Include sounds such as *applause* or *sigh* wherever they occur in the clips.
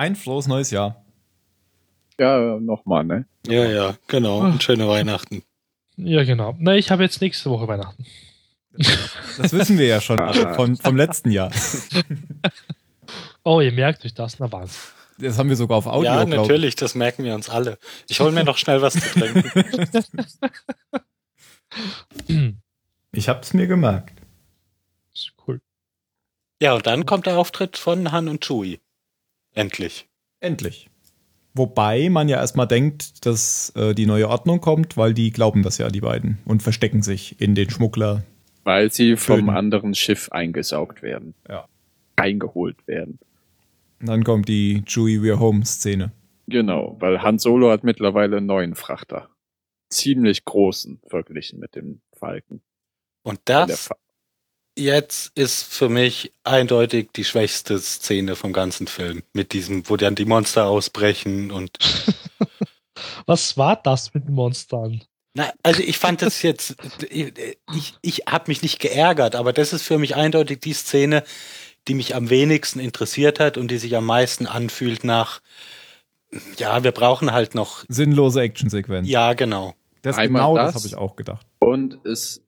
Ein frohes neues Jahr. Ja, nochmal, ne? Ja, ja, genau. Und schöne Weihnachten. Ja, genau. Na, ich habe jetzt nächste Woche Weihnachten. Das wissen wir ja schon *laughs* von, vom letzten Jahr. *laughs* Oh, ihr merkt euch das, na was. Das haben wir sogar auf Audio. ja, natürlich, das merken wir uns alle. Ich hole mir noch schnell was zu trinken. *laughs* Ich hab's mir gemerkt. Ist cool. Ja, und dann kommt der Auftritt von Han und Chewie. Endlich. Endlich. Wobei man ja erstmal denkt, dass äh, die neue Ordnung kommt, weil die glauben das ja, die beiden, und verstecken sich in den Schmuggler. Weil sie vom anderen Schiff eingesaugt werden. Ja. Eingeholt werden. Und dann kommt die Chewie We're Home Szene. Genau, weil Han Solo hat mittlerweile einen neuen Frachter. Ziemlich großen verglichen mit dem Falken. Und das Fa jetzt ist für mich eindeutig die schwächste Szene vom ganzen Film. Mit diesem, wo dann die Monster ausbrechen und *laughs* Was war das mit den Monstern? Na, also ich fand das jetzt, ich, ich habe mich nicht geärgert, aber das ist für mich eindeutig die Szene, die mich am wenigsten interessiert hat und die sich am meisten anfühlt nach, ja, wir brauchen halt noch, Sinnlose Actionsequenz. ja, genau. das Einmal genau das, das. habe ich auch gedacht. Und es,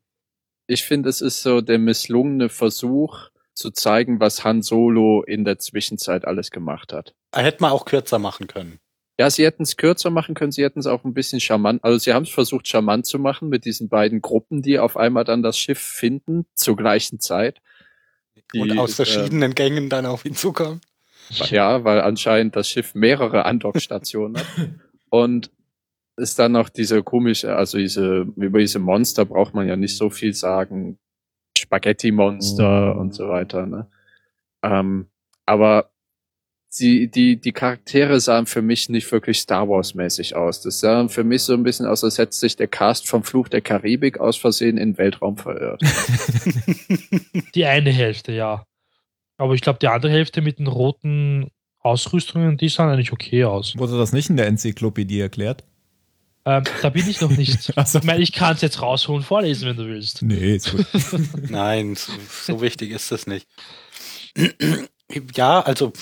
ich finde, es ist so der misslungene Versuch zu zeigen, was Han Solo in der Zwischenzeit alles gemacht hat. Hätte man auch kürzer machen können. Ja, sie hätten es kürzer machen können, sie hätten es auch ein bisschen charmant, also sie haben es versucht charmant zu machen mit diesen beiden Gruppen, die auf einmal dann das Schiff finden zur gleichen Zeit. Die, und aus äh, verschiedenen Gängen dann auf ihn zukommen. Ja, weil anscheinend das Schiff mehrere Andockstationen hat. *laughs* Und ist dann noch diese komische, also diese, über diese Monster braucht man ja nicht so viel sagen. Spaghetti-Monster und so weiter, ne? Ähm, aber die, die, die Charaktere sahen für mich nicht wirklich Star Wars-mäßig aus. Das sah für mich so ein bisschen aus, als hätte sich der Cast vom Fluch der Karibik aus Versehen in den Weltraum verirrt. *laughs* Die eine Hälfte, ja. Aber ich glaube, die andere Hälfte mit den roten Ausrüstungen, die sahen eigentlich okay aus. Wurde das nicht in der Enzyklopädie erklärt? Ähm, da bin ich noch nicht. *laughs* Ach so. Ich meine, ich kann es jetzt rausholen, vorlesen, wenn du willst. Nee, ist gut. *laughs* Nein, so, so wichtig ist das nicht. *clears throat* Ja, also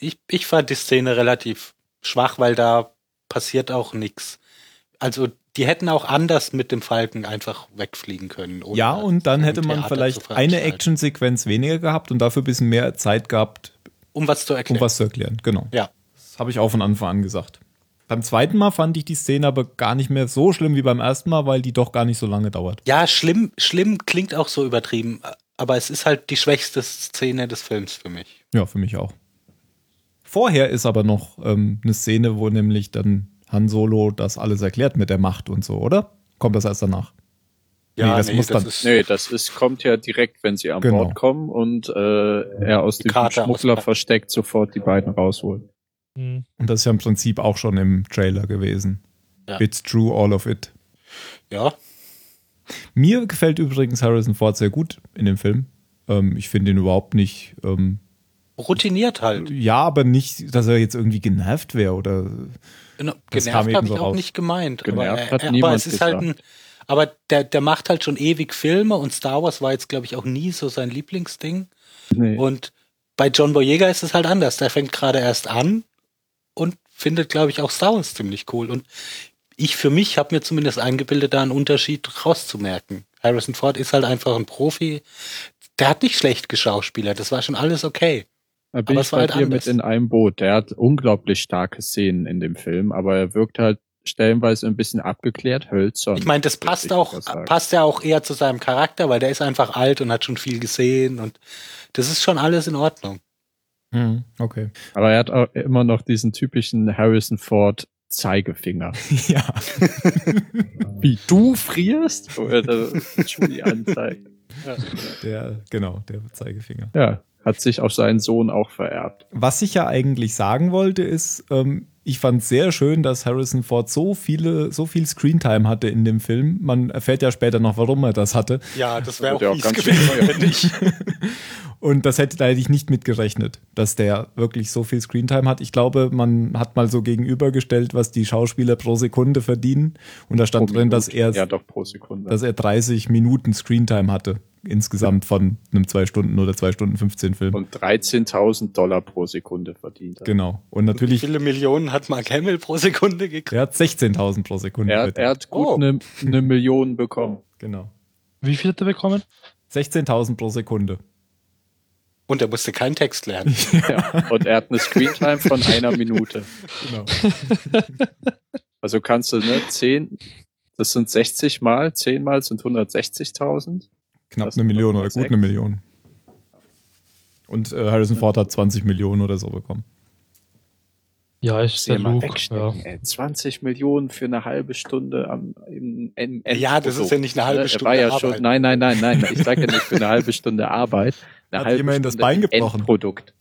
ich, ich fand die Szene relativ schwach, weil da passiert auch nichts. Also die hätten auch anders mit dem Falken einfach wegfliegen können. ja, und dann hätte man Theater vielleicht eine. Actionsequenz weniger gehabt und dafür ein bisschen mehr Zeit gehabt, Um was zu erklären. um was zu erklären. Genau. Ja. Das habe ich auch von Anfang an gesagt. Beim zweiten Mal fand ich die Szene aber gar nicht mehr so schlimm wie beim ersten Mal, weil die doch gar nicht so lange dauert. Ja, schlimm, schlimm klingt auch so übertrieben, aber es ist halt die schwächste Szene des Films für mich. Ja, für mich auch. Vorher ist aber noch ähm, eine Szene, wo nämlich dann Han Solo das alles erklärt mit der Macht und so, oder? Kommt das erst danach? Nee, das muss dann- ist, Nee, das ist, kommt ja direkt, wenn sie an Genau. Bord kommen und äh, er aus dem Karte Schmuggler versteckt sofort die beiden rausholt. Hm. Und das ist ja im Prinzip auch schon im Trailer gewesen. Ja. It's true, all of it. ja, Mir gefällt übrigens Harrison Ford sehr gut in dem Film. Ähm, ich finde ihn überhaupt nicht, ähm, routiniert halt. ja, aber nicht, dass er jetzt irgendwie genervt wäre oder Genau, genervt habe ich so auch raus. nicht gemeint. Genervt aber, hat äh, aber niemand es ist halt ein, aber der, der macht halt schon ewig Filme und Star Wars war jetzt, glaube ich, auch nie so sein Lieblingsding. Nee. Und bei John Boyega ist es halt anders. Der fängt gerade erst an und findet, glaube ich, auch Star Wars ziemlich cool. Und ich für mich habe mir zumindest eingebildet, da einen Unterschied rauszumerken. Harrison Ford ist halt einfach ein Profi. Der hat nicht schlecht geschauspielert. Das war schon alles okay. Da bin Aber ich bei halt dir anders. mit in einem Boot. Der hat unglaublich starke Szenen in dem Film, aber er wirkt halt stellenweise ein bisschen abgeklärt, hölzern. Ich meine, das passt auch, passt ja auch eher zu seinem Charakter, weil der ist einfach alt und hat schon viel gesehen und das ist schon alles in Ordnung. Hm, okay. Aber er hat auch immer noch diesen typischen Harrison Ford Zeigefinger. *laughs* ja. *laughs* Wie du frierst? Oder Julie anzeigt. Der, genau, der Zeigefinger. Ja, hat sich auf seinen Sohn auch vererbt. Was ich ja eigentlich sagen wollte, ist, ähm, ich fand sehr schön, dass Harrison Ford so viele, so viel Screentime hatte in dem Film. Man erfährt ja später noch, warum er das hatte. Ja, das wäre wäre auch ganz schön teuer. ich. *laughs* Und das hätte, da hätte ich nicht mitgerechnet, dass der wirklich so viel Screentime hat. Ich glaube, man hat mal so gegenübergestellt, was die Schauspieler pro Sekunde verdienen. Und da stand Pro drin, dass er, Ja, doch pro Sekunde. dass er 30 Minuten Screentime hatte. Insgesamt von einem 2 Stunden oder 2 Stunden 15 Film. Und 13.000 Dollar pro Sekunde verdient. Genau. Und natürlich. Wie viele Millionen hat Mark Hamill pro Sekunde gekriegt? Er hat 16.000 pro Sekunde. Er, er hat gut eine oh. ne Million bekommen. Genau. Wie viel hat er bekommen? 16.000 pro Sekunde. Und er musste keinen Text lernen. *laughs* ja. Und er hat eine Screentime von einer Minute. Genau. *laughs* Also kannst du, ne, 10, das sind 60 mal, 10 mal sind 160.000. Knapp eine Million oder gut eine Million. Und äh, Harrison Ford hat 20 Millionen oder so bekommen. Ja, ist der Luke. Ja. 20 Millionen für eine halbe Stunde am im, im Ja, das ist ja nicht eine halbe ne, Stunde war ja Arbeit. Schon, nein, nein, nein, nein. Ich sage ja nicht für eine halbe Stunde Arbeit. *laughs* Eine hat immerhin das Bein gebrochen. Endprodukt.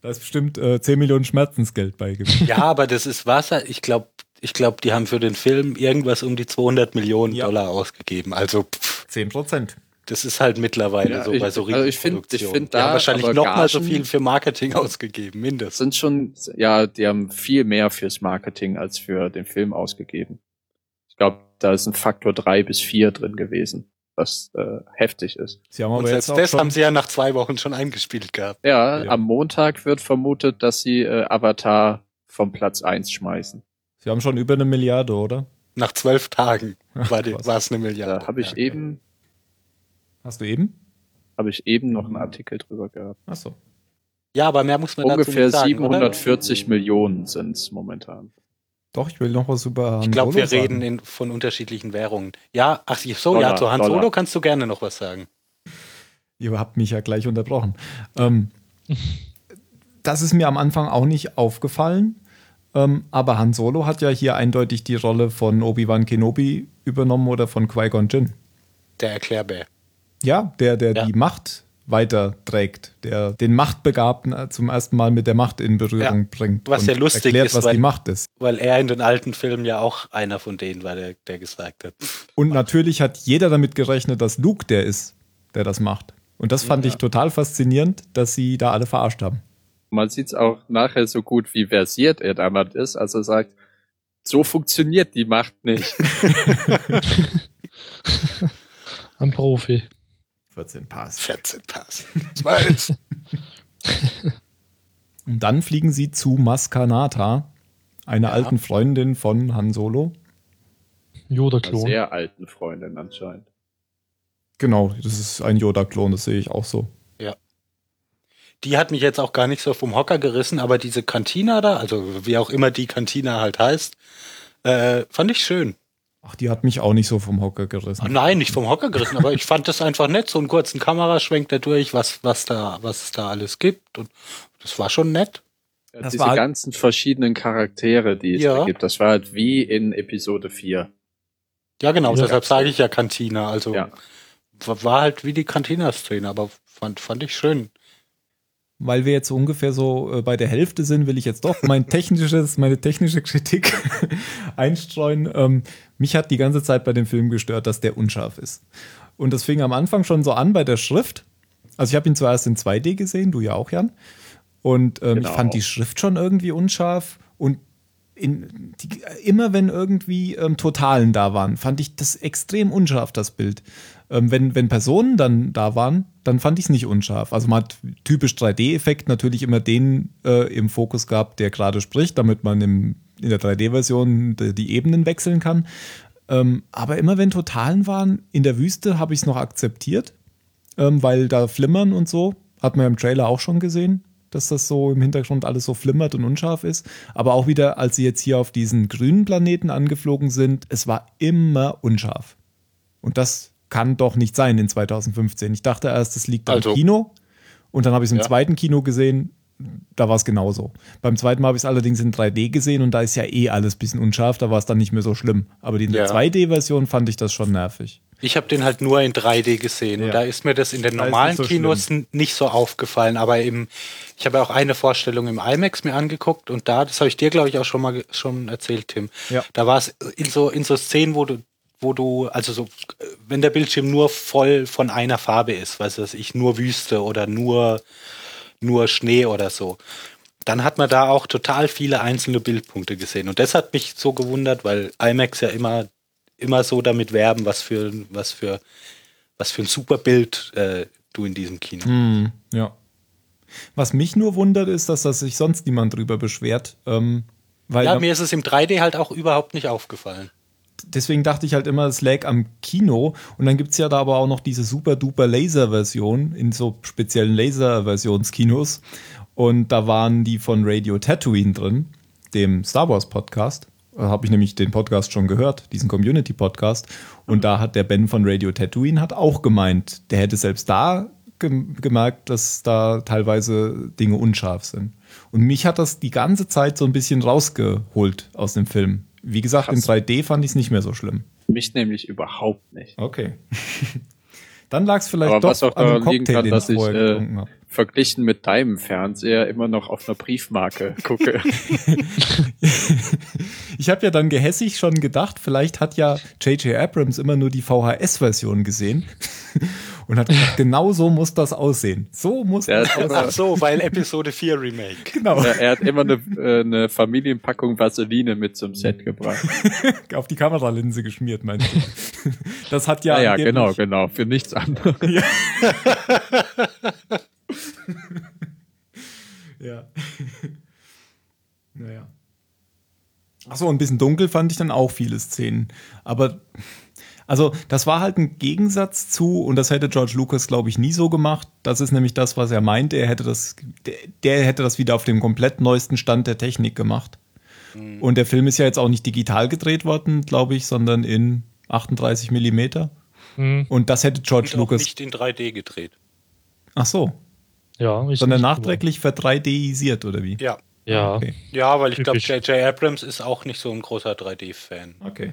Da ist bestimmt äh, 10 Millionen Schmerzensgeld beigebracht. Ja, aber das ist Wasser. Ich glaube, ich glaube, die haben für den Film irgendwas um die 200 Millionen ja. Dollar ausgegeben. Also pff, 10 Prozent. Das ist halt mittlerweile ja, so ich, bei so also ich finde, ich finde da haben wahrscheinlich noch mal so viel für Marketing *laughs* ausgegeben, mindestens. Sind schon, ja, die haben viel mehr fürs Marketing als für den Film ausgegeben. Ich glaube, da ist ein Faktor drei bis vier drin gewesen, was äh, heftig ist. Sie haben aber Und jetzt das haben sie ja nach zwei Wochen schon eingespielt gehabt. Ja, ja. am Montag wird vermutet, dass sie äh, Avatar vom Platz eins schmeißen. Sie haben schon über eine Milliarde, oder? Nach zwölf Tagen war, die, war es eine Milliarde. Da habe ich ja, eben. Hast du eben? Habe ich eben noch einen Artikel drüber gehabt. Ach so. Ja, aber mehr muss man Ungefähr dazu nicht sagen, 740 oder? Millionen sind es momentan. Doch, ich will noch was über Han Ich glaube, wir sagen. reden in, von unterschiedlichen Währungen. Ja, ach so, Dollar, ja, zu Han Dollar. Solo kannst du gerne noch was sagen. Ihr habt mich ja gleich unterbrochen. Ähm, das ist mir am Anfang auch nicht aufgefallen. Ähm, aber Han Solo hat ja hier eindeutig die Rolle von Obi-Wan Kenobi übernommen oder von Qui-Gon Jinn. Der Erklärbär. Ja, der, der ja. die Macht weiterträgt, der den Machtbegabten zum ersten Mal mit der Macht in Berührung ja, bringt. Was ja lustig erklärt, ist, was weil, die Macht ist. Weil er in den alten Filmen ja auch einer von denen war, der, der gesagt hat. Und natürlich hat jeder damit gerechnet, dass Luke der ist, der das macht. Und das fand ja. ich total faszinierend, dass sie da alle verarscht haben man sieht es auch nachher so gut, wie versiert er damit ist. Also sagt, so funktioniert die Macht nicht. *laughs* Ein Profi. 14 Pass. 14 Pass. 12. *laughs* Und dann fliegen sie zu Maskanata, einer ja. alten Freundin von Han Solo. Yoda-Klon. Sehr alten Freundin anscheinend. Genau, das ist ein Yoda-Klon, das sehe ich auch so die hat mich jetzt auch gar nicht so vom Hocker gerissen, aber diese Kantina da, also wie auch immer die Kantina halt heißt, äh, fand ich schön. Ach, die hat mich auch nicht so vom Hocker gerissen. Ach, nein, nicht vom Hocker gerissen, aber ich fand das einfach nett. So einen kurzen Kameraschwenk da durch, was, was da, was es da alles gibt. Und das war schon nett. Ja, diese war ganzen verschiedenen Charaktere, die es ja. da gibt, das war halt wie in Episode 4. Ja, genau, ja. deshalb sage ich ja Kantina. Also ja. war halt wie die Cantina-Szene, aber fand, fand ich schön weil wir jetzt so ungefähr so äh, bei der Hälfte sind, will ich jetzt doch mein technisches, meine technische Kritik *laughs* einstreuen. Ähm, mich hat die ganze Zeit bei dem Film gestört, dass der unscharf ist. Und das fing am Anfang schon so an bei der Schrift. Also ich habe ihn zuerst in 2D gesehen, du ja auch, Jan. Und ähm, genau. ich fand die Schrift schon irgendwie unscharf. Und in, die, immer wenn irgendwie ähm, Totalen da waren, fand ich das extrem unscharf, das Bild. Ähm, wenn, wenn Personen dann da waren, dann fand ich es nicht unscharf. Also man hat typisch 3D-Effekt natürlich immer den äh, im Fokus gehabt, der gerade spricht, damit man im, in der 3D-Version die, die, Ebenen wechseln kann. Ähm, aber immer wenn Totalen waren, in der Wüste habe ich es noch akzeptiert, ähm, weil da flimmern und so, hat man ja im Trailer auch schon gesehen, dass das so im Hintergrund alles so flimmert und unscharf ist. Aber auch wieder, als sie jetzt hier auf diesen grünen Planeten angeflogen sind, es war immer unscharf. Und das kann doch nicht sein in 2015. Ich dachte erst, es liegt also, am Kino. Und dann habe ich es im ja. zweiten Kino gesehen. Da war es genauso. Beim zweiten Mal habe ich es allerdings in 3D gesehen und da ist ja eh alles ein bisschen unscharf. Da war es dann nicht mehr so schlimm. Aber in der ja. 2D-Version fand ich das schon nervig. Ich habe den halt nur in 3D gesehen. Ja. Und da ist mir das in den normalen nicht so Kinos schlimm. nicht so aufgefallen. Aber im, ich habe ja auch eine Vorstellung im IMAX mir angeguckt und da, das habe ich dir, glaube ich, auch schon mal schon erzählt, Tim. Ja. Da war es in so, in so Szenen, wo du wo du, also so, wenn der Bildschirm nur voll von einer Farbe ist, weiß was ich, nur Wüste oder nur, nur Schnee oder so, dann hat man da auch total viele einzelne Bildpunkte gesehen. Und das hat mich so gewundert, weil IMAX ja immer, immer so damit werben, was für, was für, was für ein super Bild äh, du in diesem Kino. Hm, ja. Was mich nur wundert, ist, dass da sich sonst niemand drüber beschwert. Ähm, weil Ja, mir ist es im 3D halt auch überhaupt nicht aufgefallen. Deswegen dachte ich halt immer, es lag am Kino. Und dann gibt's ja da aber auch noch diese super duper Laser-Version in so speziellen Laser-Versionskinos. Und da waren die von Radio Tatooine drin, dem Star Wars Podcast. Da habe ich nämlich den Podcast schon gehört, diesen Community-Podcast. Und da hat der Ben von Radio Tatooine hat auch gemeint, der hätte selbst da gem- gemerkt, dass da teilweise Dinge unscharf sind. Und mich hat das die ganze Zeit so ein bisschen rausgeholt aus dem Film. Wie gesagt, in Krass. 3D fand ich es nicht mehr so schlimm. Mich nämlich überhaupt nicht. Okay. *laughs* Dann lag es vielleicht Aber doch was auch an dem daran liegen Cocktail, kann, den dass ich äh, verglichen mit deinem Fernseher immer noch auf einer Briefmarke *laughs* gucke. *laughs* Ich habe ja dann gehässig schon gedacht, vielleicht hat ja J.J. Abrams immer nur die VHS-Version gesehen und hat gesagt, genau so muss das aussehen. So muss Der das hat aussehen. Ach so, weil Episode 4 Remake. Genau, er, er hat immer eine, äh, eine Familienpackung Vaseline mit zum Set gebracht. *laughs* auf die Kameralinse geschmiert, meinst du? *laughs* Das hat ja, Ja, ja, angeblich- genau, genau. Für nichts anderes. Ja. *laughs* naja. Achso, ein bisschen dunkel fand ich dann auch viele Szenen. Aber, also, das war halt ein Gegensatz zu, und das hätte George Lucas, glaube ich, nie so gemacht. Das ist nämlich das, was er meinte. Er hätte das, der, der hätte das wieder auf dem komplett neuesten Stand der Technik gemacht. Und der Film ist ja jetzt auch nicht digital gedreht worden, glaube ich, sondern in 38 Millimeter. Hm, Und das hätte George Und auch Lucas. nicht in 3D gedreht. Ach so, ja, ist sondern nicht nachträglich ver-3Disiert, oder wie? Ja. Ja, Okay. Ja, weil ich glaube. J.J. Abrams ist auch nicht so ein großer 3D-Fan. Okay.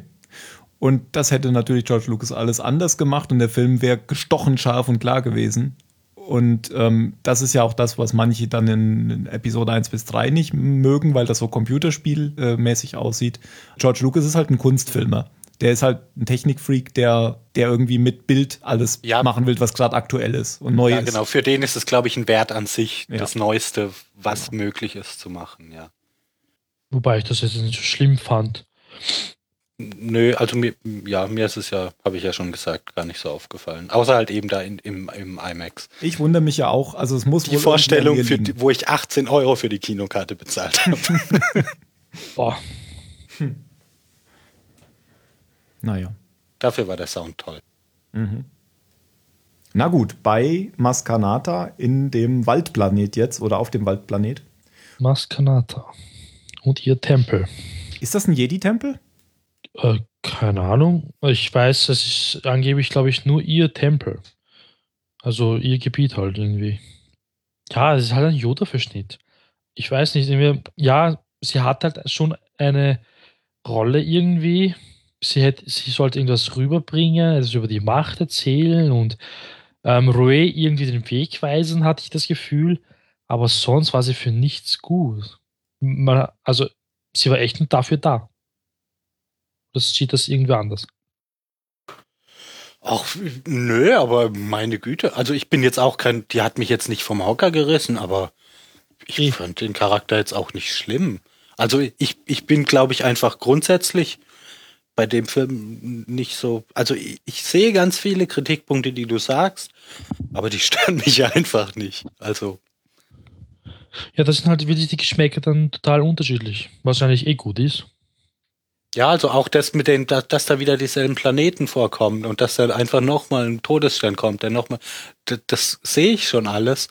Und das hätte natürlich George Lucas alles anders gemacht und der Film wäre gestochen scharf und klar gewesen. Und ähm, das ist ja auch das, was manche dann in, in Episode 1 bis 3 nicht mögen, weil das so computerspielmäßig aussieht. George Lucas ist halt ein Kunstfilmer. Der ist halt ein Technikfreak, der, der irgendwie mit Bild alles Ja. machen will, was gerade aktuell ist und neu Ja, ist. genau. Für den ist es, glaube ich, ein Wert an sich, Ja. das Neueste, was möglich ist zu machen, ja. Wobei ich das jetzt nicht so schlimm fand. Nö, also mir, ja, mir ist es ja, habe ich ja schon gesagt, gar nicht so aufgefallen. Außer halt eben da in, im, im IMAX. Ich wundere mich ja auch, also es muss Die wohl Vorstellung, für wo ich 18 Euro für die Kinokarte bezahlt habe. *laughs* Boah, liegen. Naja. Dafür war der Sound toll. Na gut, bei Maskanata in dem Waldplanet jetzt oder auf dem Waldplanet. Maskanata. Und ihr Tempel. Ist das ein Jedi-Tempel? Äh, keine Ahnung. Ich weiß, das ist angeblich, glaube ich, nur ihr Tempel. Also ihr Gebiet halt irgendwie. Ja, es ist halt ein Yoda-Verschnitt. Ich weiß nicht, irgendwie, ja, sie hat halt schon eine Rolle irgendwie. Sie, hätte, sie sollte irgendwas rüberbringen, also über die Macht erzählen und ähm, Rue irgendwie den Weg weisen, hatte ich das Gefühl. Aber sonst war sie für nichts gut. Man, also, sie war echt dafür da. Das sieht das irgendwie anders. Ach, nö, aber meine Güte. Also ich bin jetzt auch kein, die hat mich jetzt nicht vom Hocker gerissen, aber ich Ich- fand den Charakter jetzt auch nicht schlimm. Also ich, ich bin, glaube ich, einfach grundsätzlich bei dem Film nicht so. Also ich, ich sehe ganz viele Kritikpunkte, die du sagst, aber die *laughs* stören mich einfach nicht. Also Ja, das sind halt wirklich die Geschmäcker dann total unterschiedlich. Was eigentlich eh gut ist. Ja, also auch das mit den, dass, dass da wieder dieselben Planeten vorkommen und dass da einfach nochmal ein Todesstern kommt, der nochmal, das, das sehe ich schon alles.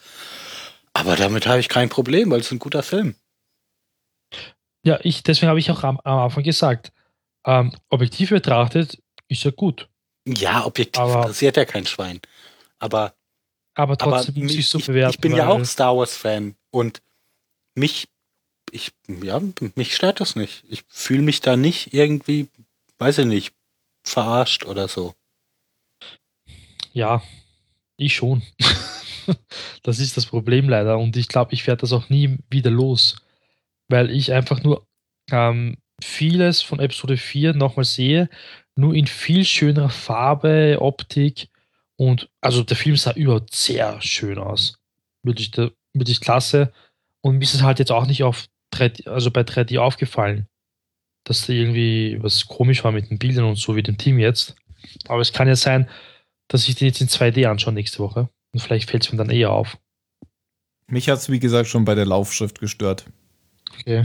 Aber damit habe ich kein Problem, weil es ein guter Film. Ja, ich, deswegen habe ich auch am, am Anfang gesagt, ähm, objektiv betrachtet ist er gut. Ja, objektiv Aber- interessiert ja kein Schwein. Aber, Aber aber trotzdem muss mich, ich so bewerten. ich bin ja auch Star Wars-Fan und mich, ich, ja, mich stört das nicht. Ich fühle mich da nicht irgendwie, weiß ich nicht, verarscht oder so. Ja, ich schon. *laughs* das ist das Problem leider. Und ich glaube, ich werde das auch nie wieder los. Weil ich einfach nur ähm, vieles von Episode 4 nochmal sehe, nur in viel schönerer Farbe, Optik. Und also der Film sah überhaupt sehr schön aus. Wirklich, wirklich klasse. Und mir ist es halt jetzt auch nicht auf 3D, also bei 3D aufgefallen, dass da irgendwie was komisch war mit den Bildern und so wie dem Team jetzt. Aber es kann ja sein, dass ich den jetzt in 2D anschaue nächste Woche. Und vielleicht fällt es mir dann eher auf. Mich hat es, wie gesagt, schon bei der Laufschrift gestört. Okay.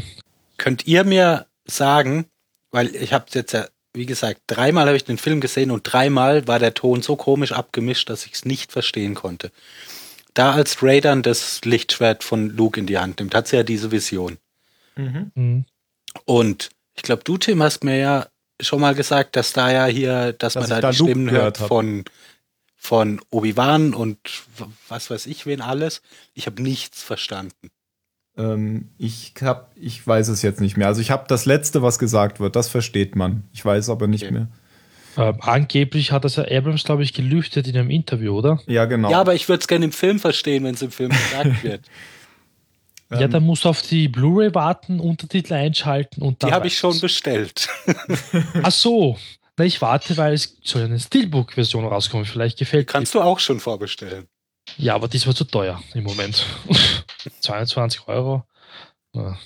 Könnt ihr mir sagen, weil ich habe jetzt ja, wie gesagt, dreimal habe ich den Film gesehen und dreimal war der Ton so komisch abgemischt, dass ich es nicht verstehen konnte. Da als Ray dann das Lichtschwert von Luke in die Hand nimmt, hat sie ja diese Vision. Mhm. Und ich glaube, du, Tim, hast mir ja schon mal gesagt, dass da ja hier, dass, Dass man da da die Luke Stimmen hört hab. von, von Obi-Wan und was weiß ich, wen alles. Ich habe nichts verstanden. Ähm, ich hab, ich weiß es jetzt nicht mehr. Also ich habe das letzte, was gesagt wird, das versteht man. Ich weiß aber nicht Okay. mehr. Ähm, angeblich hat das ja Abrams, glaube ich, gelüftet in einem Interview, oder? Ja, genau. Ja, aber ich würde es gerne im Film verstehen, wenn es im Film gesagt *laughs* wird. Ähm, ja, dann musst du auf die Blu-ray warten, Untertitel einschalten und dann. Die habe ich schon bestellt. *laughs* Ach so. Na, ich warte, weil es soll eine Steelbook-Version rauskommen. Vielleicht gefällt die. Kannst du auch schon vorbestellen. Ja, aber die ist mir zu teuer im Moment. *laughs* 22 Euro. Ja.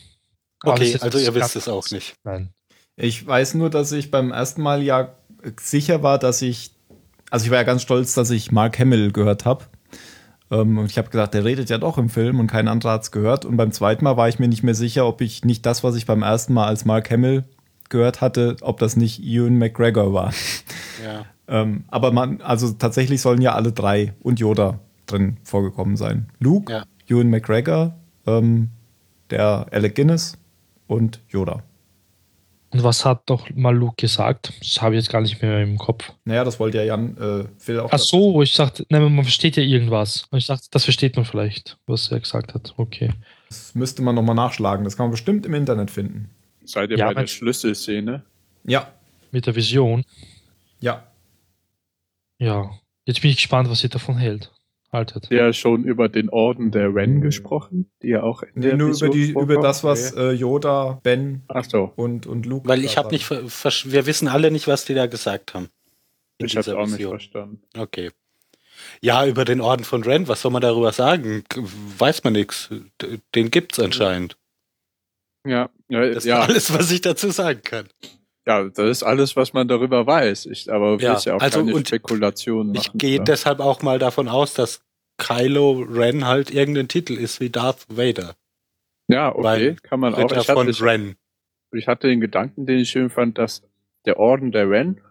Okay, also ihr wisst es auch nicht. Nein. Ich weiß nur, dass ich beim ersten Mal ja sicher war, dass ich, also ich war ja ganz stolz, dass ich Mark Hamill gehört habe. Ähm, und ich habe gesagt, der redet ja doch im Film und kein anderer hat's gehört. Und beim zweiten Mal war ich mir nicht mehr sicher, ob ich nicht das, was ich beim ersten Mal als Mark Hamill gehört hatte, ob das nicht Ewan McGregor war. *laughs* Ja. Ähm, aber man, also tatsächlich sollen ja alle drei und Yoda drin vorgekommen sein. Luke, Ja. Ewan McGregor, ähm, der Alec Guinness und Yoda. Und was hat doch mal Luke gesagt? Das habe ich jetzt gar nicht mehr im Kopf. Naja, das wollte ja Jan äh, Phil auch. Ach so, ich dachte, nein, man versteht ja irgendwas. Und ich dachte, das versteht man vielleicht, was er gesagt hat. Okay. Das müsste man nochmal nachschlagen. Das kann man bestimmt im Internet finden. Seid ihr Ja, bei der Schlüsselszene? Ja, Mit der Vision. ja. Ja. Jetzt bin ich gespannt, was ihr davon hält. Haltet. Ja, schon über den Orden der Ren gesprochen, die ja auch in Nee, der nur über, die, über das, was äh, Yoda, Ben Ach so, und, und Luke. Weil ich habe nicht, wir wissen alle nicht, was die da gesagt haben. Ich habe auch nicht verstanden. Okay. Ja, über den Orden von Ren, was soll man darüber sagen? Weiß man nichts. Den gibt's anscheinend. Ja, ja, Das ja, ist alles, was ich dazu sagen kann. Ja, das ist alles, was man darüber weiß. Ich, aber Ja, will ja auch also keine Spekulationen Ich gehe ja. deshalb auch mal davon aus, dass Kylo Ren halt irgendein Titel ist wie Darth Vader. Ja, okay, weil kann man auch. Ritter Ich von hatte, Ren. ich hatte den Gedanken, den ich schön fand, dass der Orden der Ren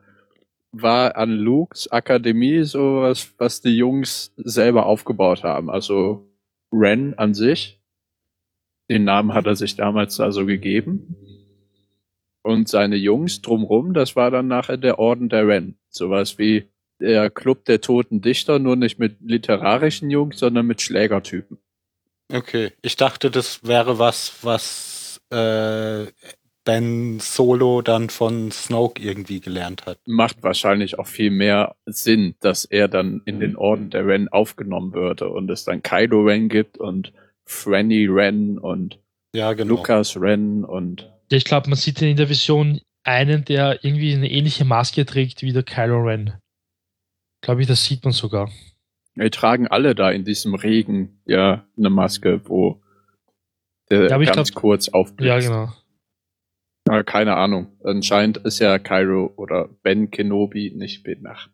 war an Lukes Akademie sowas, was die Jungs selber aufgebaut haben. Also Ren an sich, den Namen hat er sich damals also gegeben. Und seine Jungs drumrum, das war dann nachher der Orden der Ren. Sowas wie der Club der toten Dichter, nur nicht mit literarischen Jungs, sondern mit Schlägertypen. Okay. Ich dachte, das wäre was, was äh, Ben Solo dann von Snoke irgendwie gelernt hat. macht wahrscheinlich auch viel mehr Sinn, dass er dann in den Orden der Ren aufgenommen würde und es dann Kaido Ren gibt und Franny Ren und Ja, genau. Lucas Ren und ich glaube, man sieht in der Vision einen, der irgendwie eine ähnliche Maske trägt wie der Kylo Ren. Glaube ich, das sieht man sogar. wir tragen alle da in diesem Regen ja eine Maske, wo der Ja, ganz glaub- kurz aufblitzt. Ja, genau. Aber keine Ahnung. Anscheinend ist ja Kylo oder Ben Kenobi, nicht Ben, ach,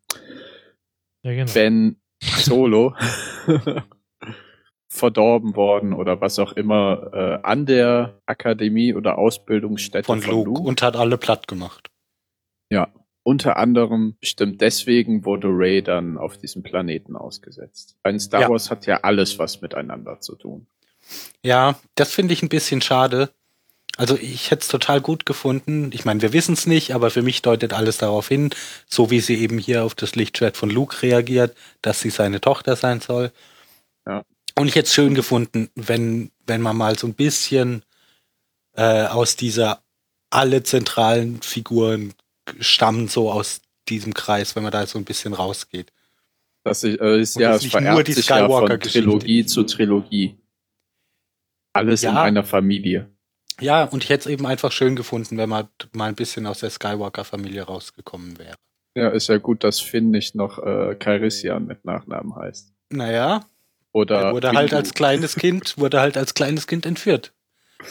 Ja, genau. Ben *laughs* Solo *laughs* verdorben worden oder was auch immer äh, an der Akademie oder Ausbildungsstätte Von Luke und hat alle platt gemacht. Ja, unter anderem bestimmt deswegen wurde Ray dann auf diesem Planeten ausgesetzt. Ein Star Ja. Wars hat ja alles was miteinander zu tun. Ja, das finde ich ein bisschen schade. Also ich hätte es total gut gefunden. Ich meine, wir wissen es nicht, aber für mich deutet alles darauf hin, so wie sie eben hier auf das Lichtschwert von Luke reagiert, dass sie seine Tochter sein soll. Ja. Und ich hätte es schön gefunden, wenn, wenn man mal so ein bisschen äh, aus dieser alle zentralen Figuren stammen so aus diesem Kreis, wenn man da so ein bisschen rausgeht. Das ist, äh, ist ja, nicht nur die sich ja. Trilogie zu Trilogie. Alles in Ja. einer Familie. Ja, und ich hätte es eben einfach schön gefunden, wenn man mal ein bisschen aus der Skywalker-Familie rausgekommen wäre. Ja, ist ja gut, dass Finn nicht noch äh, Calrissian mit Nachnamen heißt. Naja, Oder er wurde halt Windu. als kleines Kind, wurde halt als kleines Kind entführt.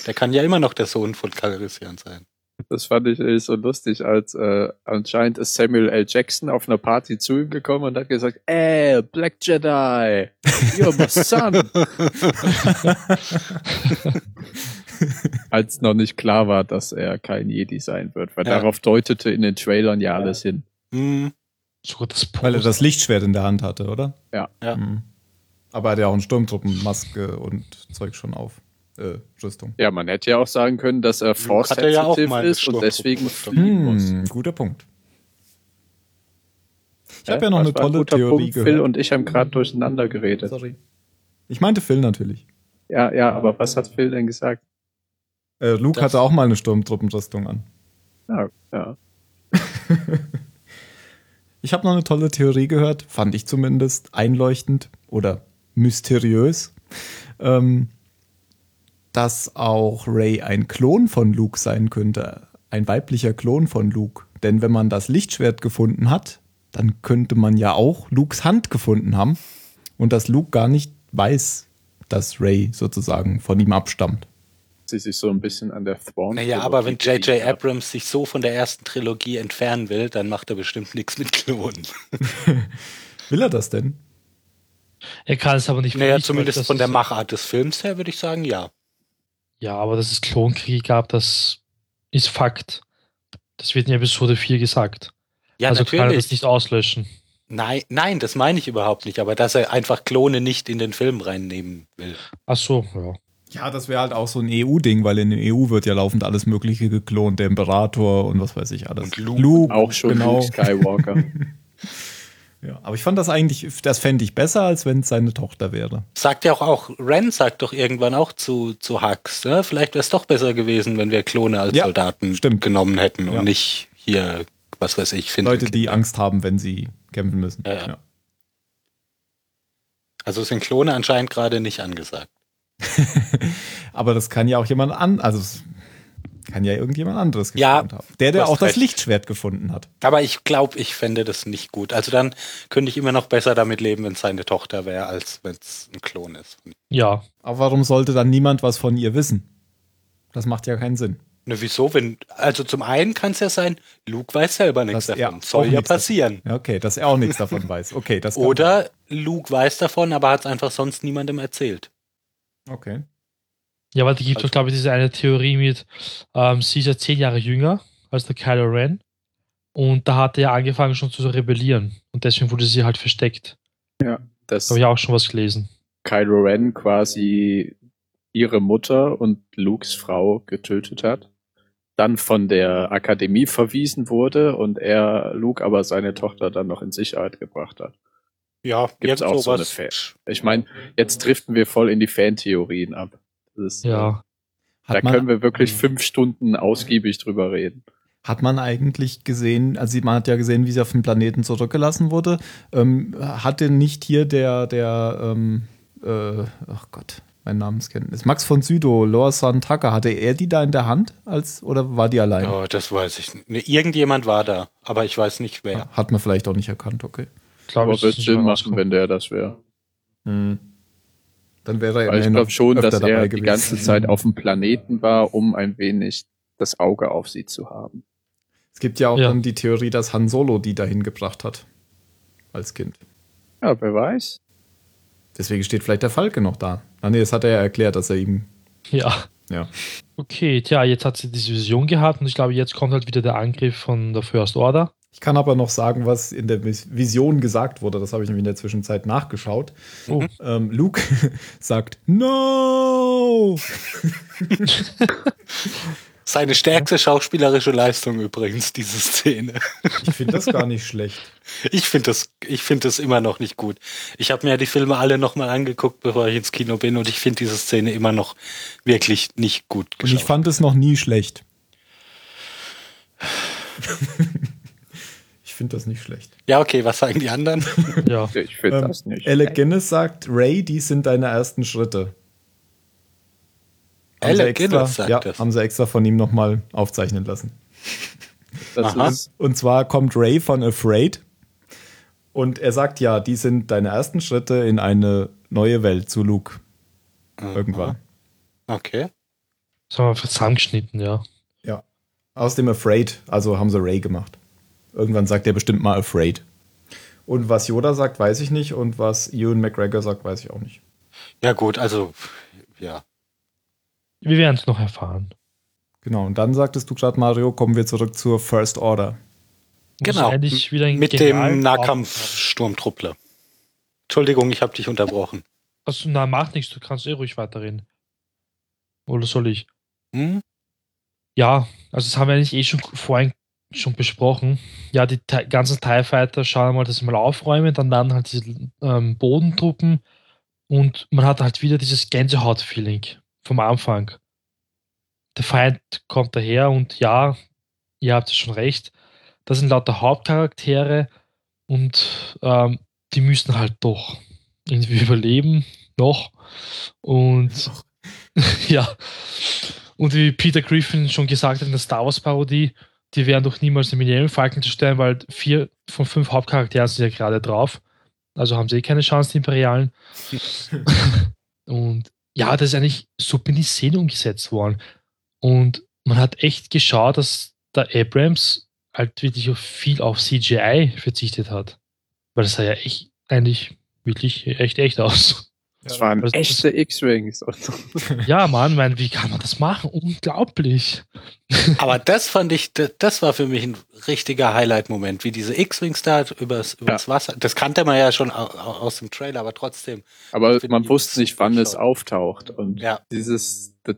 Der kann ja immer noch der Sohn von Calrissian sein. Das fand ich eh so lustig, als äh, anscheinend ist Samuel L. Jackson auf einer Party zu ihm gekommen und hat gesagt, ey, Black Jedi, you're my son. *laughs* als noch nicht klar war, dass er kein Jedi sein wird, weil Ja. darauf deutete in den Trailern ja alles hin. Hm, das Weil er das Lichtschwert in der Hand hatte, oder? Ja. Ja. Mhm. Aber er hat ja auch eine Sturmtruppenmaske und Zeug schon auf. Äh, Rüstung. Ja, man hätte ja auch sagen können, dass er force hatte ja auch mal ist und deswegen fliegen muss. Hm, guter Punkt. Ich habe ja noch eine war ein tolle guter Theorie Punkt. gehört. Phil und ich haben gerade durcheinander geredet. Sorry. Ich meinte Phil natürlich. Ja, ja, aber was hat Phil denn gesagt? Äh, Luke Das- hatte auch mal eine Sturmtruppenrüstung an. Ja, ja. *laughs* Ich habe noch eine tolle Theorie gehört, fand ich zumindest einleuchtend oder mysteriös, ähm, dass auch Ray ein Klon von Luke sein könnte, ein weiblicher Klon von Luke. Denn wenn man das Lichtschwert gefunden hat, dann könnte man ja auch Lukes Hand gefunden haben und dass Luke gar nicht weiß, dass Ray sozusagen von ihm abstammt. Sie sich so ein bisschen an der Thrawn. Naja, aber wenn J.J. Abrams sich so von der ersten Trilogie entfernen will, dann macht er bestimmt nichts mit Klonen. *laughs* Will er das denn? Er kann es aber nicht Naja, verbieten, zumindest von der Machart des Films her würde ich sagen, ja. Ja, aber dass es Klonkriege gab, das ist Fakt. Das wird in Episode 4 gesagt. Ja, also kann er natürlich. das nicht auslöschen. Nein, nein, das meine ich überhaupt nicht, aber dass er einfach Klone nicht in den Film reinnehmen will. Ach so, ja. Ja, das wäre halt auch so ein EU-Ding, weil in der EU wird ja laufend alles Mögliche geklont, der Imperator und was weiß ich alles. Und Luke. auch schon genau. Luke Skywalker. *laughs* Ja, aber ich fand das eigentlich, das fände ich besser, als wenn es seine Tochter wäre. Sagt ja auch, auch Ren sagt doch irgendwann auch zu, zu Hux, ne? vielleicht wäre es doch besser gewesen, wenn wir Klone als Ja, Soldaten stimmt. genommen hätten Ja. und nicht hier, was weiß ich, finden. Leute, die Angst haben, wenn sie kämpfen müssen. Ja, ja. Also sind Klone anscheinend gerade nicht angesagt. *laughs* aber das kann ja auch jemand an, also kann ja irgendjemand anderes Ja, geklont haben. Der, der auch das recht. Lichtschwert gefunden hat. Aber ich glaube, ich fände das nicht gut. Also dann könnte ich immer noch besser damit leben, wenn es seine Tochter wäre, als wenn es ein Klon ist. Ja, Aber warum sollte dann niemand was von ihr wissen? Das macht ja keinen Sinn. Ne, wieso? Wenn, also zum einen kann es ja sein, Luke weiß selber nichts Dass davon. Soll ja davon- passieren. Ja, okay, dass er auch nichts davon weiß. Okay, das Oder Luke weiß davon, aber hat es einfach sonst niemandem erzählt. Okay. Ja, weil da gibt es Also- doch, glaube ich, diese eine Theorie mit, ähm, sie ist ja zehn Jahre jünger als der Kylo Ren. Und da hat er ja angefangen schon zu rebellieren. Und deswegen wurde sie halt versteckt. Dass Da habe ich auch schon was gelesen. Kylo Ren quasi ihre Mutter und Lukes Frau getötet hat. Dann von der Akademie verwiesen wurde und er Luke aber seine Tochter dann noch in Sicherheit gebracht hat. Ja, Gibt's auch so eine Fan. Ich meine, jetzt driften wir voll in die Fantheorien ab. Das ist, Ja. Da Hat man, können wir wirklich fünf Stunden ausgiebig drüber reden. Hat man eigentlich gesehen, also man hat ja gesehen, wie sie auf dem Planeten zurückgelassen wurde. Ähm, hatte nicht hier der, der, ähm, äh, ach Gott, mein Namenskenntnis, Max von Südow, Lorsan Tucker, hatte er die da in der Hand als oder war die allein? Oh, das weiß ich nicht. Ne, irgendjemand war da, aber ich weiß nicht wer. Hat man vielleicht auch nicht erkannt, okay. Glaube Aber ich, wird Sinn machen, wenn der das wäre. Hm. Dann wäre er ich glaube noch schon, dass dabei er die gewesen. ganze Zeit auf dem Planeten war, um ein wenig das Auge auf sie zu haben. Es gibt ja auch Ja. dann die Theorie, dass Han Solo die dahin gebracht hat. Als Kind. Ja, wer weiß. Deswegen steht vielleicht der Falke noch da. Ah nee, das hat er ja erklärt, dass er ihm. Ja. Ja. Okay, tja, jetzt hat sie diese Vision gehabt und ich glaube, jetzt kommt halt wieder der Angriff von der First Order. Ich kann aber noch sagen, was in der Vis- Vision gesagt wurde. Das habe ich nämlich in der Zwischenzeit nachgeschaut. Oh. Ähm, Luke *laughs* sagt No! Seine stärkste schauspielerische Leistung übrigens, diese Szene. Ich finde das gar nicht schlecht. Ich finde das, ich finde das immer noch nicht gut. Ich habe mir ja die Filme alle nochmal angeguckt, bevor ich ins Kino bin, und ich finde diese Szene immer noch wirklich nicht gut Und ich geschaut. fand es noch nie schlecht. *laughs* ich finde das nicht schlecht. Ja, okay, was sagen die anderen? *laughs* Ja. Ich finde Ähm, das nicht. Alec Guinness sagt, Ray, dies sind deine ersten Schritte. Haben sie Alec extra, Guinness sagt ja, das. haben sie extra von ihm nochmal aufzeichnen lassen. Das Aha. ist, Und zwar kommt Ray von Afraid und er sagt ja, die sind deine ersten Schritte in eine neue Welt zu Luke. Irgendwann. Okay. Das haben wir zusammengeschnitten, ja. Ja. Aus dem Afraid, also haben sie Ray gemacht. Irgendwann sagt er bestimmt mal Afraid. Und was Yoda sagt, weiß ich nicht. Und was Ewan McGregor sagt, weiß ich auch nicht. Ja, gut, also, ja. Wir werden es noch erfahren. Genau, und dann sagtest du gerade, Mario, kommen wir zurück zur First Order. Genau. ein Mit dem Nahkampfsturmtruppler. Entschuldigung, ich habe dich unterbrochen. Also, na, mach nichts, du kannst eh ruhig weiterreden. Oder soll ich? Hm? Ja, also das haben wir eigentlich eh schon vorhin schon besprochen. Ja, die ganzen TIE Fighter schauen mal, dass sie mal aufräumen, dann werden halt diese ähm, Bodentruppen und man hat halt wieder dieses Gänsehaut-Feeling vom Anfang. Der Feind kommt daher und ja, ihr habt schon recht, das sind lauter Hauptcharaktere und ähm, die müssen halt doch irgendwie *laughs* überleben, noch. Und *laughs* ja, und wie Peter Griffin schon gesagt hat in der Star Wars Parodie, die werden doch niemals den Millennium Falcon zerstören, weil vier von fünf Hauptcharakteren sind ja gerade drauf. Also haben sie eh keine Chance, die Imperialen. *laughs* und ja, das ist eigentlich super in die Szene umgesetzt worden. Und man hat echt geschaut, dass der Abrams halt wirklich auf viel auf CGI verzichtet hat. Weil das sah ja echt eigentlich wirklich echt echt aus. Das waren das- echte X-Wings. Ja, Mann, mein, wie kann man das machen? Unglaublich. Aber das fand ich, das, war für mich ein richtiger Highlight-Moment, wie diese X-Wings da übers, übers Wasser. Das kannte man ja schon au- au- aus dem Trailer, aber trotzdem. Aber man wusste nicht, wann es auftaucht. Und Ja. dieses ja,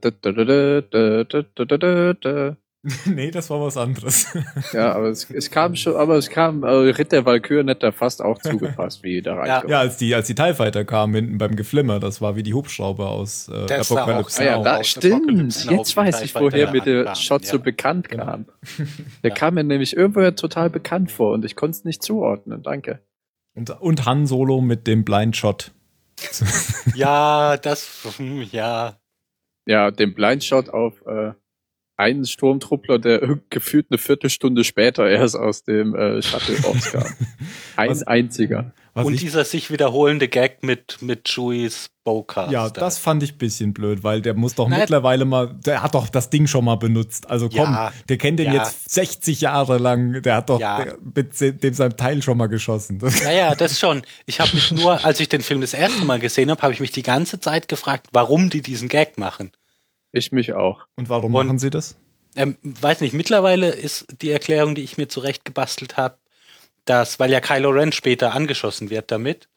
*laughs* nee, das war was anderes. aber es, es kam schon, aber es kam, äh, Ritter Valkyr hätte da fast auch *laughs* zugepasst, wie da reinkommt. ja, als die, als die TIE Fighter kamen hinten beim Geflimmer, das war wie die Hubschrauber aus äh, Das Apocalypse auch- Ah ja, da Aus stimmt. Jetzt weiß ich, woher mir der Shot so ja. bekannt Genau. kam. *laughs* Der Ja. kam mir nämlich irgendwoher total bekannt vor und ich konnte es nicht zuordnen. Danke. Und, und Han Solo mit dem Blind Shot. Ja, das, hm, ja. Ja, den Blindshot auf äh, einen Sturmtruppler, der *laughs* gefühlt eine Viertelstunde später erst aus dem äh, Shuttle *laughs* rauskam. Ein Was- einziger. Was Und ich, dieser sich wiederholende Gag mit, mit Chewies Bowcast. ja, das fand ich ein bisschen blöd, weil der muss doch Nein. mittlerweile mal, der hat doch das Ding schon mal benutzt. Also komm, Ja. der kennt den Ja. jetzt 60 Jahre lang, der hat doch Ja. der, mit dem seinem Teil schon mal geschossen. *laughs* Naja, das schon. Ich habe mich nur, als ich den Film das erste Mal gesehen habe, habe ich mich die ganze Zeit gefragt, warum die diesen Gag machen. Ich mich auch. und warum Und- machen sie das? Ähm, weiß nicht, mittlerweile ist die Erklärung, die ich mir zurecht gebastelt habe, dass, weil ja Kylo Ren später angeschossen wird damit.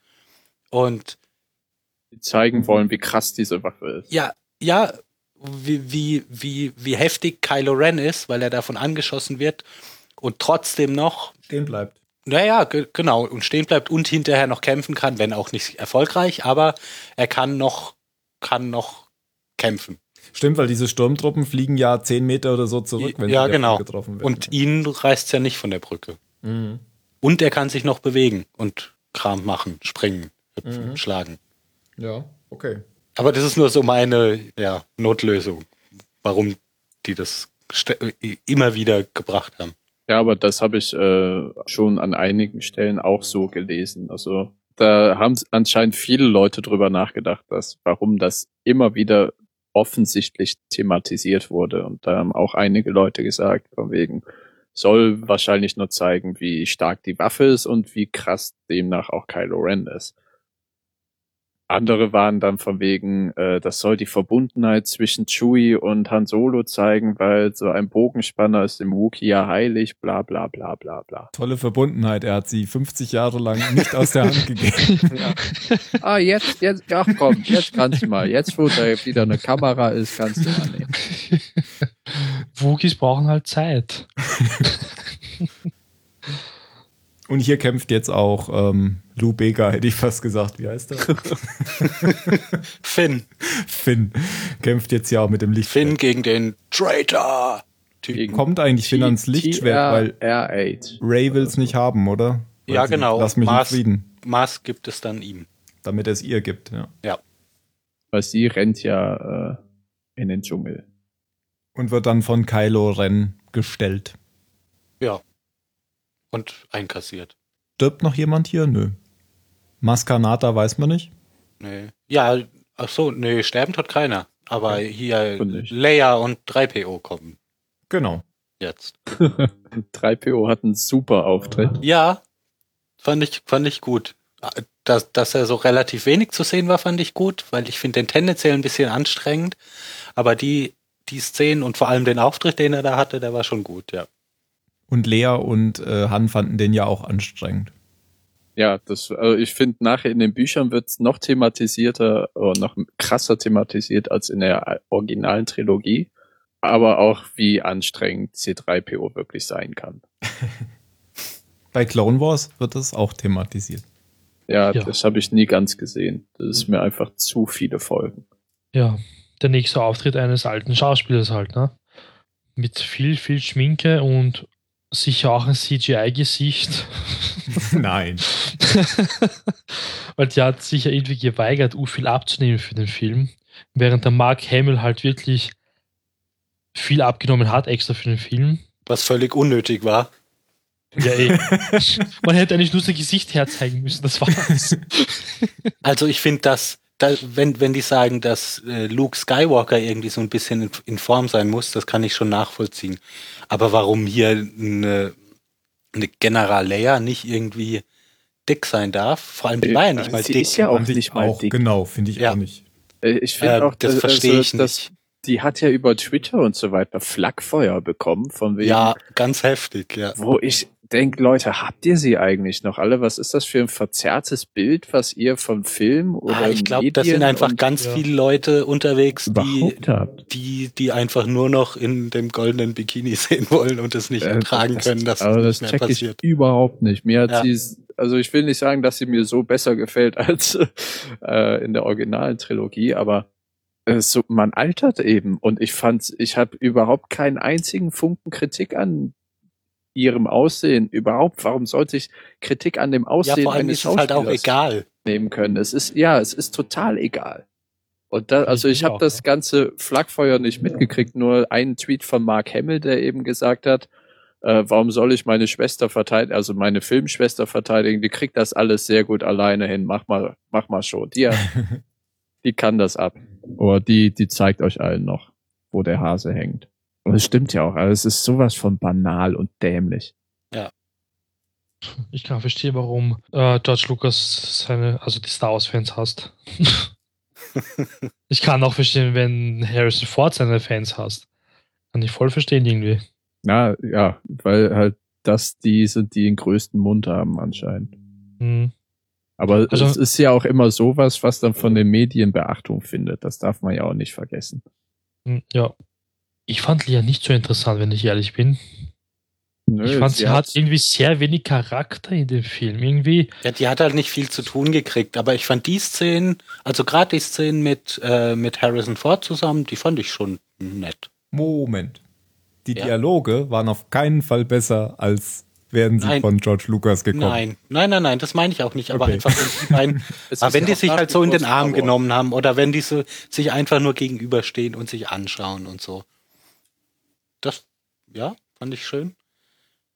Und Die zeigen wollen, wie krass diese Waffe ist. ja, ja, wie, wie, wie, wie heftig Kylo Ren ist, weil er davon angeschossen wird und trotzdem noch Stehen bleibt. Naja, ge genau, und stehen bleibt und hinterher noch kämpfen kann, wenn auch nicht erfolgreich, aber er kann noch, kann noch kämpfen. Stimmt, weil diese Sturmtruppen fliegen ja 10 Meter oder so zurück, wenn ja, sie genau. getroffen werden. Und ihn reißt ja nicht von der Brücke. Mhm. Und er kann sich noch bewegen und Kram machen, springen, hüpfen, Mhm. schlagen. Ja, okay. Aber das ist nur so meine ja, Notlösung, warum die das ste- immer wieder gebracht haben. Ja, aber das habe ich äh, schon an einigen Stellen auch so gelesen. Also da haben anscheinend viele Leute drüber nachgedacht, dass warum das immer wieder offensichtlich thematisiert wurde. Und da haben auch einige Leute gesagt, von wegen, soll wahrscheinlich nur zeigen, wie stark die Waffe ist und wie krass demnach auch Kylo Ren ist. Andere waren dann von wegen, äh, das soll die Verbundenheit zwischen Chewie und Han Solo zeigen, weil so ein Bogenspanner ist dem Wookiee ja heilig, bla bla bla bla bla. Tolle Verbundenheit. Er hat sie 50 Jahre lang nicht aus der Hand gegeben. *laughs* Ah, jetzt, jetzt, ach komm, jetzt kannst du mal. Jetzt, wo da wieder eine Kamera ist, kannst du mal nehmen. Wookies brauchen halt Zeit. *laughs* Und hier kämpft jetzt auch ähm, Lou Bega, hätte ich fast gesagt. Wie heißt der? *laughs* Finn. Finn. Kämpft jetzt ja auch mit dem Lichtschwert. Finn gegen den Traitor. Gegen Kommt eigentlich Finn ans Lichtschwert, weil R8. Ray will's nicht haben, oder? Weil Ja, genau. Lass mich Mars- in Frieden, Maß gibt es dann ihm. damit er es ihr gibt. Ja. Ja. Weil sie rennt ja äh, in den Dschungel. Und wird dann von Kylo Ren gestellt. Ja. Und einkassiert. Stirbt noch jemand hier? Nö. Maskanata weiß man nicht. Nee. Ja, ach so, nee, sterben tut keiner. Aber hier Und nicht. Leia und 3PO kommen. Genau. jetzt. *laughs* 3PO hat einen super Auftritt. Ja, fand ich, fand ich gut. Dass, dass er so relativ wenig zu sehen war, fand ich gut, weil ich finde den tendenziell ein bisschen anstrengend. Aber die, die Szenen und vor allem den Auftritt, den er da hatte, der war schon gut, ja. Und Lea und äh, Han fanden den ja auch anstrengend. Ja, das, also ich finde, nachher in den Büchern wird es noch thematisierter oder noch krasser thematisiert als in der originalen Trilogie. Aber auch wie anstrengend C3PO wirklich sein kann. *laughs* Bei Clone Wars wird das auch thematisiert. Ja, Ja. das habe ich nie ganz gesehen. Das ist mir einfach zu viele Folgen. Ja, der nächste Auftritt eines alten Schauspielers halt, ne? Mit viel, viel Schminke und sicher auch ein CGI-Gesicht. *laughs* Nein. *laughs* Weil die hat sich ja irgendwie geweigert, u viel abzunehmen für den Film. Während der Mark Hamill halt wirklich viel abgenommen hat, extra für den Film. Was völlig unnötig war. Ja, eh. *laughs* Man hätte eigentlich nur sein Gesicht herzeigen müssen, das war's. Also ich finde, dass, da, wenn, wenn die sagen, dass äh, Luke Skywalker irgendwie so ein bisschen in, in Form sein muss, das kann ich schon nachvollziehen. Aber warum hier eine, eine General Leia nicht irgendwie dick sein darf, vor allem die war ja nicht mal Sie dick. ist ja auch nicht mal auch, dick. Genau, finde ich Ja. auch nicht. Äh, Ich finde Äh, auch, das dass- verstehe also, ich dass- nicht. Die hat ja über Twitter und so weiter Flakfeuer bekommen, von wegen, Ja, ganz heftig, ja. wo ich denke, Leute, habt ihr sie eigentlich noch alle? Was ist das für ein verzerrtes Bild, was ihr vom Film oder Ah, ich glaube, da Medien sind einfach und ganz ja. viele Leute unterwegs, die, die, die einfach nur noch in dem goldenen Bikini *laughs* sehen wollen und es nicht Äh, ertragen das- können, dass aber das das nicht mehr check ich passiert. überhaupt nicht. Mir hat Ja. sie, also ich will nicht sagen, dass sie mir so besser gefällt *laughs* als äh, in der originalen Trilogie, aber äh, so, man altert eben und ich fand, ich habe überhaupt keinen einzigen Funken Kritik an ihrem Aussehen. Überhaupt, warum sollte ich Kritik an dem Ja, Aussehen vor allem eines ist es halt auch Schauspielers egal. nehmen können? Es ist ja, es ist total egal. Und da, also ich habe das ja. ganze Flakfeuer nicht mitgekriegt, nur einen Tweet von Mark Hamill, der eben gesagt hat, äh, warum soll ich meine Schwester verteidigen, also meine Filmschwester verteidigen, die kriegt das alles sehr gut alleine hin, mach mal, mach mal schon. Die, *laughs* die kann das ab. Oder die, die zeigt euch allen noch, wo der Hase hängt. Und es stimmt ja auch, also es ist sowas von banal und dämlich. Ich kann verstehen, warum äh, George Lucas seine, also die Star Wars-Fans hasst. *laughs* ich kann auch verstehen, wenn Harrison Ford seine Fans hasst. Kann ich voll verstehen irgendwie. Na, ja, weil halt das die sind, die den größten Mund haben anscheinend. Hm. Aber Also- es ist ja auch immer sowas, was dann von den Medien Beachtung findet. Das darf man ja auch nicht vergessen. Hm, Ja. Ich fand Lia nicht so interessant, wenn ich ehrlich bin. Nö, ich fand, sie, hat- hat irgendwie sehr wenig Charakter in dem Film. Irgendwie, Ja, die hat halt nicht viel zu tun gekriegt, aber ich fand die Szenen, also gerade die Szenen mit, äh, mit Harrison Ford zusammen, die fand ich schon nett. Moment. Die Ja. Dialoge waren auf keinen Fall besser, als wären sie Nein. von George Lucas gekommen. Nein, nein, nein, nein, das meine ich auch nicht, aber Okay. einfach, wenn die, aber wenn die sich halt so in den Arm genommen haben oder wenn die so, sich einfach nur gegenüberstehen und sich anschauen und so. Das, ja, fand ich schön.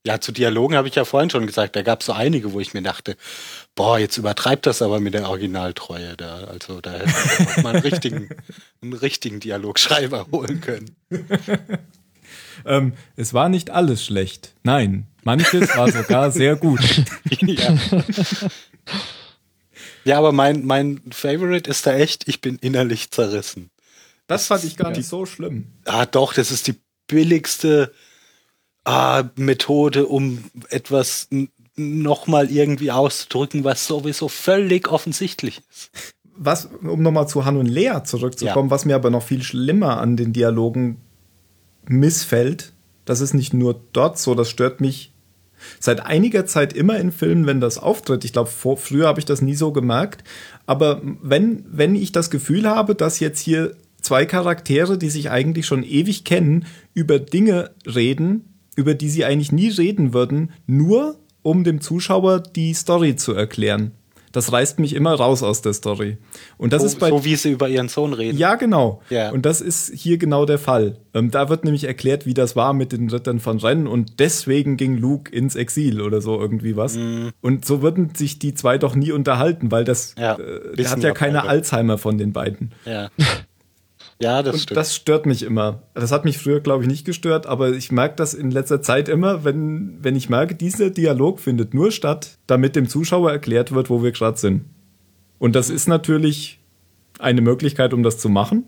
Ja, zu Dialogen habe ich ja vorhin schon gesagt, da gab es so einige, wo ich mir dachte, boah, jetzt übertreibt das aber mit der Originaltreue da. Also da hätte man einen *laughs* richtigen, einen richtigen Dialogschreiber holen können. *laughs* Ähm, es war nicht alles schlecht. Nein, manches war sogar sehr gut. *laughs* ja. ja, aber mein, mein Favorite ist da echt, ich bin innerlich zerrissen. Das fand ich gar nicht so schlimm. Ah, doch, das ist die billigste ah, Methode, um etwas nochmal irgendwie auszudrücken, was sowieso völlig offensichtlich ist. Was, um nochmal zu Han und Lea zurückzukommen, was mir aber noch viel schlimmer an den Dialogen missfällt, das ist nicht nur dort so, das stört mich seit einiger Zeit immer in Filmen, wenn das auftritt. Ich glaube, früher habe ich das nie so gemerkt. Aber wenn, wenn ich das Gefühl habe, dass jetzt hier zwei Charaktere, die sich eigentlich schon ewig kennen, über Dinge reden, über die sie eigentlich nie reden würden, nur um dem Zuschauer die Story zu erklären. Das reißt mich immer raus aus der Story. Und das so, ist bei so wie sie über ihren Sohn reden. ja, genau. Ja. Und das ist hier genau der Fall. Ähm, da wird nämlich erklärt, wie das war mit den Rittern von Rennen und deswegen ging Luke ins Exil oder so irgendwie was. Mhm. Und so würden sich die zwei doch nie unterhalten, weil das, Ja, äh, hat ja keine. Alzheimer von den beiden. Ja. *laughs* Ja, das Und stimmt. das stört mich immer. Das hat mich früher, glaube ich, nicht gestört, aber ich merke das in letzter Zeit immer, wenn, wenn ich merke, dieser Dialog findet nur statt, damit dem Zuschauer erklärt wird, wo wir gerade sind. Und das ist natürlich eine Möglichkeit, um das zu machen.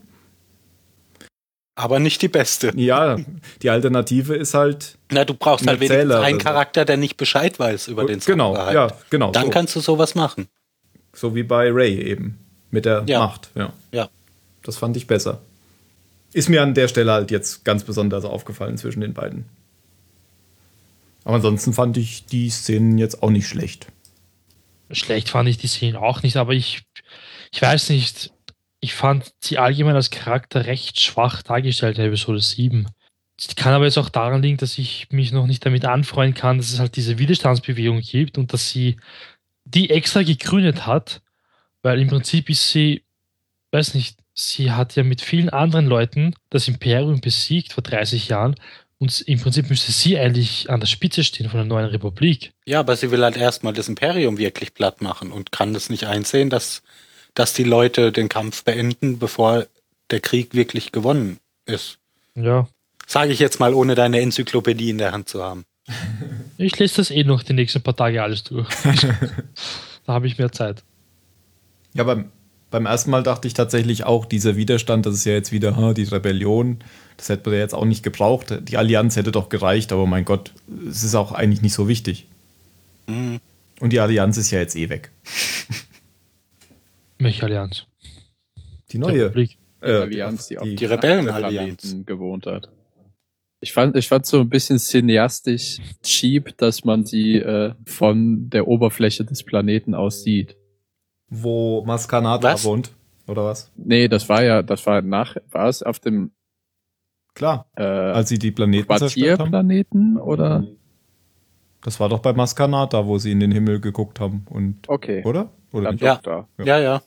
aber nicht die beste. Ja, die Alternative ist halt. Na, du brauchst halt wenigstens Erzähler einen. Charakter, der nicht Bescheid weiß über den genau, Sachverhalt. ja, genau. Dann so. kannst du sowas machen. so wie bei Ray eben. Mit der Ja. Macht, ja. Ja. Das fand ich besser. Ist mir an der Stelle halt jetzt ganz besonders aufgefallen zwischen den beiden. Aber ansonsten fand ich die Szenen jetzt auch nicht schlecht. Schlecht fand ich die Szene auch nicht, aber ich, ich weiß nicht, ich fand sie allgemein als Charakter recht schwach dargestellt in Episode 7. Das kann aber jetzt auch daran liegen, dass ich mich noch nicht damit anfreunden kann, dass es halt diese Widerstandsbewegung gibt und dass sie die extra gegründet hat, weil im Prinzip ist sie, weiß nicht, sie hat ja mit vielen anderen Leuten das Imperium besiegt vor 30 Jahren und im Prinzip müsste sie eigentlich an der Spitze stehen von der neuen Republik. Ja, aber sie will halt erstmal das Imperium wirklich platt machen und kann das nicht einsehen, dass, dass die Leute den Kampf beenden, bevor der Krieg wirklich gewonnen ist. Ja, Sage ich jetzt mal, ohne deine Enzyklopädie in der Hand zu haben. *laughs* Ich lese das eh noch die nächsten paar Tage alles durch. *laughs* da habe ich mehr Zeit. Ja, beim, beim ersten Mal dachte ich tatsächlich auch, dieser Widerstand, das ist ja jetzt wieder ha, die Rebellion, das hätte man ja jetzt auch nicht gebraucht. Die Allianz hätte doch gereicht, aber mein Gott, es ist auch eigentlich nicht so wichtig. Mhm. Und die Allianz ist ja jetzt eh weg. Welche Allianz? Die neue. Republik. Die Äh, Allianz, die, die- Die Rebellenallianz. Gewohnt hat. Ich fand, ich fand so ein bisschen cineastisch cheap, dass man sie äh, von der Oberfläche des Planeten aus sieht. Wo Maskanata Was? wohnt, oder was? Nee, das war ja, das war nach, war es auf dem Klar, äh, als sie die Planeten zerstört haben. Quartierplaneten oder? Das war doch bei Maskanata, wo sie in den Himmel geguckt haben. Und, Okay. oder? Oder? Ja. doch da. Ja, ja.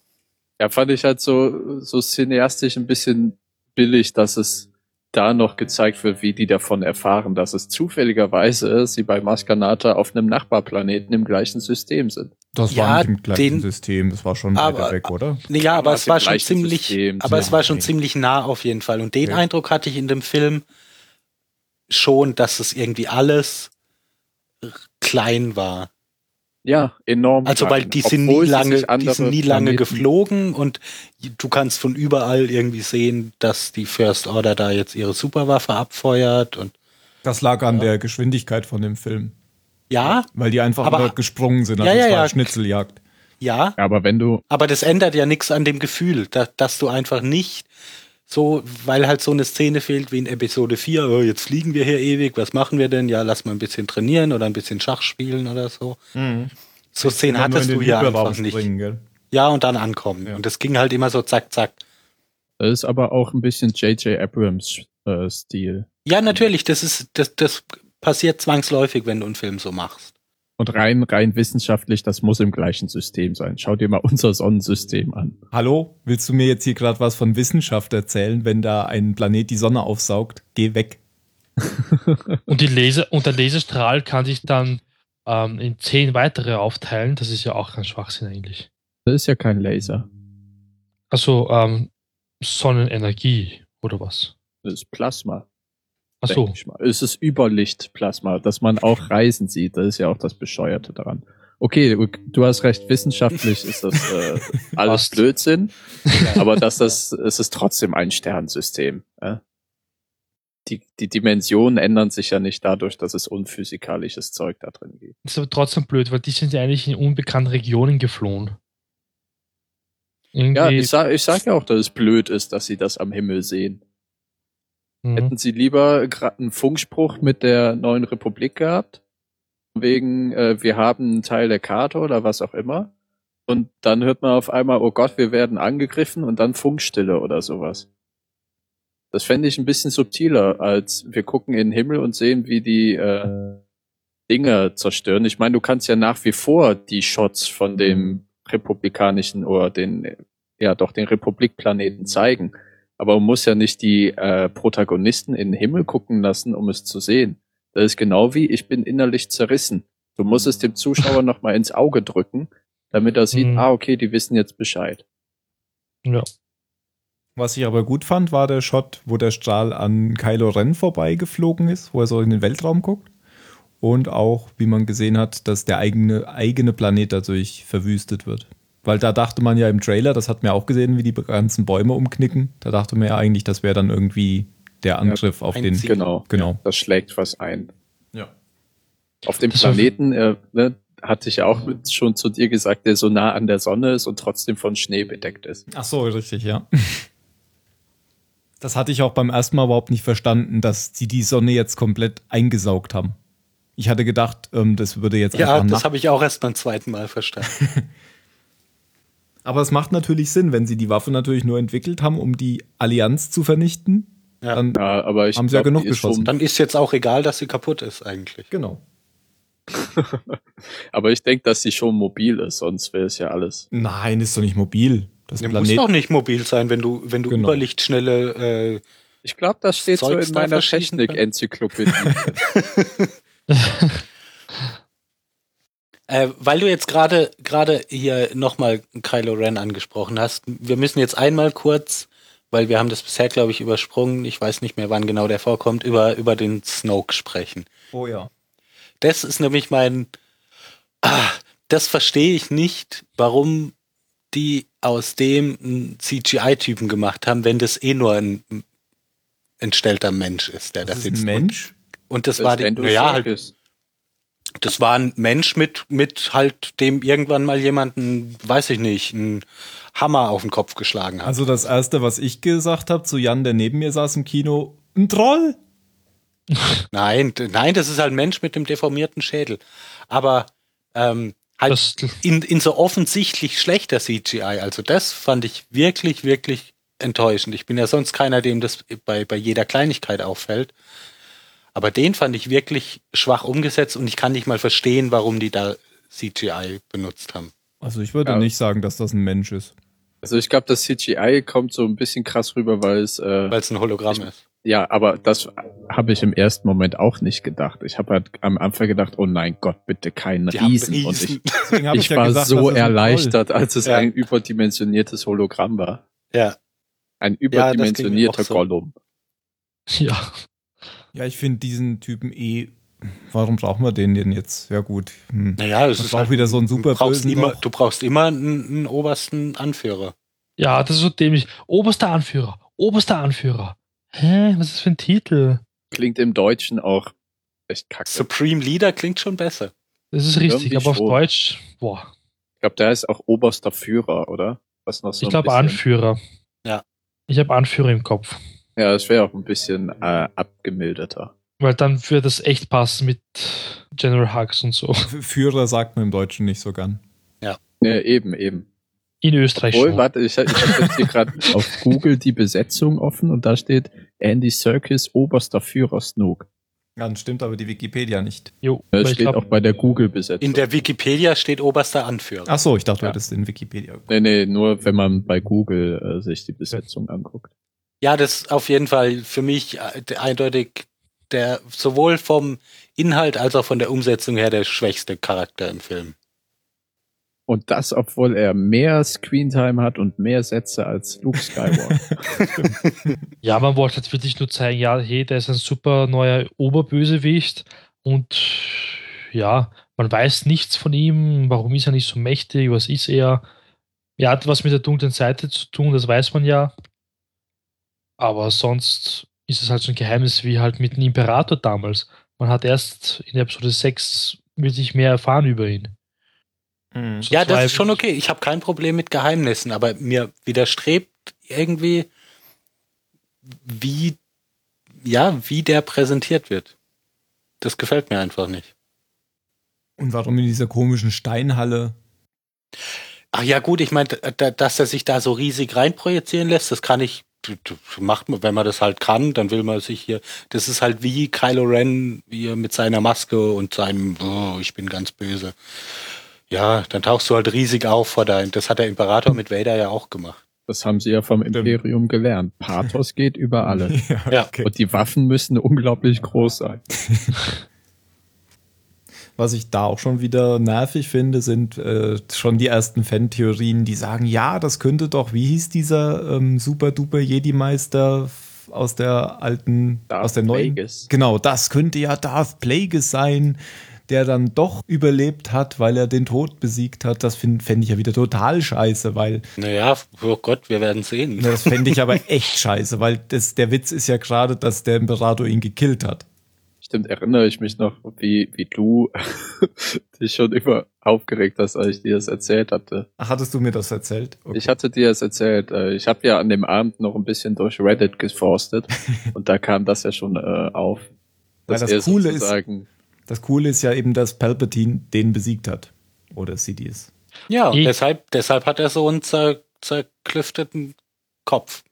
Ja, fand ich halt so, so cineastisch ein bisschen billig, dass es da noch gezeigt wird, wie die davon erfahren, dass es zufälligerweise sie bei Maskanata auf einem Nachbarplaneten im gleichen System sind. Das Ja, war nicht im gleichen den- System, das war schon Aber- weiter weg, oder? Nee, Ja, aber es war schon ziemlich, System, aber es ja, war schon ziemlich nah auf jeden Fall. Und den Okay. Eindruck hatte ich in dem Film schon, dass es irgendwie alles klein war. Ja, enorm. Also weil die sind nie lange, die sind nie lange Planeten- geflogen und du kannst von überall irgendwie sehen, dass die First Order da jetzt ihre Superwaffe abfeuert und Das lag an Ja. der Geschwindigkeit von dem Film. ja, Weil die einfach Aber- gesprungen sind. Ja, Also ja, es war ja. Schnitzeljagd. ja, Ja, aber wenn du, aber das ändert ja nichts an dem Gefühl, da, dass du einfach nicht so, weil halt so eine Szene fehlt wie in Episode 4, oh, jetzt fliegen wir hier ewig, was machen wir denn? Ja, lass mal ein bisschen trainieren oder ein bisschen Schach spielen oder so. So Szenen hattest du Hyperraum einfach nicht. springen, gell? Ja, und dann ankommen. Ja. Und das ging halt immer so zack, zack. das ist aber auch ein bisschen J.J. Abrams äh, Stil. Ja, natürlich, das ist, das, das passiert zwangsläufig, wenn du einen Film so machst. Und rein, rein wissenschaftlich, das muss im gleichen System sein. Schau dir mal unser Sonnensystem an. Hallo, willst du mir jetzt hier gerade was von Wissenschaft erzählen, wenn da ein Planet die Sonne aufsaugt? Geh weg. *laughs* Und, die Laser, und der Laserstrahl kann sich dann ähm, in zehn weitere aufteilen. Das ist ja auch ganz Schwachsinn eigentlich. Das ist ja kein Laser. Also ähm, Sonnenenergie oder was? Das ist Plasma. Ich mal. Es ist Überlichtplasma, dass man auch Reisen sieht. Das ist ja auch das Bescheuerte daran. Okay, du- hast recht, wissenschaftlich ist das äh, *laughs* alles. Blödsinn, aber dass das, es ist trotzdem ein Sternensystem. Ja? Die, die Dimensionen ändern sich ja nicht dadurch, dass es unphysikalisches Zeug da drin gibt. ist aber trotzdem blöd, weil die sind ja eigentlich in unbekannte Regionen geflohen. Irgendwie, Ja, ich sag, ich sag ja auch, dass es blöd ist, dass sie das am Himmel sehen. Mhm. Hätten sie lieber gerade einen Funkspruch mit der neuen Republik gehabt, wegen äh, wir haben einen Teil der Karte oder was auch immer, und dann hört man auf einmal, oh Gott, wir werden angegriffen und dann Funkstille oder sowas. Das fände ich ein bisschen subtiler, als wir gucken in den Himmel und sehen, wie die äh, Dinge zerstören. Ich meine, du kannst ja nach wie vor die Shots von dem republikanischen oder den, ja doch, den Republikplaneten zeigen. Aber man muss ja nicht die äh, Protagonisten in den Himmel gucken lassen, um es zu sehen. Das ist genau wie, ich bin innerlich zerrissen. Du musst es dem Zuschauer nochmal ins Auge drücken, damit er sieht, Mhm. ah, okay, die wissen jetzt Bescheid. ja. Was ich aber gut fand, war der Shot, wo der Strahl an Kylo Ren vorbeigeflogen ist, wo er so in den Weltraum guckt. Und auch, wie man gesehen hat, dass der eigene, eigene Planet dadurch verwüstet wird. Weil da dachte man ja im Trailer, das hat man auch gesehen, wie die ganzen Bäume umknicken. Da dachte man ja eigentlich, das wäre dann irgendwie der Angriff auf ein den. Ziel. Genau. Genau. Das schlägt was ein. Ja. Auf dem Das Planeten, äh, ne, hatte ich ja auch mit, schon zu dir gesagt, der so nah an der Sonne ist und trotzdem von Schnee bedeckt ist. Ach so, richtig, ja. Das hatte ich auch beim ersten Mal überhaupt nicht verstanden, dass sie die Sonne jetzt komplett eingesaugt haben. Ich hatte gedacht, ähm, das würde jetzt Ja, einfach das nach. habe ich auch erst beim zweiten Mal verstanden. *laughs* Aber es macht natürlich Sinn, wenn sie die Waffe natürlich nur entwickelt haben, um die Allianz zu vernichten. Ja. Dann, Ja, aber ich Haben sie ja glaub, genug die ist geschossen. Dann ist jetzt auch egal, dass sie kaputt ist eigentlich. genau. *laughs* aber ich denke, dass sie schon mobil ist, sonst wäre es ja alles. Nein, ist doch nicht mobil. Das Du musst Planet. doch nicht mobil sein, wenn du, wenn du Genau. überlichtschnelle äh, Ich glaube, das steht so Zeugs in da meiner Technik-Enzyklopädie. *laughs* *laughs* Äh, weil du jetzt gerade gerade hier nochmal Kylo Ren angesprochen hast, wir müssen jetzt einmal kurz, weil wir haben das bisher, glaube ich, übersprungen, ich weiß nicht mehr, wann genau der vorkommt, über, über den Snoke sprechen. Oh ja. Das ist nämlich mein, ah, das verstehe ich nicht, warum die aus dem einen CGI-Typen gemacht haben, wenn das eh nur ein entstellter Mensch ist, der Das da ist ein. Mensch. Und das, war die, ja, halt, Serkis. Das war ein Mensch mit, mit halt dem irgendwann mal jemanden, weiß ich nicht, einen Hammer auf den Kopf geschlagen hat. Also das erste, was ich gesagt habe zu Jan, der neben mir saß im Kino, ein Troll. *laughs* Nein, nein, das ist halt ein Mensch mit dem deformierten Schädel. Aber ähm, halt Das, in, in so offensichtlich schlechter CGI. Also das fand ich wirklich, wirklich enttäuschend. Ich bin ja sonst keiner, dem das bei, bei jeder Kleinigkeit auffällt. Aber den fand ich wirklich schwach umgesetzt und ich kann nicht mal verstehen, warum die da CGI benutzt haben. Also ich würde Ja. nicht sagen, dass das ein Mensch ist. Also ich glaube, das CGI kommt so ein bisschen krass rüber, weil es äh, Weil es ein Hologramm Ich- ist. ja, aber das habe ich im ersten Moment auch nicht gedacht. Ich habe halt am Anfang gedacht, oh nein Gott, bitte keinen Die haben Riesen. Und ich, hab ich ja war gesagt, so erleichtert, als es Ja. ein überdimensioniertes Hologramm war. Ja. Ein Ja, überdimensionierter so. Gollum. ja. Ja, ich finde diesen Typen eh. Warum brauchen wir den denn jetzt? Ja gut. Hm. Naja, es Das ist auch halt, wieder so ein du super brauchst Bösen immer, du brauchst immer einen, einen obersten Anführer. ja, das ist so dämlich. Oberster Anführer. Oberster Anführer. Hä? Was ist das für ein Titel? Klingt im Deutschen auch echt kacke. Supreme Leader klingt schon besser. Das ist richtig, Irgendwie aber auf schon. Deutsch, boah. Ich glaube, der ist auch oberster Führer, oder? Was noch so ich glaube Anführer. Ja. Ich habe Anführer im Kopf. Ja, das wäre auch ein bisschen äh, abgemilderter. Weil dann würde das echt passen mit General Hux und so. Führer sagt man im Deutschen nicht so gern. Ja, eben, eben. In Österreich Obwohl, schon. warte, ich, ich habe jetzt hier gerade *laughs* auf Google die Besetzung offen und da steht Andy Serkis, oberster Führer Snook. Ja, das stimmt aber die Wikipedia nicht. Jo, Das steht glaub, auch bei der Google-Besetzung. In der Wikipedia steht oberster Anführer. Ach so, ich dachte, du Ja. hättest in Wikipedia. Nee, nee, nur wenn man bei Google äh, sich die Besetzung anguckt. Ja, das ist auf jeden Fall für mich äh, der- eindeutig der sowohl vom Inhalt als auch von der Umsetzung her der schwächste Charakter im Film. Und das, obwohl er mehr Screentime hat und mehr Sätze als Luke Skywalker. *laughs* ja, man wollte halt wirklich nur zeigen, ja, hey, der ist ein super neuer Oberbösewicht und ja, man weiß nichts von ihm, warum ist er nicht so mächtig, was ist er? Er hat was mit der dunklen Seite zu tun, das weiß man ja. Aber sonst ist es halt so ein Geheimnis wie halt mit dem Imperator damals. Man hat erst in der Episode 6 wirklich mehr erfahren über ihn. So Ja, das ist schon okay. Ich habe kein Problem mit Geheimnissen, aber mir widerstrebt irgendwie, wie, ja, wie der präsentiert wird. Das gefällt mir einfach nicht. Und warum in dieser komischen Steinhalle? Ach ja, gut, ich meine, da- dass er sich da so riesig reinprojizieren lässt, das kann ich, macht man, wenn man das halt kann, dann will man sich hier, das ist halt wie Kylo Ren, wie er mit seiner Maske und seinem, oh, ich bin ganz böse. Ja, dann tauchst du halt riesig auf vor deinem, das hat der Imperator mit Vader ja auch gemacht. Das haben sie ja vom Imperium gelernt. Pathos geht über *laughs* alles. Ja. okay. Und die Waffen müssen unglaublich groß sein. *laughs* Was ich da auch schon wieder nervig finde, sind äh, schon die ersten Fan-Theorien, die sagen, ja, das könnte doch, wie hieß dieser ähm, super-duper Jedi-Meister aus der alten, Darth aus der neuen? Plagueis. Genau, das könnte ja Darth Plagueis sein, der dann doch überlebt hat, weil er den Tod besiegt hat. Das fände fänd ich ja wieder total scheiße, weil Naja, oh Gott, wir werden sehen. das fände ich aber *laughs* echt scheiße, weil das, der Witz ist ja gerade, dass der Imperator ihn gekillt hat. Stimmt, erinnere ich mich noch, wie, wie du *laughs* dich schon immer aufgeregt hast, als ich dir das erzählt hatte. Ach, hattest du mir das erzählt? Okay. Ich hatte dir das erzählt. äh, Ich habe ja an dem Abend noch ein bisschen durch Reddit geforstet *laughs* und da kam das ja schon äh, auf. Weil das Coole ist- Das Coole ist ja eben, dass Palpatine den besiegt hat. Oder Sidious. Ja, Ich- deshalb, deshalb hat er so einen zer zerklüfteten Kopf.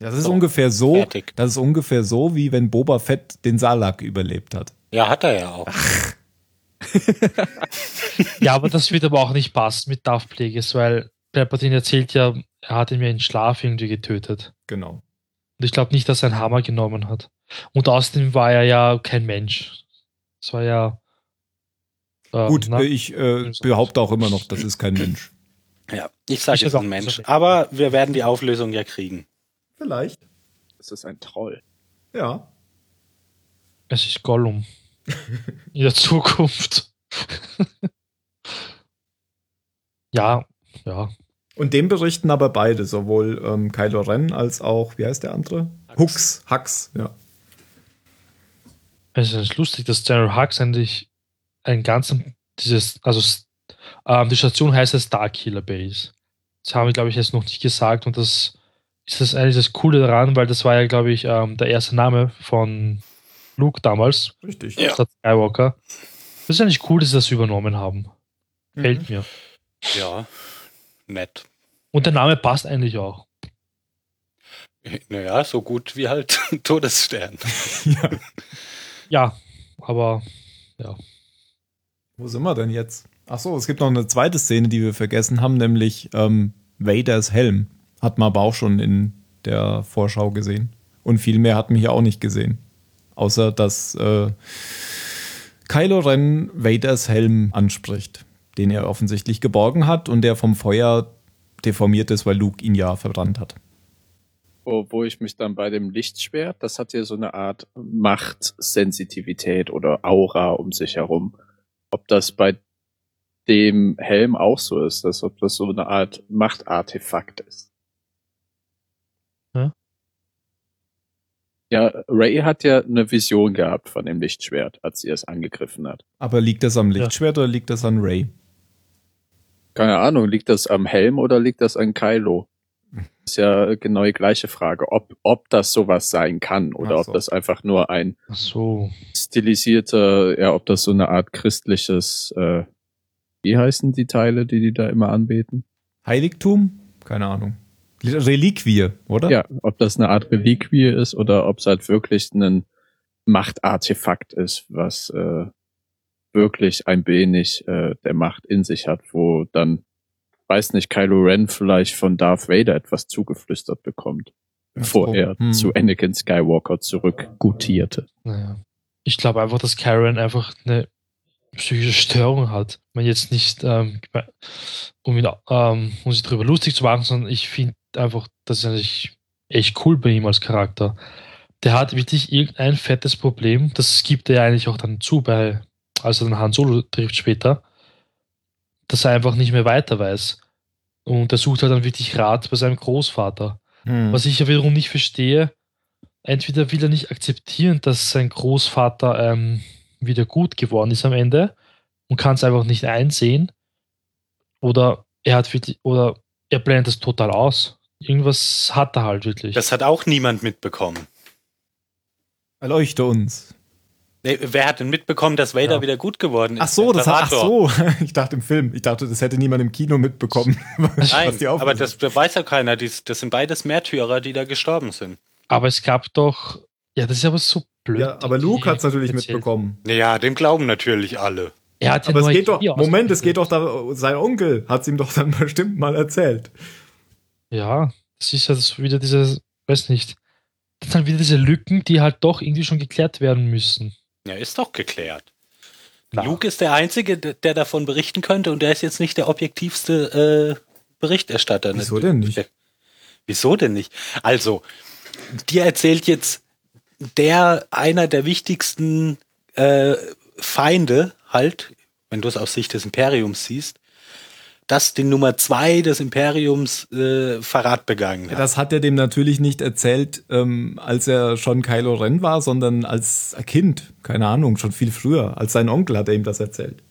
Das ist So, ungefähr so, fertig. das ist ungefähr so, wie wenn Boba Fett den Salak überlebt hat. Ja, hat er ja auch. *laughs* Ja, aber das wird aber auch nicht passen mit Darth Plagueis, weil Palpatine erzählt ja, er hat ihn ja in Schlaf irgendwie getötet. Genau. Und ich glaube nicht, dass er einen Hammer genommen hat. Und außerdem war er ja kein Mensch. Es war ja. ähm, Gut, na, äh, ich äh, behaupte auch immer noch, das ist kein Mensch. Ja, ich sage jetzt ein Mensch. Aber wir werden die Auflösung ja kriegen. Vielleicht. Das ist ein Troll. Ja. es ist Gollum. *laughs* In der Zukunft. *laughs* ja, ja. Und dem berichten aber beide, sowohl ähm, Kylo Ren als auch, wie heißt der andere? Hux. Hux, ja. Es ist lustig, dass General Hux eigentlich ein ganzen, dieses, also ähm, die Station heißt Starkiller Base. Das haben wir, glaube ich, jetzt noch nicht gesagt und das ist das eigentlich das Coole daran, weil das war ja, glaube ich, ähm, der erste Name von Luke damals, Richtig. Ja. statt Skywalker. Das ist eigentlich cool, dass sie das übernommen haben. Mhm. Fällt mir. Ja, nett. Und der Name passt eigentlich auch. Naja, so gut wie halt *laughs* Todesstern. ja. Ja, aber Wo sind wir denn jetzt? Ach so, es gibt noch eine zweite Szene, die wir vergessen haben, nämlich ähm, Vaders Helm. Hat man aber auch schon in der Vorschau gesehen. Und viel mehr hat man hier auch nicht gesehen. Außer, dass äh, Kylo Ren Vaders Helm anspricht, den er offensichtlich geborgen hat und der vom Feuer deformiert ist, weil Luke ihn ja verbrannt hat. Wo, wo ich mich dann bei dem Lichtschwert, das hat ja so eine Art Machtsensitivität oder Aura um sich herum. Ob das bei dem Helm auch so ist, dass ob das so eine Art Machtartefakt ist. Ja. Ja, Ray hat ja eine Vision gehabt von dem Lichtschwert, als sie es angegriffen hat. Aber liegt das am Lichtschwert oder liegt das an Ray? Keine Ahnung, liegt das am Helm oder liegt das an Kylo? Ist ja genau die gleiche Frage, ob, ob das sowas sein kann oder so. ob das einfach nur ein so. stilisierter, ja, ob das so eine Art christliches, äh, wie heißen die Teile, die die da immer anbeten? Heiligtum? Keine Ahnung. Reliquie, oder? Ja, ob das eine Art Reliquie ist oder ob es halt wirklich ein Machtartefakt ist, was äh, wirklich ein wenig äh, der Macht in sich hat, wo dann, weiß nicht, Kylo Ren vielleicht von Darth Vader etwas zugeflüstert bekommt, bevor so. er Hm. zu Anakin Skywalker zurückgutierte. Naja. Ich glaube einfach, dass Karen einfach eine psychische Störung hat. Man jetzt nicht, ähm, um, ihn, ähm, um sich darüber lustig zu machen, sondern ich finde einfach, das ist eigentlich echt cool bei ihm als Charakter. Der hat wirklich irgendein fettes Problem. Das gibt er ja eigentlich auch dann zu, bei, als er dann Han Solo trifft später, dass er einfach nicht mehr weiter weiß. Und er sucht halt dann wirklich Rat bei seinem Großvater. Hm. Was ich ja wiederum nicht verstehe, entweder will er nicht akzeptieren, dass sein Großvater ähm, wieder gut geworden ist am Ende und kann es einfach nicht einsehen, oder er hat wirklich, oder er blendet es total aus. Irgendwas hat er halt wirklich. Das hat auch niemand mitbekommen. Erleuchte uns. Nee, wer hat denn mitbekommen, dass Vader Ja. wieder gut geworden ist? Ach so, das hat, ach so. *laughs* Ich dachte im Film. Ich dachte, das hätte niemand im Kino mitbekommen. *laughs* Nein, die aber das, das weiß ja keiner. Dies- Das sind beides Märtyrer, die da gestorben sind. aber es gab doch, ja, das ist aber so blöd. Ja, aber Luke hat es natürlich erzählt. mitbekommen. Naja, dem glauben natürlich alle. Er hat ja Aber es geht doch, Moment, es geht doch da, sein Onkel hat es ihm doch dann *laughs* bestimmt mal erzählt. Ja, das ist ja das wieder diese, weiß nicht, das sind wieder diese Lücken, die halt doch irgendwie schon geklärt werden müssen. Ja, ist doch geklärt. Na, Luke ist der Einzige, der der davon berichten könnte und der ist jetzt nicht der objektivste äh, Berichterstatter. Wieso denn nicht? Wieso denn nicht? Also, dir erzählt jetzt der einer der wichtigsten äh, Feinde halt, wenn du es aus Sicht des Imperiums siehst, dass die Nummer zwei des Imperiums äh, Verrat begangen hat. Das hat er dem natürlich nicht erzählt, ähm, als er schon Kylo Ren war, sondern als Kind. Keine Ahnung, schon viel früher. Als sein Onkel hat er ihm das erzählt.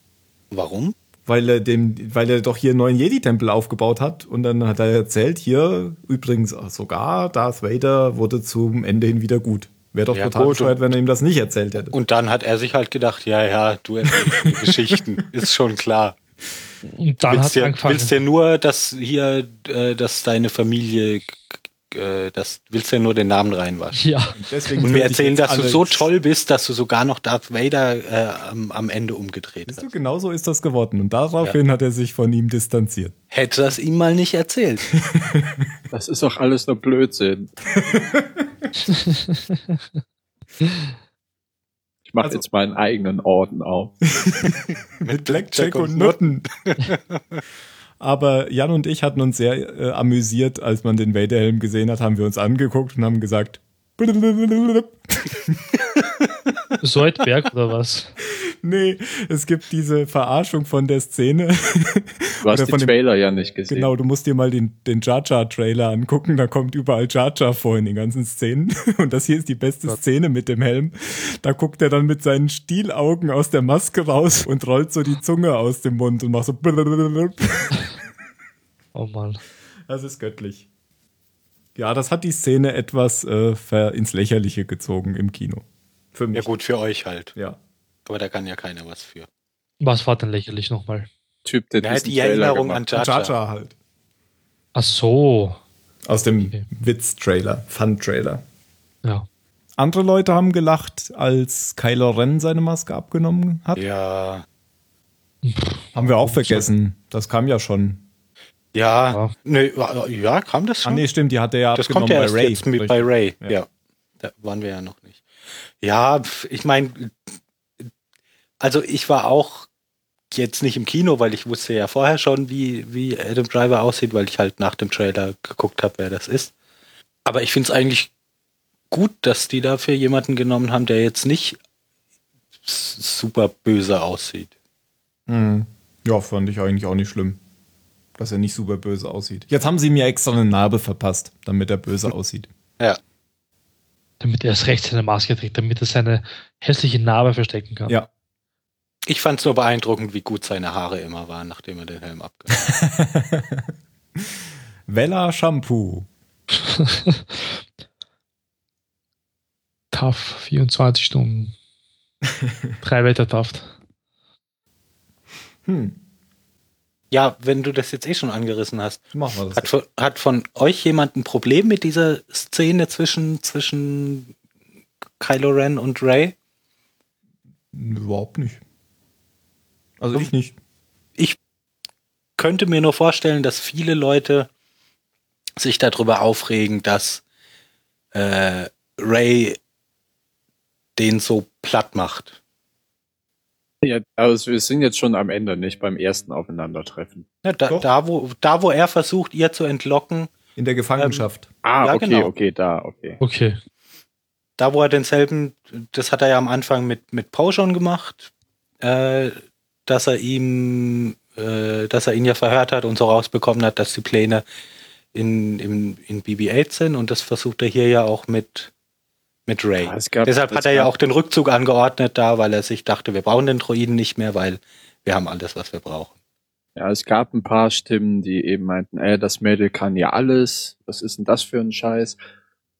Warum? Weil er dem, weil er doch hier einen neuen Jedi-Tempel aufgebaut hat und dann hat er erzählt, hier übrigens sogar Darth Vader wurde zum Ende hin wieder gut. Wäre doch Ja, total gut, bescheuert, wenn er ihm das nicht erzählt hätte. Und dann hat er sich halt gedacht, ja, ja, du erzählst mir *laughs* Geschichten, ist schon klar. Und dann hat willst er ja, angefangen. willst ja nur, dass hier, äh, dass deine Familie, äh, das willst ja nur den Namen reinwaschen. ja, Deswegen Und würde mir ich erzählen, dass du so toll bist, dass du sogar noch Darth Vader äh, am, am Ende umgedreht Siehst du, hast. genau so ist das geworden. Und daraufhin hat er sich von ihm distanziert. Hätte das ihm mal nicht erzählt. *laughs* Das ist doch alles nur Blödsinn. *laughs* Ich mache Also- jetzt meinen eigenen Orden auf. *laughs* Mit Blackjack und Nutten. *laughs* Aber Jan und ich hatten uns sehr äh, amüsiert, als man den Vader-Helm gesehen hat, haben wir uns angeguckt und haben gesagt, *laughs* Soldberg oder was? nee, es gibt diese Verarschung von der Szene. Du hast dem- Trailer ja nicht gesehen. Genau, du musst dir mal den, den Jar Jar Trailer angucken, da kommt überall Jar Jar vor in den ganzen Szenen. *laughs* Und das hier ist die beste Szene mit dem Helm. Da guckt er dann mit seinen Stielaugen aus der Maske raus und rollt so die Zunge aus dem Mund und macht so. *laughs* Oh Mann. Das ist göttlich. Ja, das hat die Szene etwas äh, ins Lächerliche gezogen im Kino. Für mich. Ja gut, für euch halt. Ja. Aber da kann ja keiner was für. Was war denn lächerlich nochmal? Typ, der diesen die Trailer Erinnerung an gemacht Jar Jar. Jar halt. Ach so. Aus dem Okay. Witz-Trailer, Fun-Trailer. Ja. Andere Leute haben gelacht, als Kylo Ren seine Maske abgenommen hat. Ja. Haben wir auch vergessen. Das kam ja schon. Ja. Ja. Nee, ja, kam das Ah, schon? nee, stimmt, die hat er ja das abgenommen kommt ja bei erst Ray. jetzt mit bei Ray. Ja. Ja. Da waren wir ja noch nicht. Ja, ich meine, also ich war auch jetzt nicht im Kino, weil ich wusste ja vorher schon, wie, wie Adam Driver aussieht, weil ich halt nach dem Trailer geguckt habe, wer das ist. Aber ich finde es eigentlich gut, dass die dafür jemanden genommen haben, der jetzt nicht super böse aussieht. Mhm. Ja, fand ich eigentlich auch nicht schlimm. Dass er nicht super böse aussieht. Jetzt haben sie mir extra eine Narbe verpasst, damit er böse *laughs* aussieht. Ja. Damit er erst recht seine Maske trägt, damit er seine hässliche Narbe verstecken kann. Ja. Ich fand es nur beeindruckend, wie gut seine Haare immer waren, nachdem er den Helm abgenommen hat. *laughs* Vella Shampoo. *laughs* Tough, 24 Stunden. *laughs* Drei Wetter Taft. Hm, Ja, wenn du das jetzt eh schon angerissen hast, machen wir das. Hat von, hat von euch jemand ein Problem mit dieser Szene zwischen, zwischen Kylo Ren und Ray? Überhaupt nicht. Also ich nicht. Könnte mir nur vorstellen, dass viele Leute sich darüber aufregen, dass äh, Ray den so platt macht. Ja, also wir sind jetzt schon am Ende, nicht beim ersten Aufeinandertreffen. Ja, da, da, wo, da, wo er versucht, ihr zu entlocken, In der Gefangenschaft. Ah, Ja, okay, genau. okay, da, okay. Okay. da wo er denselben, das hat er ja am Anfang mit, mit Poe schon gemacht, äh, dass er ihm, äh, dass er ihn ja verhört hat und so rausbekommen hat, dass die Pläne in, in, in BB-8 sind und das versucht er hier ja auch mit, mit Ray. Ja, gab- Deshalb es hat er ja auch den Rückzug angeordnet da, weil er sich dachte, wir brauchen den Droiden nicht mehr, weil wir haben alles, was wir brauchen. Ja, es gab ein paar Stimmen, die eben meinten, ey, das Mädel kann ja alles. Was ist denn das für ein Scheiß?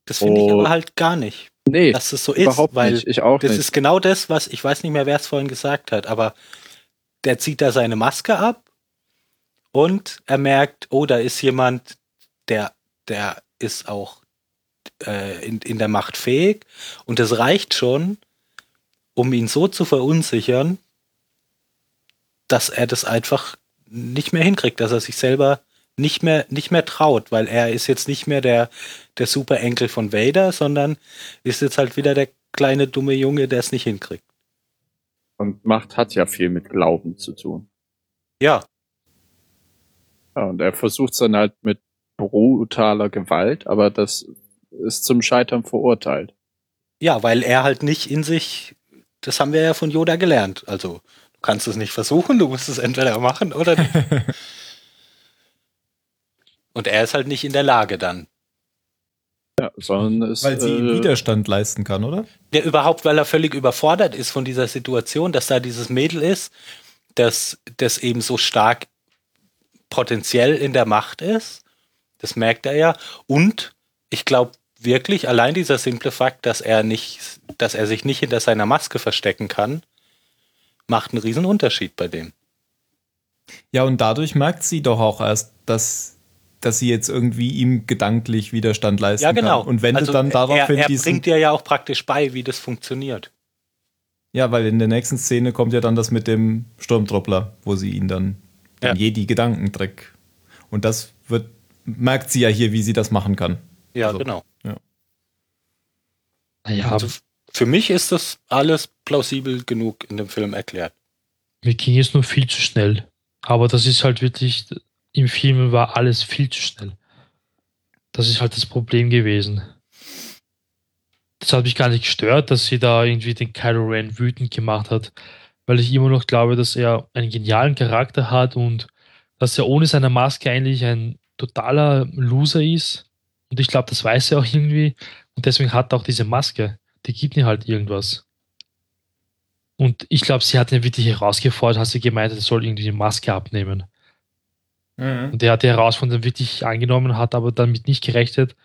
Das finde ich Oh. aber halt gar nicht, Nee, dass es so ist, überhaupt weil nicht. Ich auch Das nicht. ist genau das, was ich weiß nicht mehr, wer es vorhin gesagt hat, aber der zieht da seine Maske ab und er merkt, oh, da ist jemand, der, der ist auch äh, in, in der Macht fähig und es reicht schon, um ihn so zu verunsichern, dass er das einfach nicht mehr hinkriegt, dass er sich selber nicht mehr, nicht mehr traut, weil er ist jetzt nicht mehr der, der super Enkel von Vader, sondern ist jetzt halt wieder der kleine dumme Junge, der es nicht hinkriegt. Und Macht hat ja viel mit Glauben zu tun. Ja, Ja, und er versucht es dann halt mit brutaler Gewalt, aber das ist zum Scheitern verurteilt. ja, weil er halt nicht in sich, das haben wir ja von Yoda gelernt. Also, du kannst es nicht versuchen, du musst es entweder machen oder nicht. *laughs* Und er ist halt nicht in der Lage dann. Ja, sondern es, Weil sie ihm äh, Widerstand leisten kann, oder? Ja, überhaupt, weil er völlig überfordert ist von dieser Situation, dass da dieses Mädel ist, das, das eben so stark potenziell in der Macht ist. Das merkt er ja. Und ich glaube wirklich, allein dieser simple Fakt, dass er nicht, dass er sich nicht hinter seiner Maske verstecken kann, macht einen riesen Unterschied bei dem. Ja, und dadurch merkt sie doch auch erst, dass, dass sie jetzt irgendwie ihm gedanklich Widerstand leisten Ja, genau. kann. Und wendet Also dann daraufhin er, er diesen. bringt dir ja auch praktisch bei, wie das funktioniert. Ja, weil in der nächsten Szene kommt ja dann das mit dem Sturmtruppler, wo sie ihn dann Ja. den Jedi-Gedankentrick. Und das wird, merkt sie ja hier, wie sie das machen kann. Ja, Also, genau. Naja, Also f- für mich ist das alles plausibel genug in dem Film erklärt. mir ging es nur viel zu schnell. Aber das ist halt wirklich, im Film war alles viel zu schnell. Das ist halt das Problem gewesen. Das hat mich gar nicht gestört, dass sie da irgendwie den Kylo Ren wütend gemacht hat, weil ich immer noch glaube, dass er einen genialen Charakter hat und dass er ohne seine Maske eigentlich ein totaler Loser ist. Und ich glaube, das weiß er auch irgendwie. Und deswegen hat er auch diese Maske. Die gibt ihm halt irgendwas. Und ich glaube, sie hat ihn wirklich herausgefordert, hat sie gemeint, er soll irgendwie die Maske abnehmen. Und er hat die Herausforderung wirklich angenommen, hat aber damit nicht gerechnet,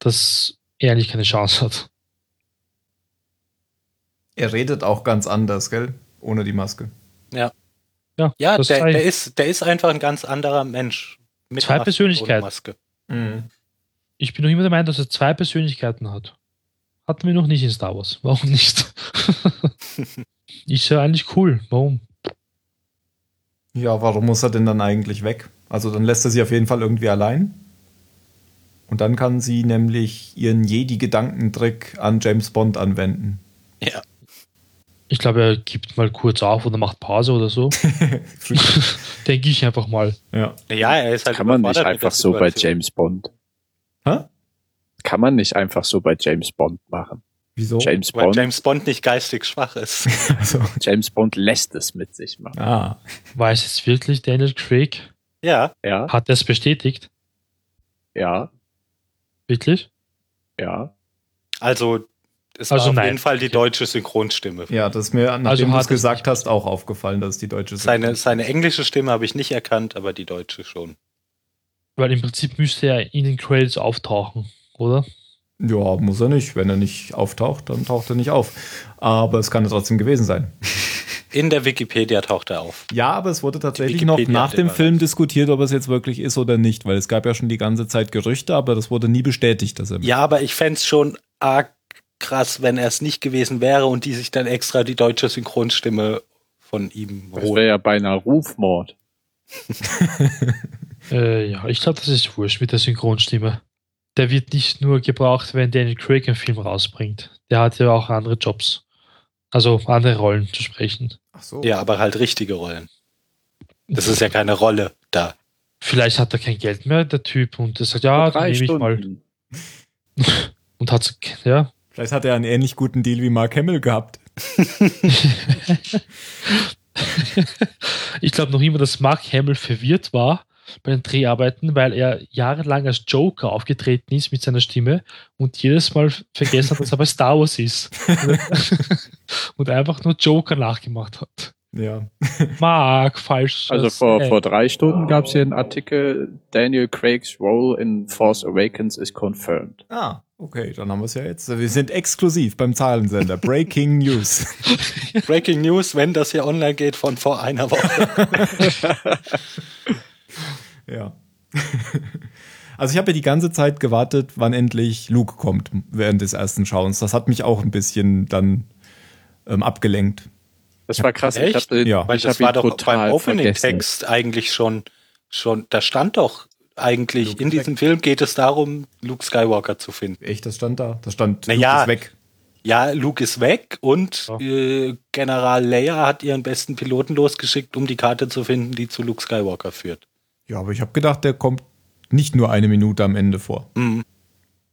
dass er eigentlich keine Chance hat. Er redet auch ganz anders, gell? Ohne die Maske. Ja, das der, sei- der, ist, der ist einfach ein ganz anderer Mensch. Mit Zwei Maske, Persönlichkeiten. Maske. Ich bin noch immer der Meinung, dass er zwei Persönlichkeiten hat. Hatten wir noch nicht in Star Wars. Warum nicht? *laughs* ist ja eigentlich cool. Warum? Ja, warum muss er denn dann eigentlich weg? Also dann lässt er sie auf jeden Fall irgendwie allein. Und dann kann sie nämlich ihren Jedi-Gedankentrick an James Bond anwenden. Ja. Ich glaube, er gibt mal kurz auf oder macht Pause oder so. *laughs* *laughs* Denke ich einfach mal. ja. Ja, er ist halt kann man nicht einfach so bei. James Bond. Hä? Kann man nicht einfach so bei James Bond machen. Wieso? James Weil Bond, James Bond nicht geistig schwach ist. *laughs* *laughs* Also, James Bond lässt es mit sich machen. ah. War es jetzt wirklich Daniel Craig? ja, Ja, Hat er es bestätigt? ja, Wirklich? ja. also es Also war auf nein. jeden Fall die deutsche Synchronstimme. Ja, das ist mir, nachdem Also du es es gesagt hast, auch aufgefallen, dass es die deutsche Seine, seine englische Stimme habe ich nicht erkannt, aber die deutsche schon. Weil im Prinzip müsste er in den Credits auftauchen, oder? Ja, muss er nicht. Wenn er nicht auftaucht, dann taucht er nicht auf. Aber es kann ja trotzdem gewesen sein. In der Wikipedia taucht er auf. Ja, aber es wurde tatsächlich noch nach dem Film diskutiert, ob es jetzt wirklich ist oder nicht, weil es gab ja schon die ganze Zeit Gerüchte, aber das wurde nie bestätigt, dass er. Ja, aber ich fänd's schon arg krass, wenn er es nicht gewesen wäre und die sich dann extra die deutsche Synchronstimme von ihm Das holen. wäre ja beinahe Rufmord. *laughs* *laughs* Äh, ja, ich glaube, das ist wurscht mit der Synchronstimme. Der wird nicht nur gebraucht, wenn Daniel Craig einen Film rausbringt. Der hat ja auch andere Jobs. Also andere Rollen zu sprechen. Ach so. Ja, aber halt richtige Rollen. Das ist ja keine Rolle da. Vielleicht hat er kein Geld mehr, der Typ, und er sagt, ja, dann Drei nehme ich mal. Stunden. *laughs* Und hat ja, Vielleicht hat er einen ähnlich guten Deal wie Mark Hamill gehabt. *laughs* ich glaube noch immer, dass Mark Hamill verwirrt war bei den Dreharbeiten, weil er jahrelang als Joker aufgetreten ist mit seiner Stimme und jedes Mal vergessen hat, dass er bei Star Wars ist. *laughs* und einfach nur Joker nachgemacht hat. Ja. Mark, falsch. Also vor, vor drei Stunden gab es hier einen Artikel, Daniel Craig's role in Force Awakens is confirmed. Ah, okay, dann haben wir es ja jetzt. Wir sind exklusiv beim Zahlensender. Breaking News. Breaking News, wenn das hier online geht von vor einer Woche. *laughs* Ja. Also ich habe ja die ganze Zeit gewartet, wann endlich Luke kommt während des ersten Schauens. Das hat mich auch ein bisschen dann ähm, abgelenkt. Das war krass. Echt? Ich hab, den- Ja. Weil ich das war doch total beim. Opening-Text eigentlich schon, schon, da stand doch eigentlich, Luke in diesem Film geht es darum, Luke Skywalker zu finden. Echt, das stand da? Das stand Na Luke ja. ist weg. Ja, Luke ist weg und äh, General Leia hat ihren besten Piloten losgeschickt, um die Karte zu finden, die zu Luke Skywalker führt. Ja, aber ich habe gedacht, der kommt nicht nur eine Minute am Ende vor. Mhm.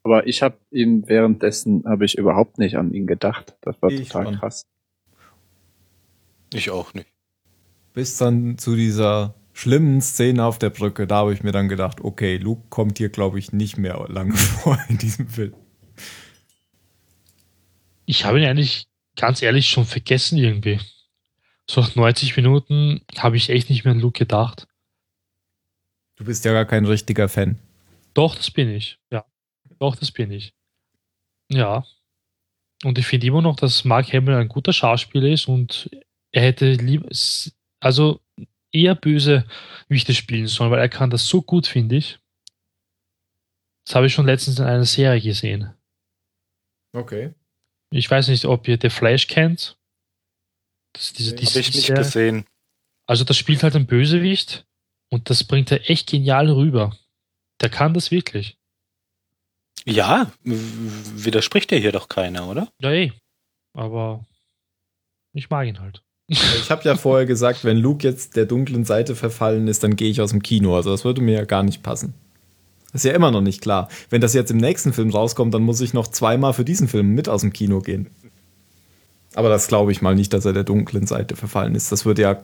Aber ich habe ihn währenddessen habe ich überhaupt nicht an ihn gedacht. Das war Ich total schon. krass. Ich auch nicht. Bis dann zu dieser schlimmen Szene auf der Brücke, da habe ich mir dann gedacht, okay, Luke kommt hier, glaube ich, nicht mehr lange *laughs* vor in diesem Film. Ich habe ihn eigentlich ganz ehrlich schon vergessen irgendwie. So nach 90 Minuten habe ich echt nicht mehr an Luke gedacht. Du bist ja gar kein richtiger Fan. Doch, das bin ich. Ja. Doch, das bin ich. Ja. Und ich finde immer noch, dass Mark Hamill ein guter Schauspieler ist und er hätte lieber, also eher böse Wichte spielen sollen, weil er kann das so gut, finde ich. Das habe ich schon letztens in einer Serie gesehen. Okay. Ich weiß nicht, ob ihr The Flash kennt. Das ist diese, diese Habe ich nicht Serie. gesehen. Also das spielt halt ein Bösewicht und das bringt er echt genial rüber. Der kann das wirklich. Ja, widerspricht dir hier doch keiner, oder? Ja, eh. Aber ich mag ihn halt. Ich habe ja vorher gesagt, wenn Luke jetzt der dunklen Seite verfallen ist, dann gehe ich aus dem Kino. Also das würde mir ja gar nicht passen. Ist ja immer noch nicht klar. Wenn das jetzt im nächsten Film rauskommt, dann muss ich noch zweimal für diesen Film mit aus dem Kino gehen. Aber das glaube ich mal nicht, dass er der dunklen Seite verfallen ist. Das würde ja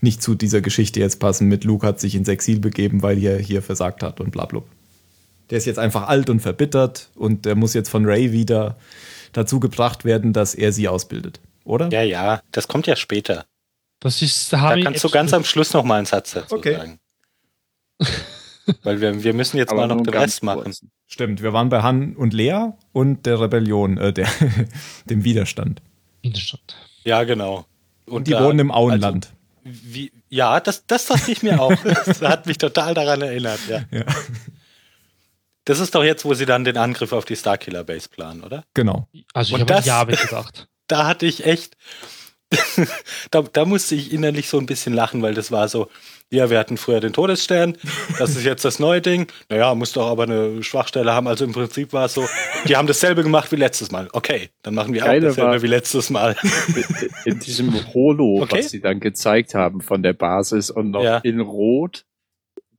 nicht zu dieser Geschichte jetzt passen mit Luke hat sich ins Exil begeben, weil er hier versagt hat und bla bla. Der ist jetzt einfach alt und verbittert und der muss jetzt von Ray wieder dazu gebracht werden, dass er sie ausbildet. Oder? Ja, ja, das kommt ja später. Das ist, da Da kannst du ganz am Schluss noch mal einen Satz dazu Okay. sagen. *laughs* Weil wir, wir müssen jetzt mal noch den Rest machen. kurz. Stimmt, wir waren bei Han und Lea und der Rebellion, äh, der, *laughs* dem Widerstand. Widerstand. Ja, genau. Und die da- wohnen im Auenland. Wie, ja, das, das dachte ich mir auch. *laughs* Das hat mich total daran erinnert, ja. ja. Das ist doch jetzt, wo sie dann den Angriff auf die Starkiller Base planen, oder? Genau. Also Und ich habe Jahwe gedacht. *laughs* Da hatte ich echt, *laughs* da, da musste ich innerlich so ein bisschen lachen, weil das war so, ja, wir hatten früher den Todesstern, das ist jetzt das neue Ding. Naja, muss doch aber eine Schwachstelle haben. Also im Prinzip war es so, die haben dasselbe gemacht wie letztes Mal. Okay, dann machen wir auch Geile dasselbe war- wie letztes Mal. In diesem Holo, Okay. was sie dann gezeigt haben von der Basis und noch Ja. in Rot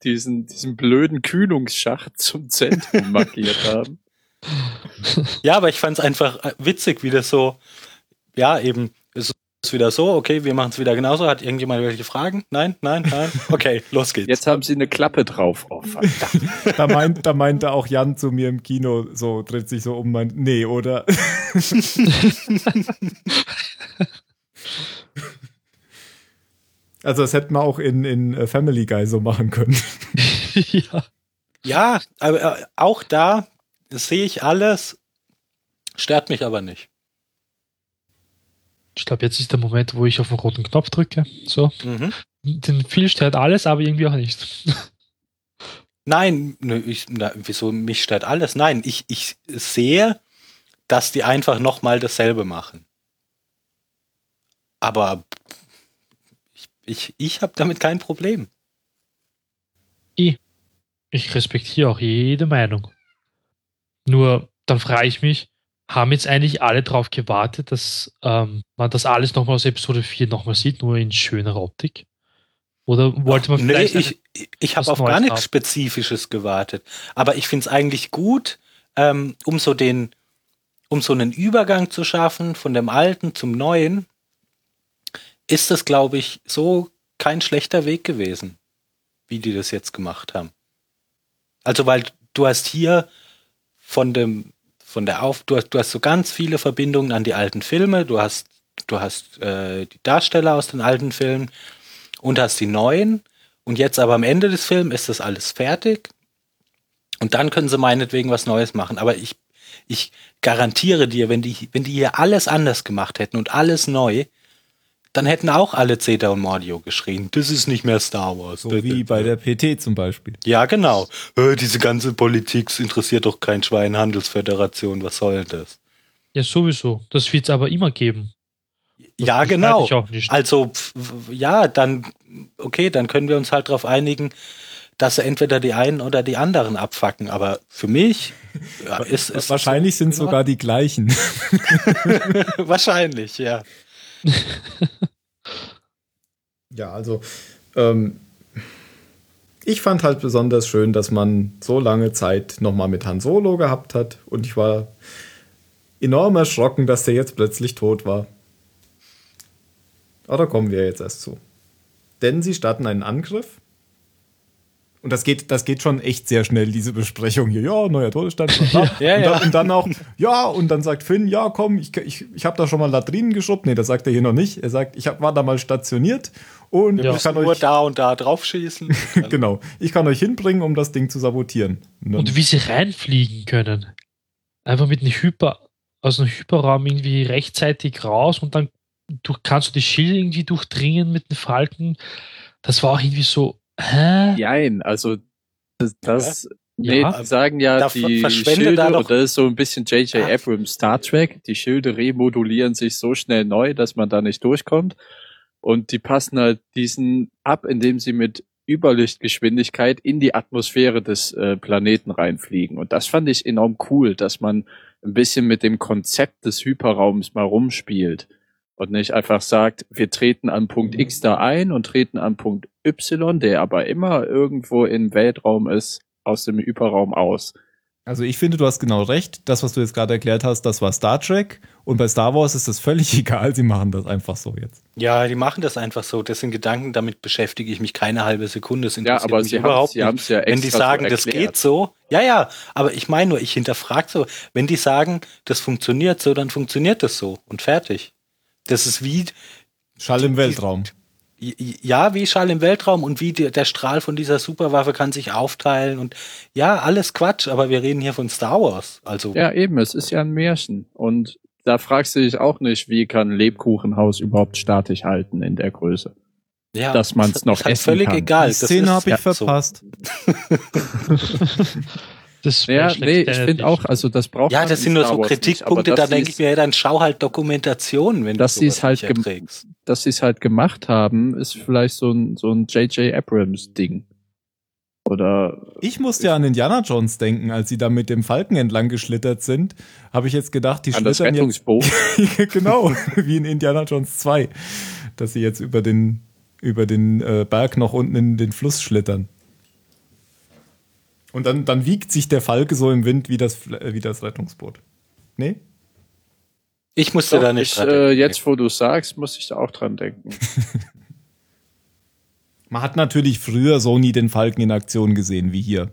diesen, diesen blöden Kühlungsschacht zum Zentrum *laughs* markiert haben. Ja, aber ich fand es einfach witzig, wie das so, ja, eben, es wieder so, okay, wir machen es wieder genauso. Hat irgendjemand welche Fragen? Nein, nein, nein. Okay, *laughs* los geht's. Jetzt haben sie eine Klappe drauf. Oh, verdammt. Da, meint, da meinte auch Jan zu mir im Kino, so dreht sich so um, meint, nee, oder? *laughs* also das hätten wir auch in, in äh, Family Guy so machen können. *laughs* ja. Ja, aber äh, auch da sehe ich alles, stört mich aber nicht. Ich glaube, jetzt ist der Moment, wo ich auf den roten Knopf drücke. So. Mhm. Den viel stört alles, aber irgendwie auch nicht. *laughs* Nein, ich, na, wieso mich stört alles? Nein, ich, ich sehe, dass die einfach nochmal dasselbe machen. Aber ich, ich, ich habe damit kein Problem. Ich respektiere auch jede Meinung. Nur dann frage ich mich, haben jetzt eigentlich alle darauf gewartet, dass ähm, man das alles nochmal aus Episode 4 nochmal sieht, nur in schöner Optik? Oder wollte man nee, vielleicht ich, ich habe was auf gar Neues nichts haben. Spezifisches gewartet. Aber ich finde es eigentlich gut, ähm, um so den, um so einen Übergang zu schaffen von dem Alten zum Neuen, ist das, glaube ich, so kein schlechter Weg gewesen, wie die das jetzt gemacht haben. Also, weil du hast hier von dem, von der Auf, du hast, du hast so ganz viele Verbindungen an die alten Filme, du hast, du hast äh, die Darsteller aus den alten Filmen und hast die neuen. Und jetzt aber am Ende des Films ist das alles fertig. Und dann können sie meinetwegen was Neues machen. Aber ich, ich garantiere dir, wenn die, wenn die hier alles anders gemacht hätten und alles neu, dann hätten auch alle Zeta und Mordio geschrien. Das ist nicht mehr Star Wars. So wie bei der PT zum Beispiel. Ja, genau. Äh, diese ganze Politik interessiert doch kein Schwein, Handelsföderation, was soll das? Ja, sowieso. Das wird es aber immer geben. Das ja, genau. Ich auch nicht. Also, ja, dann, okay, dann können wir uns halt darauf einigen, dass sie entweder die einen oder die anderen abfacken. Aber für mich *laughs* ja, ist es. Wahrscheinlich sind es sogar die gleichen. *laughs* Wahrscheinlich, ja. *laughs* ja, also ähm, ich fand halt besonders schön, dass man so lange Zeit nochmal mit Han Solo gehabt hat und ich war enorm erschrocken, dass der jetzt plötzlich tot war. Aber da kommen wir jetzt erst zu. Denn sie starten einen Angriff. Und das geht, das geht schon echt sehr schnell, diese Besprechung hier. Ja, neuer Todesstand. *laughs* ja, ja, und, dann, und, dann, auch, ja, und dann sagt Finn, ja, komm, ich, ich, ich habe da schon mal Latrinen geschrubbt. Nee, das sagt er hier noch nicht. Er sagt, ich hab, war da mal stationiert und ja. ich kann nur euch da und da drauf schießen. *laughs* genau. Ich kann euch hinbringen, um das Ding zu sabotieren. Und, und wie sie reinfliegen können. Einfach mit einem Hyper, aus einem Hyperraum irgendwie rechtzeitig raus und dann durch, kannst du die Schilde irgendwie durchdringen mit den Falken. Das war auch irgendwie so, hä? Nein, also das, das Nee, ja, die sagen ja, da die Schilde, da und das ist so ein bisschen J.J. Abrams Star Trek, die Schilde remodulieren sich so schnell neu, dass man da nicht durchkommt. Und die passen halt diesen ab, indem sie mit Überlichtgeschwindigkeit in die Atmosphäre des äh, Planeten reinfliegen. Und das fand ich enorm cool, dass man ein bisschen mit dem Konzept des Hyperraums mal rumspielt und nicht einfach sagt, wir treten an Punkt X da ein und treten an Punkt Y, der aber immer irgendwo im Weltraum ist, aus dem Hyperraum aus. Also ich finde, du hast genau recht. Das, was du jetzt gerade erklärt hast, das war Star Trek. Und bei Star Wars ist das völlig *laughs* egal. Sie machen das einfach so jetzt. Ja, die machen das einfach so. Das sind Gedanken, damit beschäftige ich mich keine halbe Sekunde. Das ja, aber sie überhaupt haben es ja Wenn die sagen, so das geht so. Ja, ja. Aber ich meine nur, ich hinterfrage so. Wenn die sagen, das funktioniert so, dann funktioniert das so. Und fertig. Das ist wie. Schall im Weltraum. Ja, wie Schall im Weltraum und wie der Strahl von dieser Superwaffe kann sich aufteilen und ja, alles Quatsch, aber wir reden hier von Star Wars. Also ja, eben, es ist ja ein Märchen und da fragst du dich auch nicht, wie kann Lebkuchenhaus überhaupt statisch halten in der Größe. Ja, dass man es noch ist halt essen völlig kann. egal. Die Szene habe ich ja, verpasst. So. *laughs* Das ja, nee, ich finde auch, also das braucht Ja, das sind nur so Kritikpunkte, nicht, da denke ich mir, ja, dann schau halt Dokumentation, wenn dass du es halt erträgst. Dass sie es halt gemacht haben, ist vielleicht so ein so ein J.J. Abrams Ding. Oder ich musste ja an Indiana Jones denken, als sie da mit dem Falken entlang geschlittert sind, habe ich jetzt gedacht, die an schlittern das jetzt *laughs* genau, wie in Indiana Jones 2, dass sie jetzt über den über den äh, Berg noch unten in den Fluss schlittern. Und dann, dann wiegt sich der Falke so im Wind wie das, wie das Rettungsboot. Nee? Ich musste Doch, da nicht ich, dran äh, Jetzt, wo du sagst, muss ich da auch dran denken. *laughs* Man hat natürlich früher so nie den Falken in Aktion gesehen wie hier.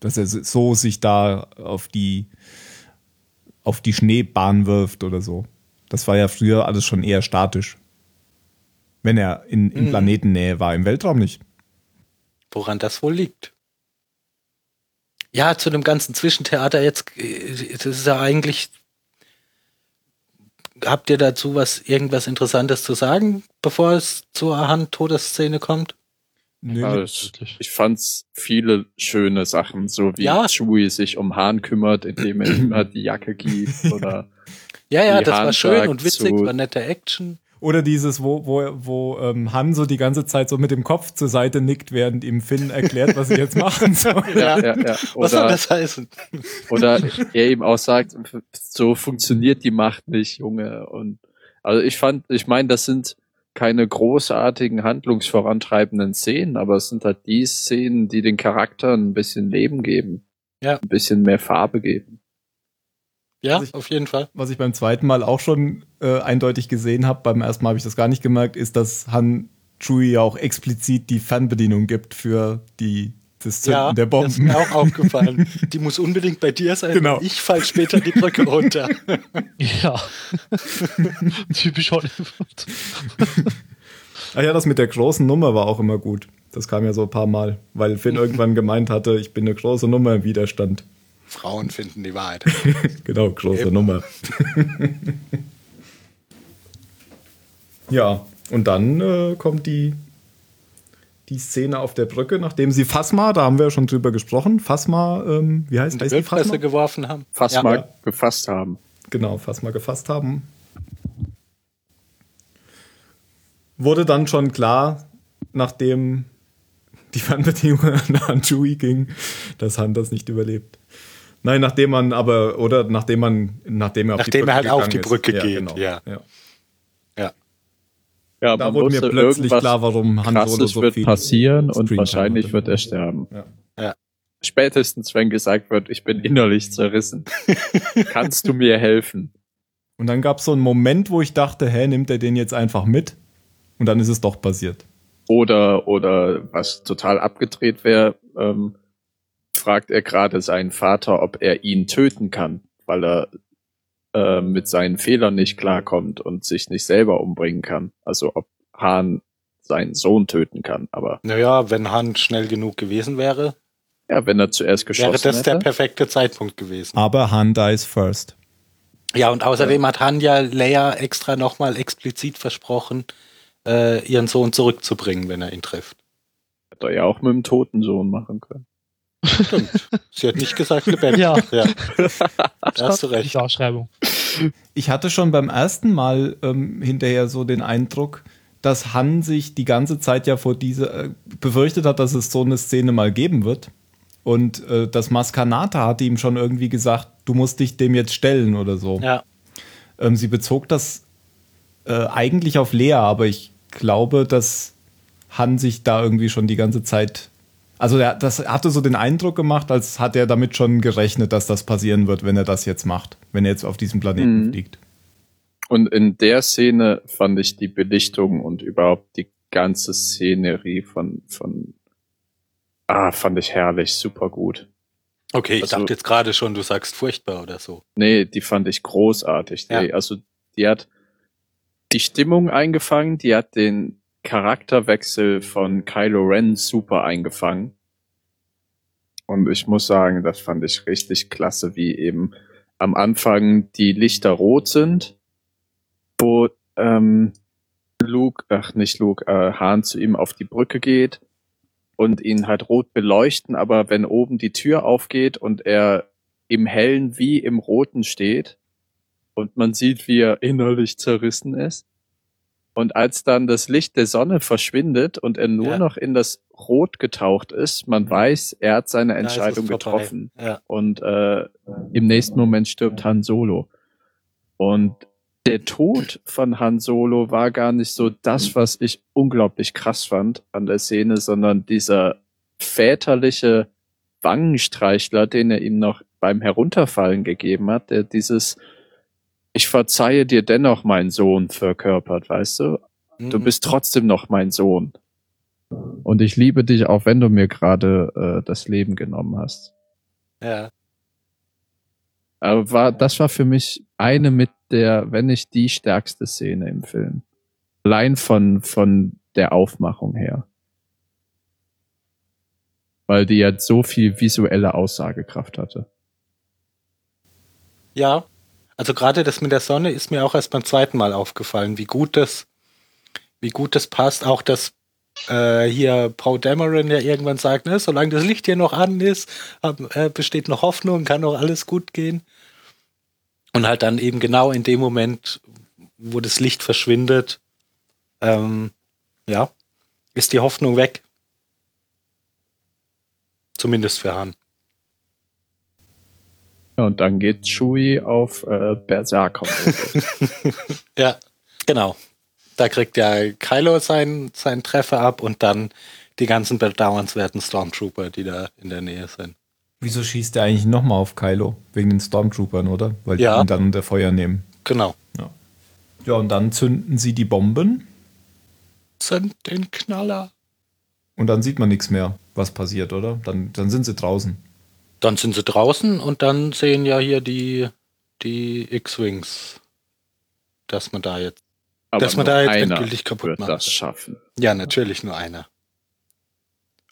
Dass er so sich da auf die, auf die Schneebahn wirft oder so. Das war ja früher alles schon eher statisch. Wenn er in, in mhm. Planetennähe war, im Weltraum nicht. Woran das wohl liegt? Ja, zu dem ganzen Zwischentheater jetzt, äh, das ist ja eigentlich, habt ihr dazu was, irgendwas Interessantes zu sagen, bevor es zur Hand-Todesszene kommt? Nee, ja, ich, ich fand's viele schöne Sachen, so wie ja. Chewie sich um Hahn kümmert, indem er ihm halt die Jacke gibt oder *laughs* Ja, ja, das war schön und witzig, war nette Action. Oder dieses, wo, wo, wo ähm, Han so die ganze Zeit so mit dem Kopf zur Seite nickt, während ihm Finn erklärt, was sie jetzt machen *laughs* soll. Ja, ja, ja. Oder, was soll das heißen? Oder er ihm auch sagt, so funktioniert die Macht nicht, Junge. Und also ich fand, ich meine, das sind keine großartigen handlungsvorantreibenden Szenen, aber es sind halt die Szenen, die den Charakteren ein bisschen Leben geben. Ja. Ein bisschen mehr Farbe geben. Ja, ich, auf jeden Fall. Was ich beim zweiten Mal auch schon äh, eindeutig gesehen habe, beim ersten Mal habe ich das gar nicht gemerkt, ist, dass Han Chewie ja auch explizit die Fernbedienung gibt für die das Zünden ja, der Bomben. Das ist mir auch aufgefallen. *laughs* Die muss unbedingt bei dir sein. Genau. Ich fall später die Brücke runter. *laughs* ja. *laughs* Typisch Hollywood. Ach ja, das mit der großen Nummer war auch immer gut. Das kam ja so ein paar Mal, weil Finn irgendwann gemeint hatte, ich bin eine große Nummer im Widerstand. Frauen finden die Wahrheit. *laughs* genau, große Eben. Nummer. *laughs* ja, und dann äh, kommt die, die Szene auf der Brücke, nachdem sie Fasma, da haben wir ja schon drüber gesprochen, Fasma, ähm, wie heißt, heißt die Fasma? geworfen haben. Fasma ja. gefasst haben. Genau, Fasma gefasst haben. Wurde dann schon klar, nachdem die Fernbedienung an Chewie ging, dass Han das nicht überlebt. Nein, nachdem man aber, oder nachdem man, nachdem er auf Nachdem die Brücke er halt auf die ist. Brücke ja, geht, Genau. ja. ja. Ja, Da wurde mir plötzlich klar, warum Han Solo so wird viel passieren und wahrscheinlich hatte. wird er sterben. Ja. Spätestens, wenn gesagt wird, ich bin innerlich zerrissen. *laughs* Kannst du mir helfen? Und dann gab es so einen Moment, wo ich dachte, hä, nimmt er den jetzt einfach mit? Und dann ist es doch passiert. Oder, oder was total abgedreht wäre, ähm, fragt er gerade seinen Vater, ob er ihn töten kann, weil er äh, mit seinen Fehlern nicht klarkommt und sich nicht selber umbringen kann. Also ob Han seinen Sohn töten kann. Aber Naja, wenn Han schnell genug gewesen wäre, ja, wenn er zuerst geschossen wäre das der hätte. perfekte Zeitpunkt gewesen. Aber Han dies first. Ja, und außerdem hat Han ja Leia extra nochmal explizit versprochen, äh, ihren Sohn zurückzubringen, wenn er ihn trifft. Hätte er ja auch mit dem toten Sohn machen können. Sie hat nicht gesagt lebendig. Ja. ja. *laughs* Da hast du recht. Die Ausschreibung. Ich hatte schon beim ersten Mal ähm, hinterher so den Eindruck, dass Han sich die ganze Zeit ja vor diese äh, befürchtet hat, dass es so eine Szene mal geben wird. Und äh, das Maskanata hatte ihm schon irgendwie gesagt, du musst dich dem jetzt stellen oder so. Ja. Ähm, sie bezog das äh, eigentlich auf Lea, aber ich glaube, dass Han sich da irgendwie schon die ganze Zeit. Also er, das hatte so den Eindruck gemacht, als hat er damit schon gerechnet, dass das passieren wird, wenn er das jetzt macht, wenn er jetzt auf diesem Planeten Mhm. fliegt. Und in der Szene fand ich die Belichtung und überhaupt die ganze Szenerie von, von, ah, fand ich herrlich, super gut. Okay, ich Also- dachte jetzt gerade schon, du sagst furchtbar oder so. Nee, die fand ich großartig. Die, Ja. Also, die hat die Stimmung eingefangen, die hat den Charakterwechsel von Kylo Ren super eingefangen. Und ich muss sagen, das fand ich richtig klasse, wie eben am Anfang die Lichter rot sind, wo ähm, Luke, ach nicht Luke, äh, Han zu ihm auf die Brücke geht und ihn halt rot beleuchten, aber wenn oben die Tür aufgeht und er im Hellen wie im Roten steht und man sieht, wie er innerlich zerrissen ist. Und als dann das Licht der Sonne verschwindet und er nur Ja. noch in das Rot getaucht ist, man weiß, er hat seine Entscheidung vorbei. getroffen. Ja. Und äh, im nächsten Moment stirbt Han Solo. Und der Tod von Han Solo war gar nicht so das, was ich unglaublich krass fand an der Szene, sondern dieser väterliche Wangenstreichler, den er ihm noch beim Herunterfallen gegeben hat, der dieses Ich verzeihe dir dennoch, mein Sohn, verkörpert, weißt du? Du Mhm. bist trotzdem noch mein Sohn. Und ich liebe dich, auch wenn du mir gerade äh, das Leben genommen hast. Ja. Aber war, das war für mich eine mit der, wenn nicht die stärkste Szene im Film. Allein von, von der Aufmachung her. Weil die ja so viel visuelle Aussagekraft hatte. Ja, also gerade das mit der Sonne ist mir auch erst beim zweiten Mal aufgefallen, wie gut das, wie gut das passt. Auch dass äh, hier Paul Dameron ja irgendwann sagt, ne, solange das Licht hier noch an ist, äh, besteht noch Hoffnung, kann noch alles gut gehen. Und halt dann eben genau in dem Moment, wo das Licht verschwindet, ähm, ja, ist die Hoffnung weg. Zumindest für Han. Ja, und dann geht Chewie auf äh, Berserker. *laughs* Ja, genau. Da kriegt ja Kylo seinen, seinen Treffer ab und dann die ganzen bedauernswerten Stormtrooper, die da in der Nähe sind. Wieso schießt er eigentlich nochmal auf Kylo? Wegen den Stormtroopern, oder? Weil die Ja. ihn dann unter Feuer nehmen. Genau. Ja, und dann zünden sie die Bomben Sind den Knaller. und dann sieht man nichts mehr, was passiert, oder? Dann, dann sind sie draußen. Dann sind sie draußen und dann sehen ja hier die, die X-Wings, dass man da jetzt. Aber Dass man da jetzt endgültig kaputt wird macht. das schaffen. Ja, natürlich nur einer.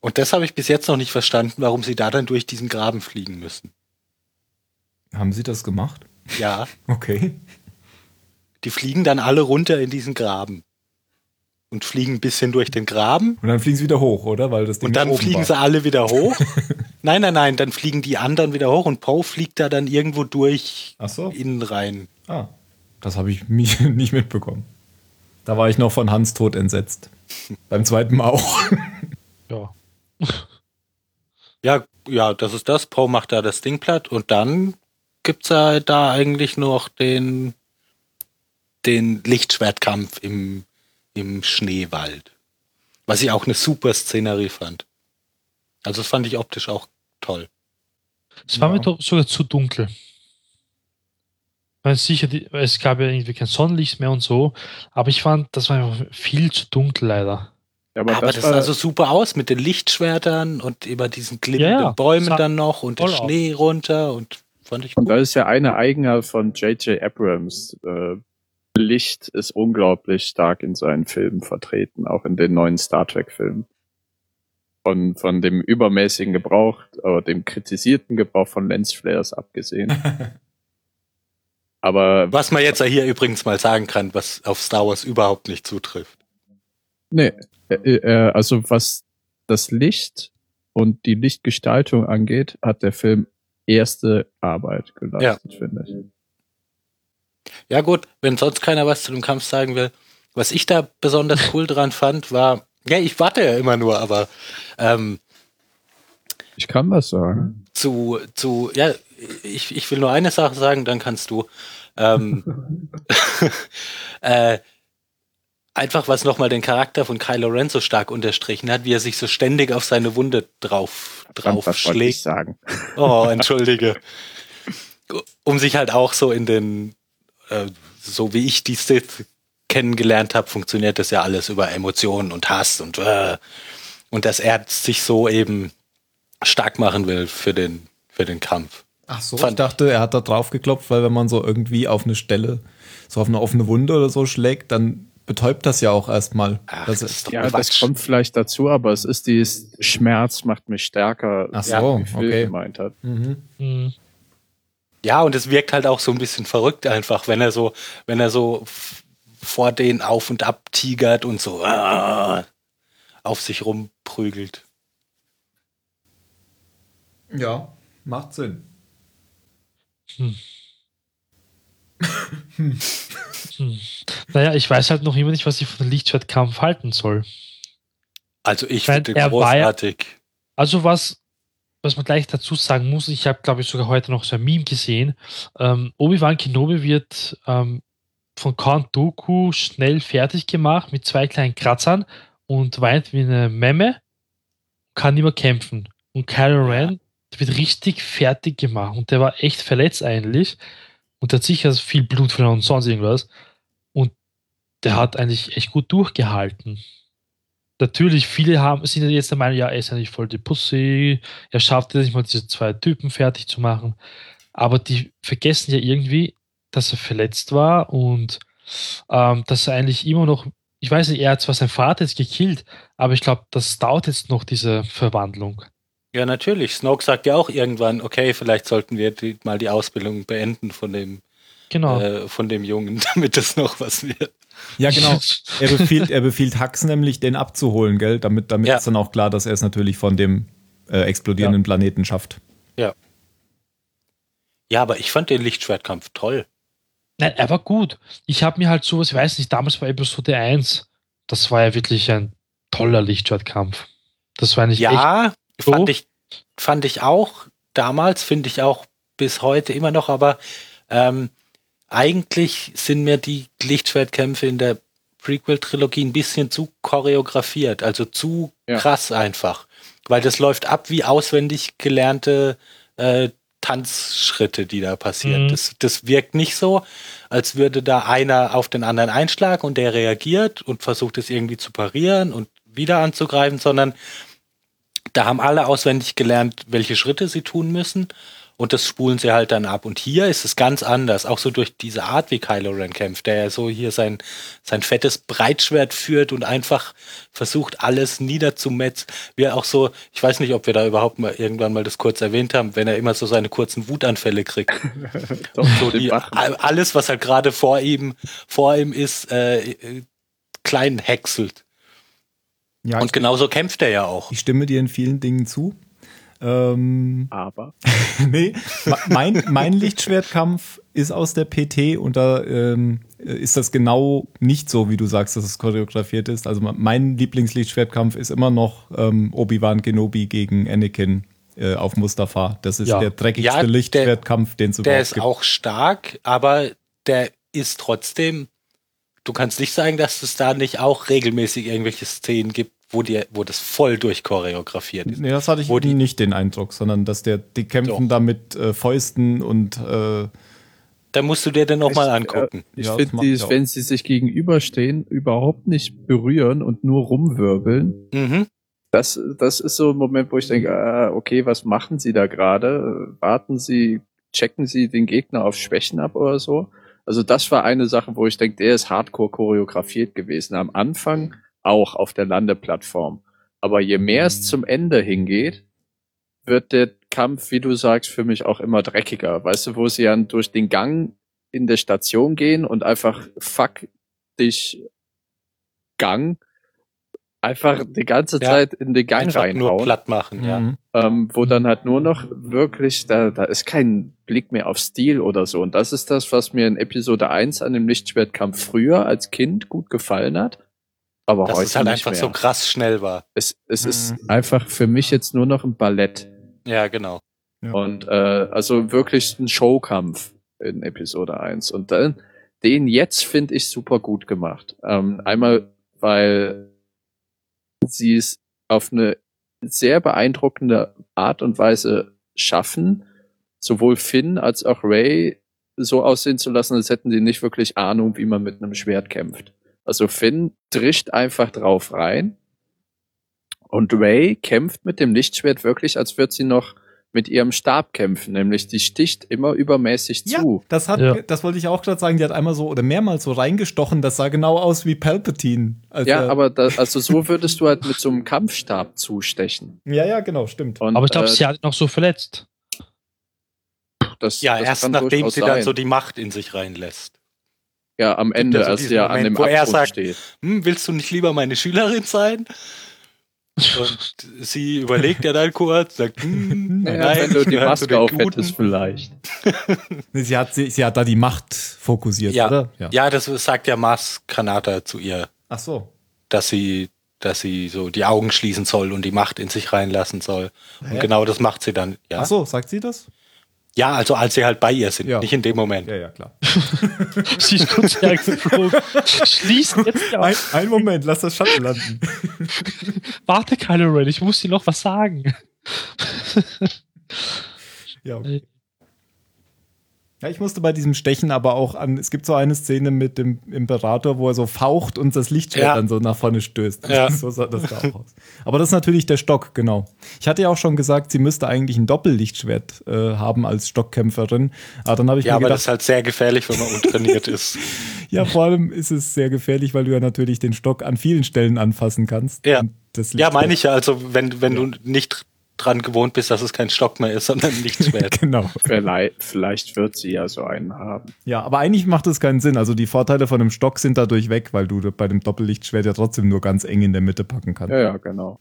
Und das habe ich bis jetzt noch nicht verstanden, warum sie da dann durch diesen Graben fliegen müssen. Haben sie das gemacht? Ja, *laughs* Okay. die fliegen dann alle runter in diesen Graben. Und fliegen ein bisschen durch den Graben Und dann fliegen sie wieder hoch, oder? Weil das Ding Und dann oben fliegen war. sie alle wieder hoch. *laughs* nein, nein, nein, dann fliegen die anderen wieder hoch und Poe fliegt da dann irgendwo durch Ach so. innen rein. Ah, das habe ich mich *laughs* nicht mitbekommen. Da war ich noch von Hans Tod entsetzt. *laughs* Beim zweiten Mal auch. Ja. Ja, ja, das ist das. Poe macht da das Ding platt und dann gibt's ja da eigentlich noch den, den Lichtschwertkampf im, im Schneewald. Was ich auch eine super Szenerie fand. Also das fand ich optisch auch toll. Es war Ja. mir doch sogar zu dunkel. Weil sicher, die, es gab ja irgendwie kein Sonnenlicht mehr und so, aber ich fand, das war einfach viel zu dunkel leider. Ja, Aber, das, war, sah so super aus mit den Lichtschwertern und über diesen glimmenden Ja, ja. Bäumen dann noch und aus. Schnee runter und fand ich Und gut. da ist ja eine Eigenheit von J.J. Abrams. Äh, Licht ist unglaublich stark in seinen Filmen vertreten, auch in den neuen Star Trek-Filmen. Von, von dem übermäßigen Gebrauch, oder dem kritisierten Gebrauch von Lensflares abgesehen. *laughs* Aber Was man jetzt ja hier übrigens mal sagen kann, was auf Star Wars überhaupt nicht zutrifft. Nee, äh, äh, also was das Licht und die Lichtgestaltung angeht, hat der Film erste Arbeit geleistet, finde ich. Ja gut, wenn sonst keiner was zu dem Kampf sagen will. Was ich da besonders cool *laughs* dran fand, war, ja, ich warte ja immer nur, aber ähm, Ich kann was sagen. zu, zu, ja, ich, ich will nur eine Sache sagen, dann kannst du. Ähm, *laughs* *laughs* äh, einfach was nochmal den Charakter von Kylo Ren so stark unterstrichen hat, wie er sich so ständig auf seine Wunde drauf, drauf was wollte ich schlägt. sagen. Oh, entschuldige. Um sich halt auch so in den, äh, so wie ich die Sith kennengelernt habe, funktioniert das ja alles über Emotionen und Hass und äh, und dass er sich so eben stark machen will für den für den Kampf. Ach so, Fand- ich dachte, er hat da drauf geklopft, weil wenn man so irgendwie auf eine Stelle, so auf eine offene Wunde oder so schlägt, dann betäubt das ja auch erstmal. Ach, Das ist- Ja, das kommt vielleicht dazu, aber es ist dieses Schmerz macht mich stärker, Ach Ja, so, okay. gemeint hat. Mhm. Hm. Ja, und es wirkt halt auch so ein bisschen verrückt einfach, wenn er so, wenn er so vor denen auf und ab tigert und so äh, auf sich rumprügelt. Ja, macht Sinn. *laughs* Naja, ich weiß halt noch immer nicht, was ich von dem Lichtschwertkampf halten soll. Also ich Weil finde den er war ja- großartig. Also was, was man gleich dazu sagen muss, ich habe, glaube ich, sogar heute noch so ein Meme gesehen. Ähm, Obi-Wan Kenobi wird ähm, von Count Dooku schnell fertig gemacht mit zwei kleinen Kratzern und weint wie eine Memme, kann nicht mehr kämpfen. Und Kylo Ren wird richtig fertig gemacht und der war echt verletzt eigentlich und der hat sicher viel Blut verloren und sonst irgendwas. Und der hat eigentlich echt gut durchgehalten natürlich, viele haben, sind jetzt der Meinung, ja, er ist ja nicht voll die Pussy, er schafft es nicht mal, diese zwei Typen fertig zu machen. Aber die vergessen ja irgendwie, dass er verletzt war und ähm, dass er eigentlich immer noch, ich weiß nicht, er hat zwar seinen Vater jetzt gekillt, aber ich glaube, das dauert jetzt noch, diese Verwandlung. Ja, natürlich. Snoke sagt ja auch irgendwann, okay, vielleicht sollten wir die, mal die Ausbildung beenden von dem, Genau. äh, von dem Jungen, *laughs* damit es noch was wird. Ja, genau. *laughs* Er befiehlt, er befiehlt Hux nämlich, den abzuholen, gell? Damit, damit Ja. ist dann auch klar, dass er es natürlich von dem äh, explodierenden Planeten schafft. Ja, aber ich fand den Lichtschwertkampf toll. Nein, er war gut. Ich habe mir halt sowas, ich weiß nicht, damals war Episode 1, das war ja wirklich ein toller Lichtschwertkampf. Das war nicht echt Ja, so. fand ich, fand ich auch damals, finde ich auch bis heute immer noch, aber ähm, eigentlich sind mir die Lichtschwertkämpfe in der Prequel-Trilogie ein bisschen zu choreografiert, also zu Ja. krass einfach. Weil das läuft ab wie auswendig gelernte äh, Tanzschritte, die da passieren. Mhm. Das, das wirkt nicht so, als würde da einer auf den anderen einschlagen und der reagiert und versucht es irgendwie zu parieren und wieder anzugreifen, sondern da haben alle auswendig gelernt, welche Schritte sie tun müssen und das spulen sie halt dann ab. Und hier ist es ganz anders, auch so durch diese Art, wie Kylo Ren kämpft, der ja so hier sein, sein fettes Breitschwert führt und einfach versucht, alles niederzumetzen. Wie er auch so, ich weiß nicht, ob wir da überhaupt mal irgendwann mal das kurz erwähnt haben, wenn er immer so seine kurzen Wutanfälle kriegt. *laughs* Doch, So die, alles, was halt gerade vor ihm, vor ihm ist, äh, klein häckselt. Ja, Und genauso kämpft er ja auch. ich stimme dir in vielen Dingen zu. Ähm, Aber. *laughs* nee, mein, mein Lichtschwertkampf ist aus der PT und da ähm, ist das genau nicht so, wie du sagst, dass es choreografiert ist. Also mein Lieblingslichtschwertkampf ist immer noch ähm, Obi-Wan Kenobi gegen Anakin äh, auf Mustafa. Das ist Ja. der dreckigste Ja, der- Lichtschwertkampf, den es Der überhaupt ist gibt. auch stark, aber der ist trotzdem, du kannst nicht sagen, dass es da nicht auch regelmäßig irgendwelche Szenen gibt, wo, die, wo das voll durchchoreografiert ist. Nee, das hatte ich Wo die- nicht den Eindruck, sondern dass der, die kämpfen Doch. da mit äh, Fäusten und äh, Da musst du dir den noch mal Ich, angucken. Ich Ja, finde, ja wenn sie sich gegenüberstehen, überhaupt nicht berühren und nur rumwirbeln, Mhm. das, das ist so ein Moment, wo ich denke, ah, okay, was machen sie da gerade? Warten sie, checken sie den Gegner auf Schwächen ab oder so? Also das war eine Sache, wo ich denke, der ist hardcore choreografiert gewesen. Am Anfang auch auf der Landeplattform. Aber je mehr es zum Ende hingeht, wird der Kampf, wie du sagst, für mich auch immer dreckiger. Weißt du, wo sie dann durch den Gang in der Station gehen und einfach fuck dich Gang einfach die ganze Ja. Zeit in den Gang Einfach nur reinhauen, platt machen, ja. mhm. ähm, wo dann halt nur noch wirklich, da, da ist kein Blick mehr auf Stil oder so. Und das ist das, was mir in Episode 1 an dem Lichtschwertkampf früher als Kind gut gefallen hat. Aber Dass heute es halt nicht einfach mehr. so krass schnell war. es, es ist Mhm. einfach für mich jetzt nur noch ein Ballett. Ja, genau. Ja. Und äh, also wirklich ein Showkampf in Episode 1. Und dann, den jetzt finde ich super gut gemacht. Ähm, einmal, weil sie es auf eine sehr beeindruckende Art und Weise schaffen, sowohl Finn als auch Ray so aussehen zu lassen, als hätten sie nicht wirklich Ahnung, wie man mit einem Schwert kämpft. Also Finn drischt einfach drauf rein und Ray kämpft mit dem Lichtschwert wirklich, als würde sie noch mit ihrem Stab kämpfen, nämlich die sticht immer übermäßig Ja, zu. das hat, Ja. das wollte ich auch gerade sagen. Die hat einmal so oder mehrmals so reingestochen. Das sah genau aus wie Palpatine. als Ja, er- aber da, also so würdest du halt mit so einem Kampfstab zustechen. ja, ja, genau, stimmt. Und, Aber ich glaube, äh, sie hat noch so verletzt. das, Ja, das erst nachdem sie dann sein. so die Macht in sich reinlässt. Ja, am Ende, ja so als ja an dem wo er Abgrund sagt, steht. Hm, willst du nicht lieber meine Schülerin sein? Und sie überlegt ja dann kurz, sagt, hm, Naja, *laughs* nein, wenn du die Maske den auf Guten. hättest, vielleicht. *laughs* Sie hat, sie, sie hat da die Macht fokussiert, Ja. oder? Ja, das sagt ja Mars Kanata zu ihr, Ach so. dass sie, dass sie so die Augen schließen soll und die Macht in sich reinlassen soll. Hä? Und genau das macht sie dann. Ja, Ach so, sagt sie das? Ja also als sie halt bei ihr sind, Ja. nicht in dem Moment. Ja, ja, klar. *laughs* sie ist kurz hergeflogen. Schließt jetzt die Ein, einen Moment, lass das Shuttle landen. *laughs* Warte, Kylo Ren, ich muss dir noch was sagen. Ja, okay. Ja, ich musste bei diesem Stechen aber auch an, es gibt so eine Szene mit dem Imperator, wo er so faucht und das Lichtschwert Ja. dann so nach vorne stößt. Ja. *laughs* So sah das da auch aus. Aber das ist natürlich der Stock, genau. Ich hatte ja auch schon gesagt, sie müsste eigentlich ein Doppellichtschwert äh, haben als Stockkämpferin. Aber dann habe ich Ja, mir aber gedacht, das ist halt sehr gefährlich, wenn man untrainiert ist. *laughs* ja, vor allem ist es sehr gefährlich, weil du ja natürlich den Stock an vielen Stellen anfassen kannst. Ja. Ja, meine ich ja. Also wenn, wenn du nicht dran gewohnt bist, dass es kein Stock mehr ist, sondern ein Lichtschwert. *laughs* Genau. Vielleicht, vielleicht wird sie ja so einen haben. Ja, aber eigentlich macht es keinen Sinn. Also die Vorteile von einem Stock sind dadurch weg, weil du bei dem Doppellichtschwert ja trotzdem nur ganz eng in der Mitte packen kannst. Ja, ja, genau.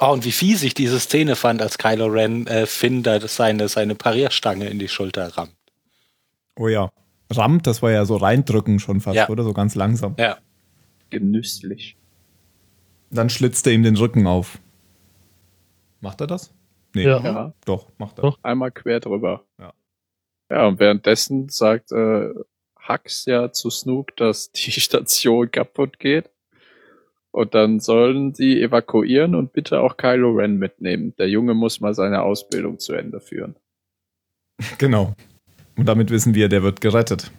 Oh, und wie fies ich diese Szene fand, als Kylo Ren äh, Finn da seine, seine Parierstange in die Schulter rammt. Oh ja. Rammt, das war ja so reindrücken schon fast, Ja. oder? So ganz langsam. Ja. Genüsslich. Dann schlitzt er ihm den Rücken auf. Macht er das? Nee. Ja. Ja, Doch, macht er. Doch. einmal quer drüber. Ja. Ja, und währenddessen sagt äh, Hux ja zu Snoop, dass die *laughs* Station kaputt geht. Und dann sollen sie evakuieren und bitte auch Kylo Ren mitnehmen. Der Junge muss mal seine Ausbildung zu Ende führen. *laughs* Genau. Und damit wissen wir, der wird gerettet.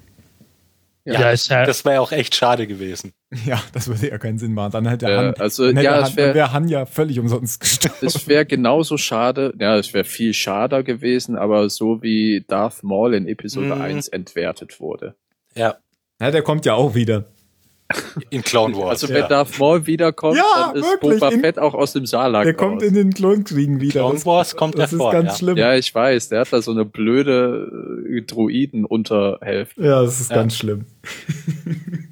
Ja, ist ja, Das wäre auch echt schade gewesen. *laughs* Ja, das würde ja keinen Sinn machen. Dann hätte Äh, Han, also, hätte ja, Han, wär- wär Han ja völlig umsonst gestorben. Es wäre genauso schade, ja, es wäre viel schader gewesen, aber so wie Darth Maul in Episode Mhm. 1 entwertet wurde. Ja. Ja, der kommt ja auch wieder. In Clone Wars. Also ja. wenn Darth Maul wiederkommt, Ja, dann ist wirklich, Boba Fett auch aus dem Salak Der kommt raus. in den Klonkriegen wieder. Clone Das, Wars kommt das ist hervor, ganz ja. schlimm. Ja, ich weiß, der hat da so eine blöde äh, Druiden-Unterhälfte. Ja, das ist Ja. ganz schlimm. *laughs*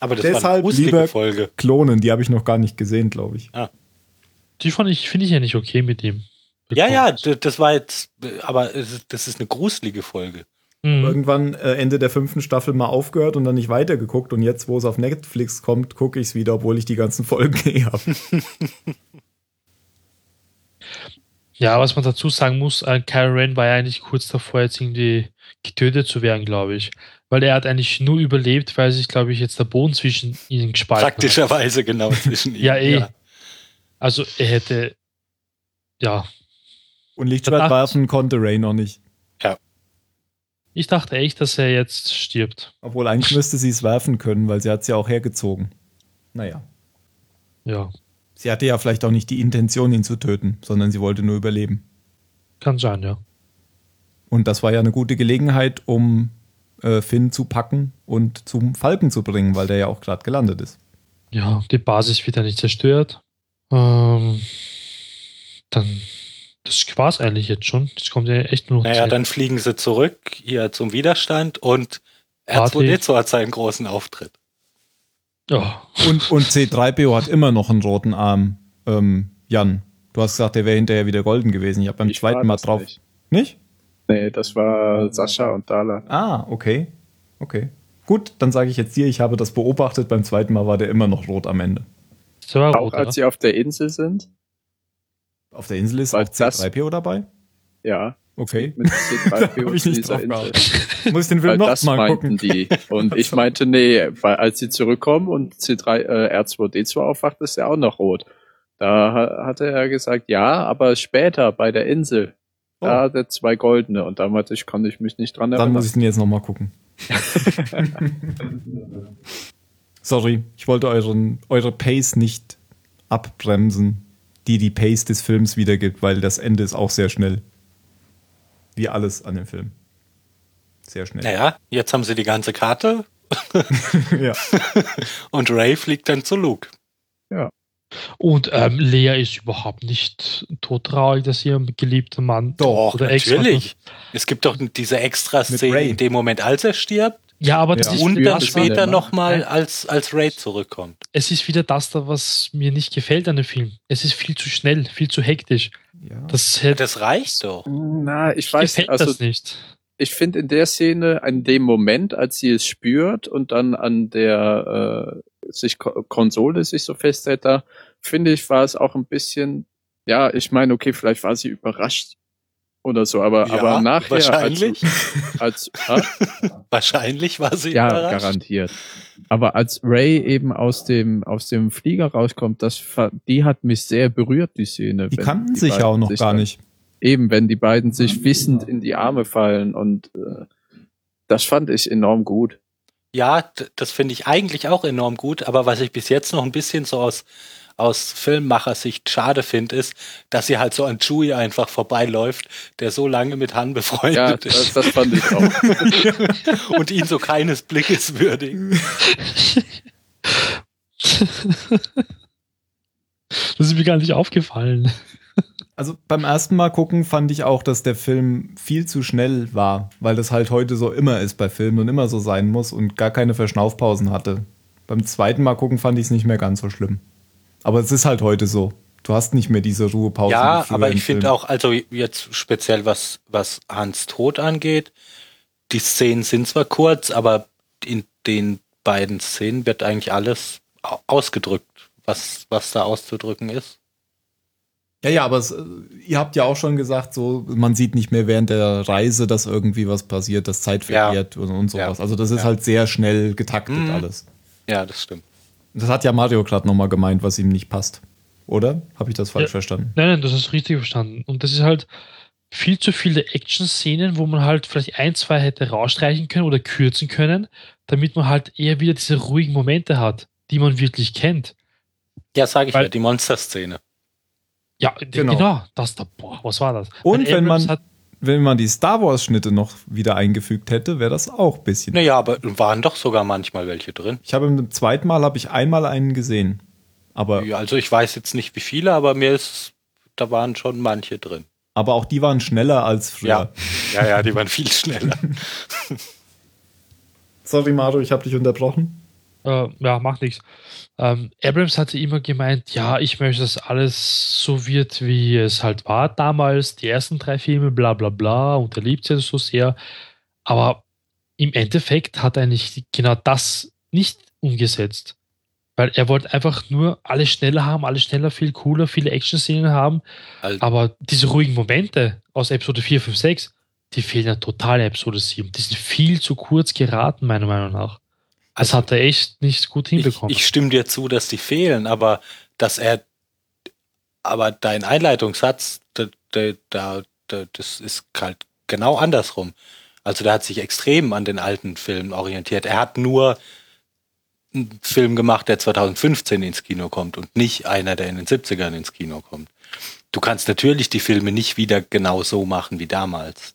Aber das war Deshalb eine gruselige lieber Folge. Klonen, die habe ich noch gar nicht gesehen, glaube ich. Ah. Die fand ich, finde ich ja nicht okay mit ihm. Ja, ja, d- das war jetzt, aber es ist- das ist eine gruselige Folge. Mhm. Irgendwann äh, Ende der fünften Staffel mal aufgehört und dann nicht weitergeguckt. Und jetzt, wo es auf Netflix kommt, gucke ich es wieder, obwohl ich die ganzen Folgen *laughs* eh habe. Ja, was man dazu sagen muss, äh, Kylo Ren war ja eigentlich kurz davor, jetzt irgendwie getötet zu werden, glaube ich. Weil er hat eigentlich nur überlebt, weil sich, glaube ich, jetzt der Boden zwischen ihnen gespalten hat. Praktischerweise genau zwischen ihnen. Ja, eh. Also er hätte, ja, Und Lichtschwert Verdammt. werfen konnte Ray noch nicht. Ich dachte echt, dass er jetzt stirbt. Obwohl eigentlich müsste sie es werfen können, weil sie hat es ja auch hergezogen. Naja. Ja, Sie hatte ja vielleicht auch nicht die Intention, ihn zu töten, sondern sie wollte nur überleben. kann sein, ja. Und das war ja eine gute Gelegenheit, um äh, Finn zu packen und zum Falken zu bringen, weil der ja auch gerade gelandet ist. Ja, die Basis wird ja nicht zerstört. Ähm, dann, das war's eigentlich jetzt schon. Jetzt kommt ja echt nur noch Naja, Zeit. dann fliegen sie zurück hier zum Widerstand und R2D2 hat seinen großen Auftritt. Ja, Und, und C3PO hat immer noch einen roten Arm. Ähm, Jan, du hast gesagt, der wäre hinterher wieder golden gewesen. Ich habe beim Ich zweiten Mal drauf. nicht. Nicht? Nee, das war Sascha und Dala. Ah, okay. Okay. Gut, dann sage ich jetzt dir, ich habe das beobachtet. Beim zweiten Mal war der immer noch rot am Ende. das war Auch rot, als oder? sie auf der Insel sind. Auf der Insel ist Weil auch das- C3PO dabei. Ja. Okay. Mit C3PO *laughs* Hab ich nicht drauf. *laughs* Muss ich den Film noch das mal gucken. die. Und ich *laughs* meinte, nee, weil als sie zurückkommen und C3, äh, R2D2 aufwacht, ist er auch noch rot. Da ha- hatte er gesagt, ja, aber später bei der Insel, da Oh. hat er zwei goldene. Und da meinte ich, konnte ich mich nicht dran Dann erinnern. muss ich den jetzt noch mal gucken. Sorry, ich wollte euren, eure Pace nicht abbremsen, die die Pace des Films wiedergibt, weil das Ende ist auch sehr schnell. Wie alles an dem Film. Sehr schnell. Naja, jetzt haben sie die ganze Karte *laughs* *laughs* ja. und Ray fliegt dann zu Luke. Und ähm, Lea ist überhaupt nicht todtraurig, dass ihr geliebter Mann Doch, oder natürlich. Es gibt doch diese Mit Extra-Szene Ray. in dem Moment, als er stirbt Ja, aber das Ja. ist und wieder dann das, später ne? nochmal, als, als Ray zurückkommt. es ist wieder das da, was mir nicht gefällt an dem Film. Es ist viel zu schnell, viel zu hektisch. ja. Das hätte Das reicht doch. Na, ich weiß, gefällt also das nicht. ich finde in der Szene, in dem Moment, als sie es spürt und dann an der äh, sich Ko Konsole sich so festhält, da finde ich, war es auch ein bisschen, ja, ich meine, okay, vielleicht war sie überrascht oder so, aber, Ja, aber nachher wahrscheinlich. als, als *laughs* Wahrscheinlich war sie ja, überrascht. garantiert. Aber als Ray eben aus dem aus dem Flieger rauskommt, das die hat mich sehr berührt die Szene. Die kannten sich ja auch noch sich gar dann- nicht. Eben, wenn die beiden sich wissend in die Arme fallen und äh, das fand ich enorm gut. Ja, das finde ich eigentlich auch enorm gut, aber was ich bis jetzt noch ein bisschen so aus, aus Filmmachersicht schade finde, ist, dass sie halt so an Chewie einfach vorbeiläuft, der so lange mit Han Ja, befreundet das, ist das fand ich auch. *laughs* und ihn so keines Blickes würdigt. Das ist mir gar nicht aufgefallen. Also beim ersten Mal gucken fand ich auch, dass der Film viel zu schnell war, weil das halt heute so immer ist bei Filmen und immer so sein muss und gar keine Verschnaufpausen hatte. Beim zweiten Mal gucken fand ich es nicht mehr ganz so schlimm. Aber es ist halt heute so. Du hast nicht mehr diese Ruhepausen. Ja, aber ich finde auch, also jetzt speziell was, was Hans Tod angeht, die Szenen sind zwar kurz, aber in den beiden Szenen wird eigentlich alles au- ausgedrückt, was, was da auszudrücken ist. Ja, ja, aber es, ihr habt ja auch schon gesagt, so man sieht nicht mehr während der Reise, dass irgendwie was passiert, dass Zeit Ja. vergeht und, und sowas. Ja. Also das ist Ja. halt sehr schnell getaktet Mhm. alles. Ja, das stimmt. Das hat ja Mario gerade nochmal gemeint, was ihm nicht passt. Oder? Habe ich das falsch Ja. verstanden? Nein, nein, das ist richtig verstanden. Und das ist halt viel zu viele Action-Szenen, wo man halt vielleicht ein, zwei hätte rausstreichen können oder kürzen können, damit man halt eher wieder diese ruhigen Momente hat, die man wirklich kennt. Ja, sage ich Weil- ja, die Monsterszene. Ja, Genau. genau. das da, boah, was war das? Und Weil wenn man- Abrams Hat, Wenn man die Star Wars-Schnitte noch wieder eingefügt hätte, wäre das auch ein bisschen. Naja, aber waren doch sogar manchmal welche drin. Ich habe im zweiten Mal habe ich einmal einen gesehen. Aber, Ja, also ich weiß jetzt nicht wie viele, aber mir ist, da waren schon manche drin. aber auch die waren schneller als früher. Ja, ja, ja, die waren viel schneller. *laughs* *laughs* Sorry, Mario, ich habe dich unterbrochen. äh, ja, macht nichts. Ähm, Abrams hatte immer gemeint, ja, ich möchte, dass alles so wird, wie es halt war damals, die ersten drei Filme, bla bla bla, und er liebt sie so sehr. Aber im Endeffekt hat er eigentlich genau das nicht umgesetzt. Weil er wollte einfach nur alles schneller haben, alles schneller, viel cooler, viele Action-Szenen haben. Also- aber diese ruhigen Momente aus Episode 4, 5, 6, die fehlen ja total in Episode 7. Die sind viel zu kurz geraten, meiner Meinung nach. Das Also- hat er echt nicht gut Ich, hinbekommen. ich stimme dir zu, dass die fehlen, aber dass er, aber dein Einleitungssatz, da, da, da, da, das ist halt genau andersrum. Also der hat sich extrem an den alten Filmen orientiert. Er hat nur einen Film gemacht, der 2015 ins Kino kommt und nicht einer, der in den 70ern ins Kino kommt. Du kannst natürlich die Filme nicht wieder genau so machen wie damals.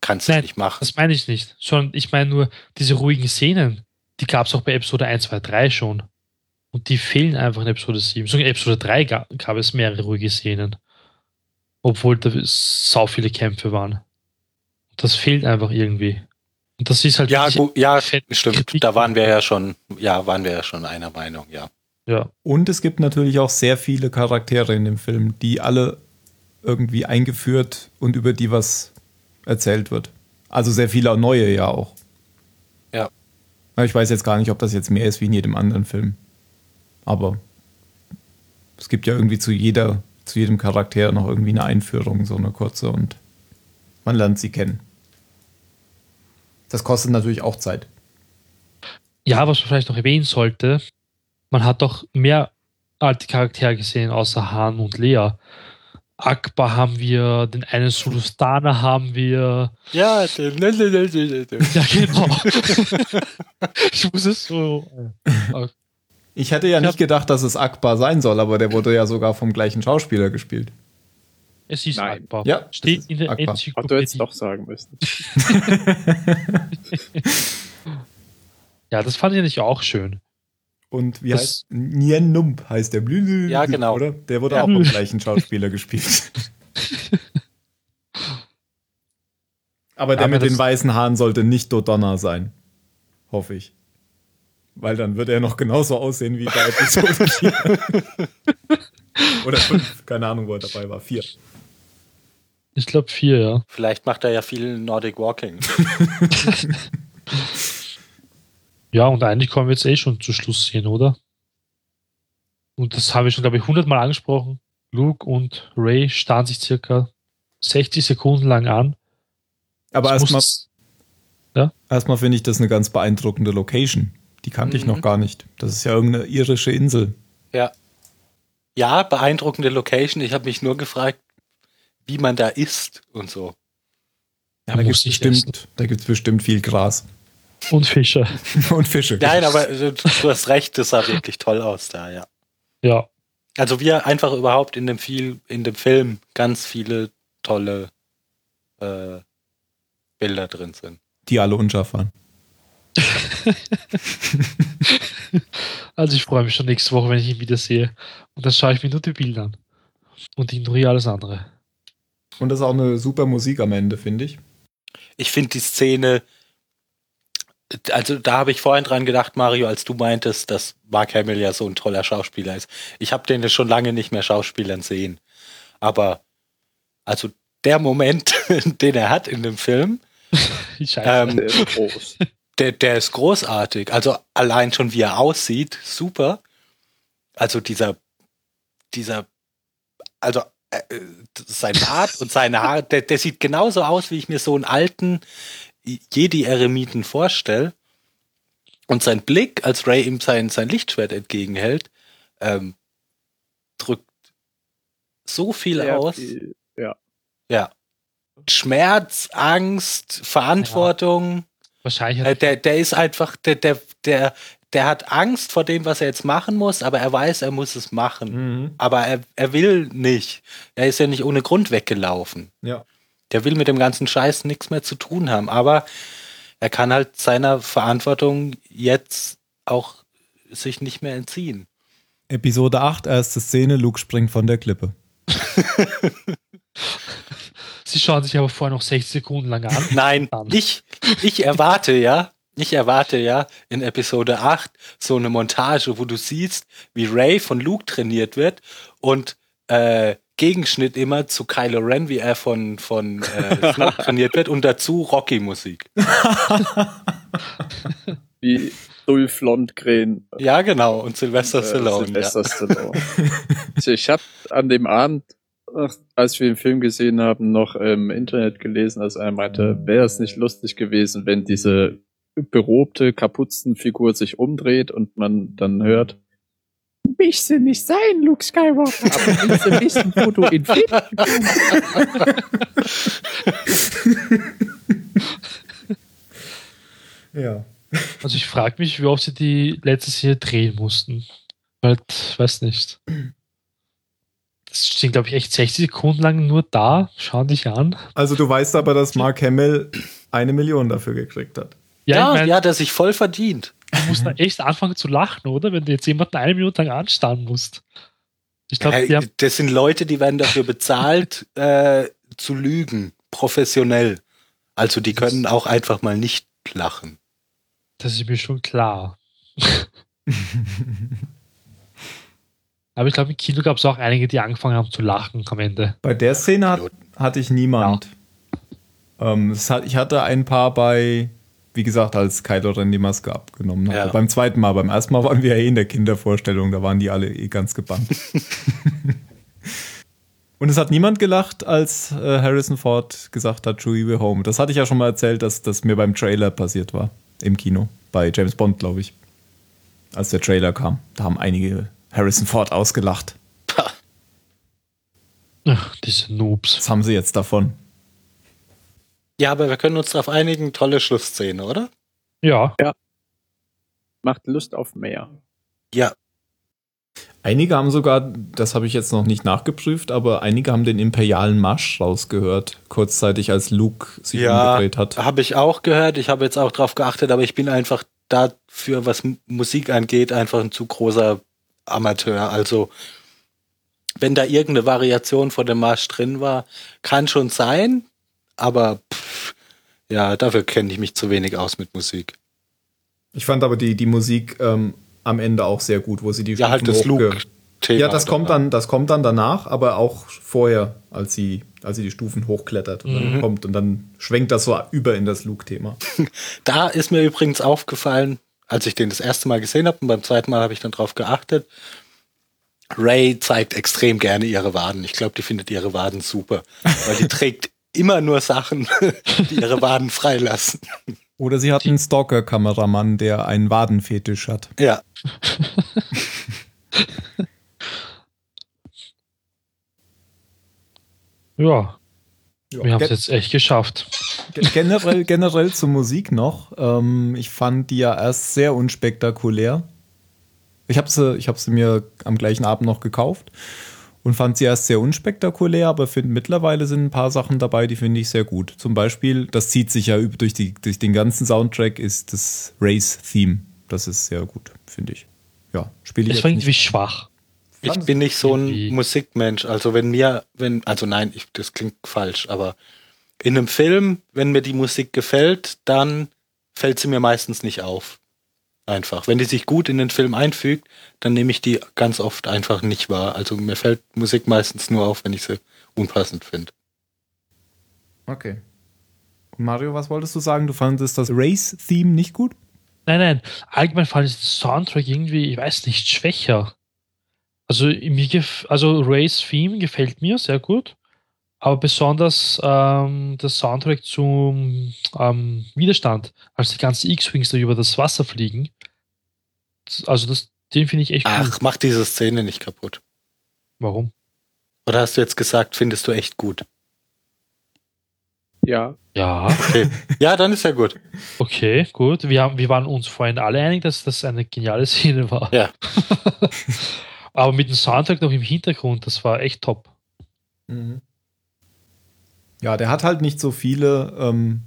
Kannst du nicht machen. Das meine ich nicht. Sondern ich meine nur, diese ruhigen Szenen, die gab es auch bei Episode 1, 2, 3 schon. Und die fehlen einfach in Episode 7. Sogar in Episode 3 gab, gab es mehrere ruhige Szenen. Obwohl da sau viele Kämpfe waren. Das fehlt einfach irgendwie. Und das ist halt Ja, gut, ja, stimmt. Kritik. Da waren wir ja schon, ja, waren wir ja schon einer Meinung, ja. Ja, Und es gibt natürlich auch sehr viele Charaktere in dem Film, die alle irgendwie eingeführt und über die was erzählt wird. Also sehr viele neue ja auch. Ja. Ich weiß jetzt gar nicht, ob das jetzt mehr ist wie in jedem anderen Film. Aber es gibt ja irgendwie zu jeder, zu jedem Charakter noch irgendwie eine Einführung, so eine kurze und man lernt sie kennen. Das kostet natürlich auch Zeit. Ja, was man vielleicht noch erwähnen sollte, man hat doch mehr alte Charaktere gesehen, außer Han und Lea. Akbar haben wir, den einen Sulustana haben wir. Ja, *laughs* Ja, genau. ich muss es so. äh, Ich hätte ja Ich nicht gedacht, dass es Akbar sein soll, aber der wurde ja sogar vom gleichen Schauspieler gespielt. Es ist Nein. Akbar. Ja, Steht in der Akbar. Hat du jetzt Enzyklopädie. doch sagen müssen. *laughs* Ja, das fand ich auch schön. Und wie Das- heißt Nien Nump heißt der Blü Ja, genau. Oder? Der wurde Ja. auch vom gleichen Schauspieler *laughs* gespielt. *laughs* Aber der Aber mit den weißen Haaren sollte nicht Dodonna sein. Hoffe ich. Weil dann wird er noch genauso aussehen wie bei Episode *laughs* 4. Oder 5. Keine Ahnung, wo er dabei war. 4. Ich glaube vier, ja. Vielleicht macht er ja viel Nordic Walking. Ja, und eigentlich kommen wir jetzt eh schon zu Schluss sehen, oder? Und das habe ich schon, glaube ich, hundertmal angesprochen. Luke und Ray starren sich circa 60 Sekunden lang an. Aber erstmal muss- erstmal finde ich das eine ganz beeindruckende Location. Die kannte ich Mhm. noch gar nicht. Das ist ja irgendeine irische Insel. Ja. Ja, beeindruckende Location. Ich habe mich nur gefragt, wie man da isst und so. Ja, da gibt muss es bestimmt, da gibt's bestimmt viel Gras Und Fischer. und Fische. *laughs* Nein, aber äh, du hast recht, das sah wirklich toll aus da, ja. Ja. Also wir einfach überhaupt in dem viel, in dem Film ganz viele tolle äh, Bilder drin sind. Die alle unscharf waren. *laughs* Also ich freue mich schon nächste Woche, wenn ich ihn wieder sehe. Und dann schaue ich mir nur die Bilder an. Und ignoriere alles andere. Und das ist auch eine super Musik am Ende, finde ich. Ich finde die Szene, also da habe ich vorhin dran gedacht, Mario, als du meintest, dass Mark Hamill ja so ein toller Schauspieler ist. Ich habe den schon lange nicht mehr Schauspielern sehen. Aber also der Moment, *laughs* den er hat in dem Film, *laughs* scheiße. ähm, Der ist groß. der, der ist großartig. Also allein schon wie er aussieht, super. Also dieser, dieser, also äh, äh, sein Bart und seine Haare, der, der sieht genauso aus, wie ich mir so einen alten Jedi-Eremiten vorstelle. Und sein Blick, als Ray ihm sein, sein Lichtschwert entgegenhält, ähm, drückt so viel Sehr aus. viel- Ja. Ja. Schmerz, Angst, Verantwortung. Wahrscheinlich Äh, hat der, der ist einfach, der, der, der, der hat Angst vor dem, was er jetzt machen muss, aber er weiß, er muss es machen. Aber er, er will nicht. Er ist ja nicht ohne Grund weggelaufen. Ja. Der will mit dem ganzen Scheiß nichts mehr zu tun haben. Aber er kann halt seiner Verantwortung jetzt auch sich nicht mehr entziehen. Episode 8, erste Szene, Luke springt von der Klippe. *laughs* Sie schauen sich aber vorher noch 60 Sekunden lang an. *laughs* Nein, ich, ich erwarte ja, Ich erwarte ja in Episode 8 so eine Montage, wo du siehst, wie Ray von Luke trainiert wird und äh, Gegenschnitt immer zu Kylo Ren, wie er von, von äh, *laughs* Snoke trainiert wird und dazu Rocky-Musik. *laughs* Wie Dolph Lundgren. Ja, genau. Und Sylvester äh, Stallone. Sylvester Stallone. Also ich habe an dem Abend, als wir den Film gesehen haben, noch im Internet gelesen, dass einer meinte, wäre es nicht lustig gewesen, wenn diese berobte Kapuzenfigur sich umdreht und man dann hört, mich sie nicht sein, Luke Skywalker, aber willst du wissen, wo du ihn finden Ja. Also ich frage mich, wie oft sie die letzte Szene drehen mussten. Weil, weiß nicht. Das stehen, glaube ich, echt 60 Sekunden lang nur da, schauen dich an. Also du weißt aber, dass Mark Hamill eine Million dafür gekriegt hat. Ja, ich ja, mein, ja, der sich voll verdient. Du musst da echt anfangen zu lachen, oder? Wenn du jetzt jemanden eine Minute lang anstarren musst. Ich glaube, Hey, das sind Leute, die werden dafür bezahlt, *laughs* äh, zu lügen. Professionell. Also die können auch einfach mal nicht lachen. das ist mir schon klar. Aber ich glaube, im Kino gab es auch einige, die angefangen haben zu lachen am Ende. Bei der Szene hat, hatte ich niemand. Ähm, es hat, ich hatte ein paar bei, wie gesagt, als Kylo Ren die Maske abgenommen hat. Ja. Beim zweiten Mal, beim ersten Mal waren wir ja eh in der Kindervorstellung, da waren die alle eh ganz gebannt. *laughs* Und es hat niemand gelacht, als äh, Harrison Ford gesagt hat, Chewie will home. Das hatte ich ja schon mal erzählt, dass das mir beim Trailer passiert war. Im Kino. Bei James Bond, glaube ich. Als der Trailer kam. Da haben einige Harrison Ford ausgelacht. Ach, diese Noobs. Was haben sie jetzt davon? Ja, aber wir können uns darauf einigen, tolle Schlussszene, oder? Ja, Macht Lust auf mehr. Ja, Einige haben sogar, das habe ich jetzt noch nicht nachgeprüft, aber einige haben den imperialen Marsch rausgehört, kurzzeitig als Luke sich Ja. umgedreht hat. habe ich auch gehört. Ich habe jetzt auch drauf geachtet, aber ich bin einfach dafür, was Musik angeht, einfach ein zu großer Amateur. Also, wenn da irgendeine Variation von dem Marsch drin war, kann schon sein, aber pff, ja, dafür kenne ich mich zu wenig aus mit Musik. Ich fand aber die, die Musik ähm, am Ende auch sehr gut, wo sie die Ja, halt das Stufen Luke-Thema. Ja, das kommt da. dann, das kommt dann danach, aber auch vorher, als sie, als sie die Stufen hochklettert und dann kommt und dann schwenkt das so über in das Luke-Thema. *laughs* Da ist mir übrigens aufgefallen, als ich den das erste Mal gesehen habe und beim zweiten Mal habe ich dann drauf geachtet. Ray zeigt extrem gerne ihre Waden. Ich glaube, die findet ihre Waden super, weil die *laughs* trägt immer nur Sachen, *laughs* die ihre Waden freilassen. Oder sie hat einen Stalker-Kameramann, der einen Wadenfetisch hat. Ja, *laughs* ja. Wir haben es jetzt echt geschafft. Ge- *laughs* Generell, generell zur Musik noch. Ähm, ich fand die ja erst sehr unspektakulär. Ich habe sie, ich hab sie mir am gleichen Abend noch gekauft und fand sie erst sehr unspektakulär, aber finde mittlerweile sind ein paar Sachen dabei, die finde ich sehr gut. Zum Beispiel, das zieht sich ja durch, die, durch den ganzen Soundtrack, ist das Race-Theme. Das ist sehr gut, finde ich. Ja, spiele ich war nicht. irgendwie schwach. ich bin nicht so ein Musikmensch. Also wenn mir, wenn, also nein, ich, das klingt falsch, aber in einem Film, wenn mir die Musik gefällt, dann fällt sie mir meistens nicht auf. Einfach. Wenn die sich gut in den Film einfügt, dann nehme ich die ganz oft einfach nicht wahr. Also mir fällt Musik meistens nur auf, wenn ich sie unpassend finde. Okay. Mario, was wolltest du sagen? Du fandest das Race-Theme nicht gut? Nein, nein. Allgemein fand ich den Soundtrack irgendwie, ich weiß nicht, schwächer. Also, mir gef also Rays Theme gefällt mir sehr gut. Aber besonders ähm, der Soundtrack zum ähm, Widerstand, als die ganzen X-Wings da über das Wasser fliegen. Also das, den finde ich echt gut. Ach, mach diese Szene nicht kaputt. Warum? Oder hast du jetzt gesagt, findest du echt gut? Ja, Ja, Okay. *laughs* ja, dann ist ja gut. okay, gut. Wir, haben, wir waren uns vorhin alle einig, dass das eine geniale *laughs* Szene war. Ja. *laughs* Aber mit dem Soundtrack noch im Hintergrund, das war echt top. Ja, der hat halt nicht so viele, ähm,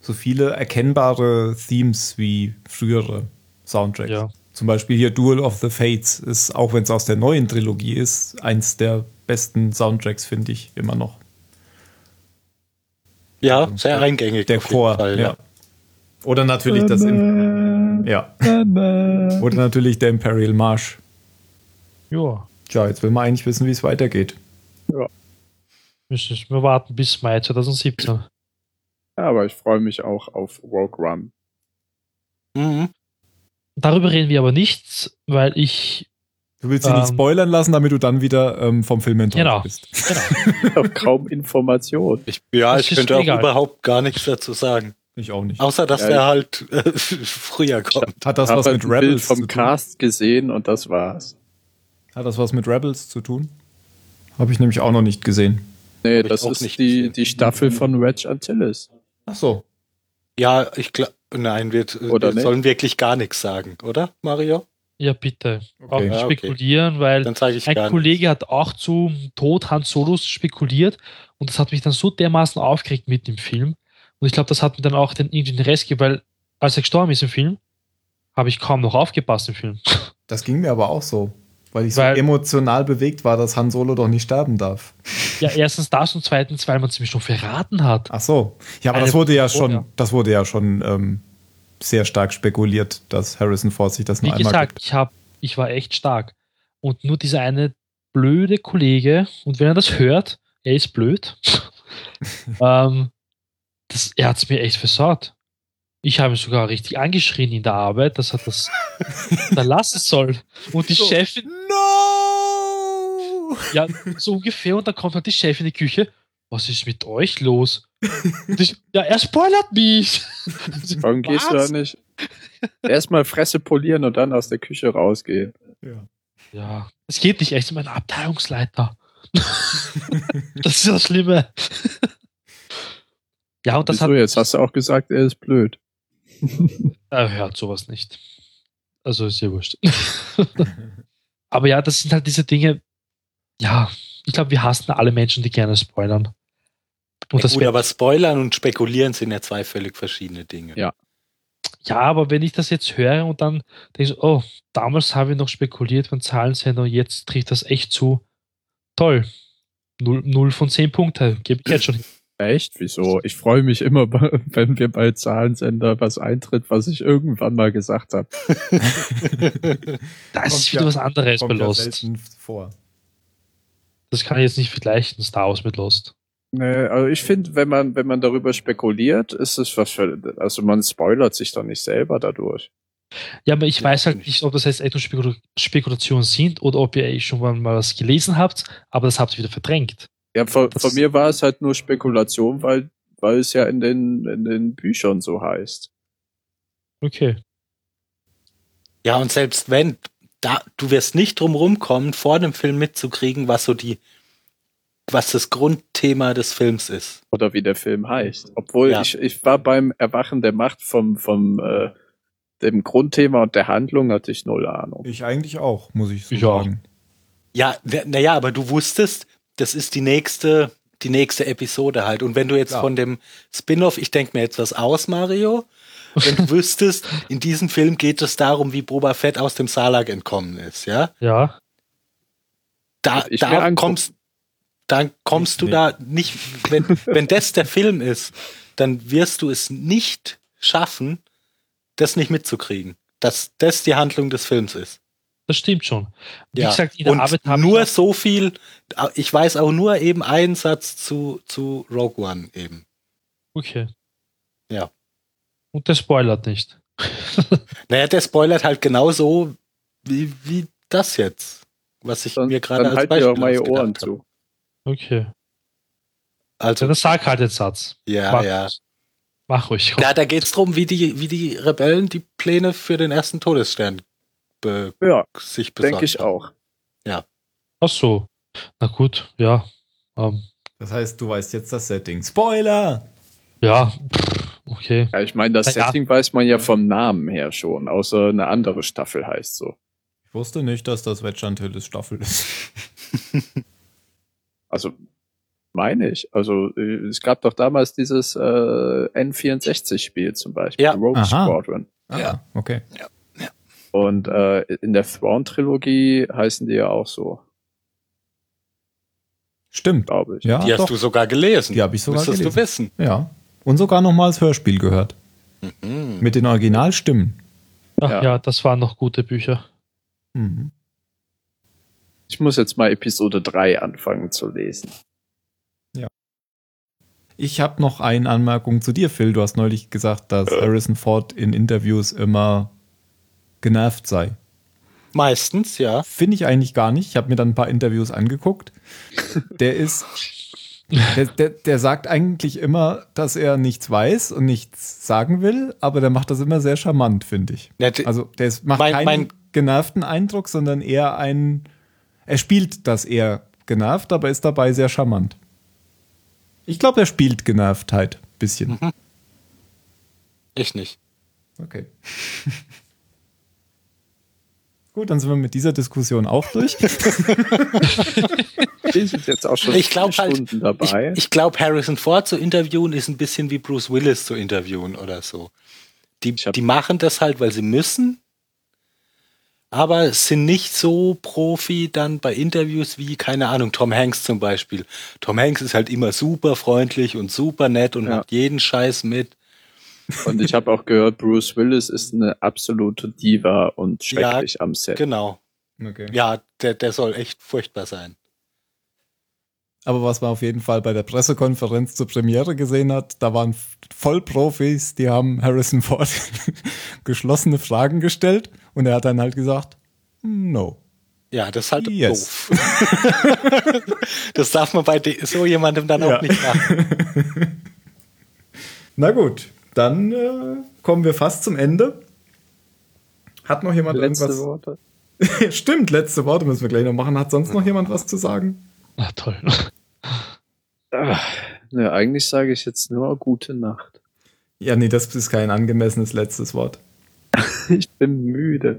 so viele erkennbare Themes wie frühere Soundtracks. Ja. Zum Beispiel hier Duel of the Fates ist, auch wenn es aus der neuen Trilogie ist, eins der besten Soundtracks, finde ich, immer noch. Ja, sehr eingängig. Der Chor, Fall, ja. Oder natürlich das. Im, ja. Oder natürlich der Imperial Marsch. Ja, Tja, jetzt will man eigentlich wissen, wie es weitergeht. müssen wir warten bis Mai 2017. Ja, aber ich freue mich auch auf Rogue One. Mhm. Darüber reden wir aber nicht, weil ich Du willst sie nicht Ähm. spoilern lassen, damit du dann wieder ähm, vom Film enttäuscht Genau. bist. *laughs* Ich habe kaum Informationen. Ich, ja, Das ich könnte auch egal. überhaupt gar nichts dazu sagen. Ich auch nicht. Außer, dass Ja, der halt äh, *laughs* früher kommt. Hat das was mit ein Bild Rebels vom zu tun? Cast gesehen und das war's. Hat das was mit Rebels zu tun? Habe ich nämlich auch noch nicht gesehen. Nee, das ist nicht die, gesehen. die Staffel von Reg Antilles. Ach so. Ja, ich glaube, nein, wir, Oder wir sollen wirklich gar nichts sagen, oder, Mario? Ja, bitte. Auch Okay. nicht Ja, okay. spekulieren, weil Dann sage ich ein Kollege hat auch zu Tod Han Solos spekuliert und das hat mich dann so dermaßen aufgeregt mit dem Film. Und ich glaube, das hat mir dann auch den, irgendwie den Rest gegeben, weil als er gestorben ist im Film, habe ich kaum noch aufgepasst im Film. Das ging mir aber auch so. Weil ich so Weil- emotional bewegt war, dass Han Solo doch nicht sterben darf. ja, erstens das und zweitens, weil man es mir schon verraten hat. Ach so. Ja, aber Eine das wurde ja schon, das wurde ja schon ähm, sehr stark spekuliert, dass Harrison Ford sich das Wie nur einmal gesagt, gibt. ich, hab, ich war echt stark. Und nur dieser eine blöde Kollege, und wenn er das hört, er ist blöd, *laughs* ähm, das, er hat es mir echt versaut. Ich habe ihn sogar richtig angeschrien in der Arbeit, dass er das da lassen soll. Und die So. Chefin, No! ja, so ungefähr, und dann kommt halt die Chefin in die Küche. Was ist mit euch los? Und ich, ja, er spoilert mich. Warum gehst du da nicht? Erstmal Fresse polieren und dann aus der Küche rausgehen. Ja. Ja, es geht nicht echt um einen Abteilungsleiter. *laughs* das ist das Schlimme. ja, und das Wieso hat. jetzt? Hast du auch gesagt, er ist blöd. Er hört sowas nicht. Also ist ja wurscht. *laughs* Aber ja, das sind halt diese Dinge. Ja, ich glaube, wir hassen alle Menschen, die gerne spoilern. Und das Gut, aber Spoilern und Spekulieren sind ja zwei völlig verschiedene Dinge. Ja. ja, aber wenn ich das jetzt höre und dann denke ich, so, oh, damals habe ich noch spekuliert von Zahlensender und jetzt trifft das echt zu. Toll. Null, null von zehn Punkte. Gebe ich jetzt schon hin. *laughs* Echt? Wieso? Ich freue mich immer, *laughs* wenn wir bei Zahlensender was eintritt, was ich irgendwann mal gesagt habe. *laughs* Das Kommt ist wieder ja- was anderes bei ja Lost. selten vor. Das kann ich jetzt nicht vergleichen, Star Wars mit Lost. Nee, also ich finde, wenn man, wenn man darüber spekuliert, ist es was für, also man spoilert sich doch nicht selber dadurch. Ja, aber ich Ja, weiß halt nicht, ob das jetzt echt Spekulationen sind oder ob ihr eh schon mal mal was gelesen habt, aber das habt ihr wieder verdrängt. Ja, von, von mir war es halt nur Spekulation, weil, weil es ja in den, in den Büchern so heißt. Okay. Ja, und selbst wenn, da, du wirst nicht drum rumkommen, vor dem Film mitzukriegen, was so die, was das Grundthema des Films ist. Oder wie der Film heißt. Obwohl Ja. ich, ich war beim Erwachen der Macht vom, vom äh, dem Grundthema und der Handlung hatte ich null Ahnung. Ich eigentlich auch, muss ich so Ich auch. sagen. Ja, naja, aber du wusstest, das ist die nächste, die nächste Episode halt. Und wenn du jetzt Klar. von dem Spin-off, ich denke mir jetzt was aus, Mario, wenn du *laughs* wüsstest, in diesem Film geht es darum, wie Boba Fett aus dem Salak entkommen ist, ja? Ja. Da, da kommst, dann kommst du Nee. da nicht, wenn, wenn das der Film ist, dann wirst du es nicht schaffen, das nicht mitzukriegen. Dass das die Handlung des Films ist. Das stimmt schon. Wie Ja. gesagt, in der Und Arbeit nur ich so viel, ich weiß auch nur eben einen Satz zu, zu Rogue One eben. Okay. Ja. Und der spoilert nicht. *laughs* Naja, der spoilert halt genauso wie, wie das jetzt, was ich Dann, mir gerade als halt Beispiel mir auch mal die Ohren habe. zu. Okay. Also, Dann sag halt den Satz. ja, Mach, ja. Mach ruhig. Ja, da geht's drum, wie die, wie die Rebellen die Pläne für den ersten Todesstern be Ja, sich besorgt denke ich haben. auch. Ach so. Na gut, ja. Ähm, Das heißt, du weißt jetzt das Setting. Spoiler! ja, pff, okay. Ja, ich meine, das ja. Setting weiß man ja vom Namen her schon, außer eine andere Staffel heißt so. Ich wusste nicht, dass das Wedge Antilles Staffel ist. *laughs* Also meine ich. Also äh, es gab doch damals dieses äh, N64-Spiel zum Beispiel, Ja. Rogue Aha. Squadron. Ah, okay. Und äh, in der Thrawn-Trilogie heißen die ja auch so, Stimmt. glaube ich. Ja, Die hast doch. du sogar gelesen. Die habe ich sogar Müsstest gelesen. du wissen. Ja. Und sogar noch mal als Hörspiel gehört. Mhm. Mit den Originalstimmen. Ach Ja. ja. das waren noch gute Bücher. Mhm. Ich muss jetzt mal Episode 3 anfangen zu lesen. Ich habe noch eine Anmerkung zu dir, Phil. Du hast neulich gesagt, dass Harrison Ford in Interviews immer genervt sei. Meistens, ja. Finde ich eigentlich gar nicht. Ich habe mir dann ein paar Interviews angeguckt. Der ist, der, der, der sagt eigentlich immer, dass er nichts weiß und nichts sagen will, aber der macht das immer sehr charmant, finde ich. Also der ist, macht Mein- keinen mein- genervten Eindruck, sondern eher einen, er spielt das eher genervt, aber ist dabei sehr charmant. Ich glaube, er spielt Genervtheit. Bisschen. Mhm. Ich nicht. Okay. *laughs* Gut, dann sind wir mit dieser Diskussion auch durch. *laughs* Wir sind jetzt auch schon Ich glaube vier halt, Stunden ich, dabei. ich glaube, Harrison Ford zu interviewen ist ein bisschen wie Bruce Willis zu interviewen oder so. Die, Ich die machen das halt, weil sie müssen, aber sind nicht so Profi dann bei Interviews wie, keine Ahnung, Tom Hanks zum Beispiel. Tom Hanks ist halt immer super freundlich und super nett und Ja. macht jeden Scheiß mit. Und ich habe auch gehört, Bruce Willis ist eine absolute Diva und schrecklich am Set. Genau. Okay. Ja, der, der soll echt furchtbar sein. Aber was man auf jeden Fall bei der Pressekonferenz zur Premiere gesehen hat, da waren Vollprofis, die haben Harrison Ford *laughs* geschlossene Fragen gestellt und er hat dann halt gesagt, no. Ja, das ist halt Yes. doof. *laughs* das darf man bei so jemandem dann Ja. auch nicht machen. *laughs* Na gut, dann äh, kommen wir fast zum Ende. Hat noch jemand Letzte irgendwas? Worte. *laughs* Stimmt, letzte Worte müssen wir gleich noch machen. Hat sonst noch jemand was zu sagen? Na toll. Ah, ne, eigentlich sage ich jetzt nur gute Nacht. Ja, nee, das ist kein angemessenes letztes Wort. *laughs* Ich bin müde.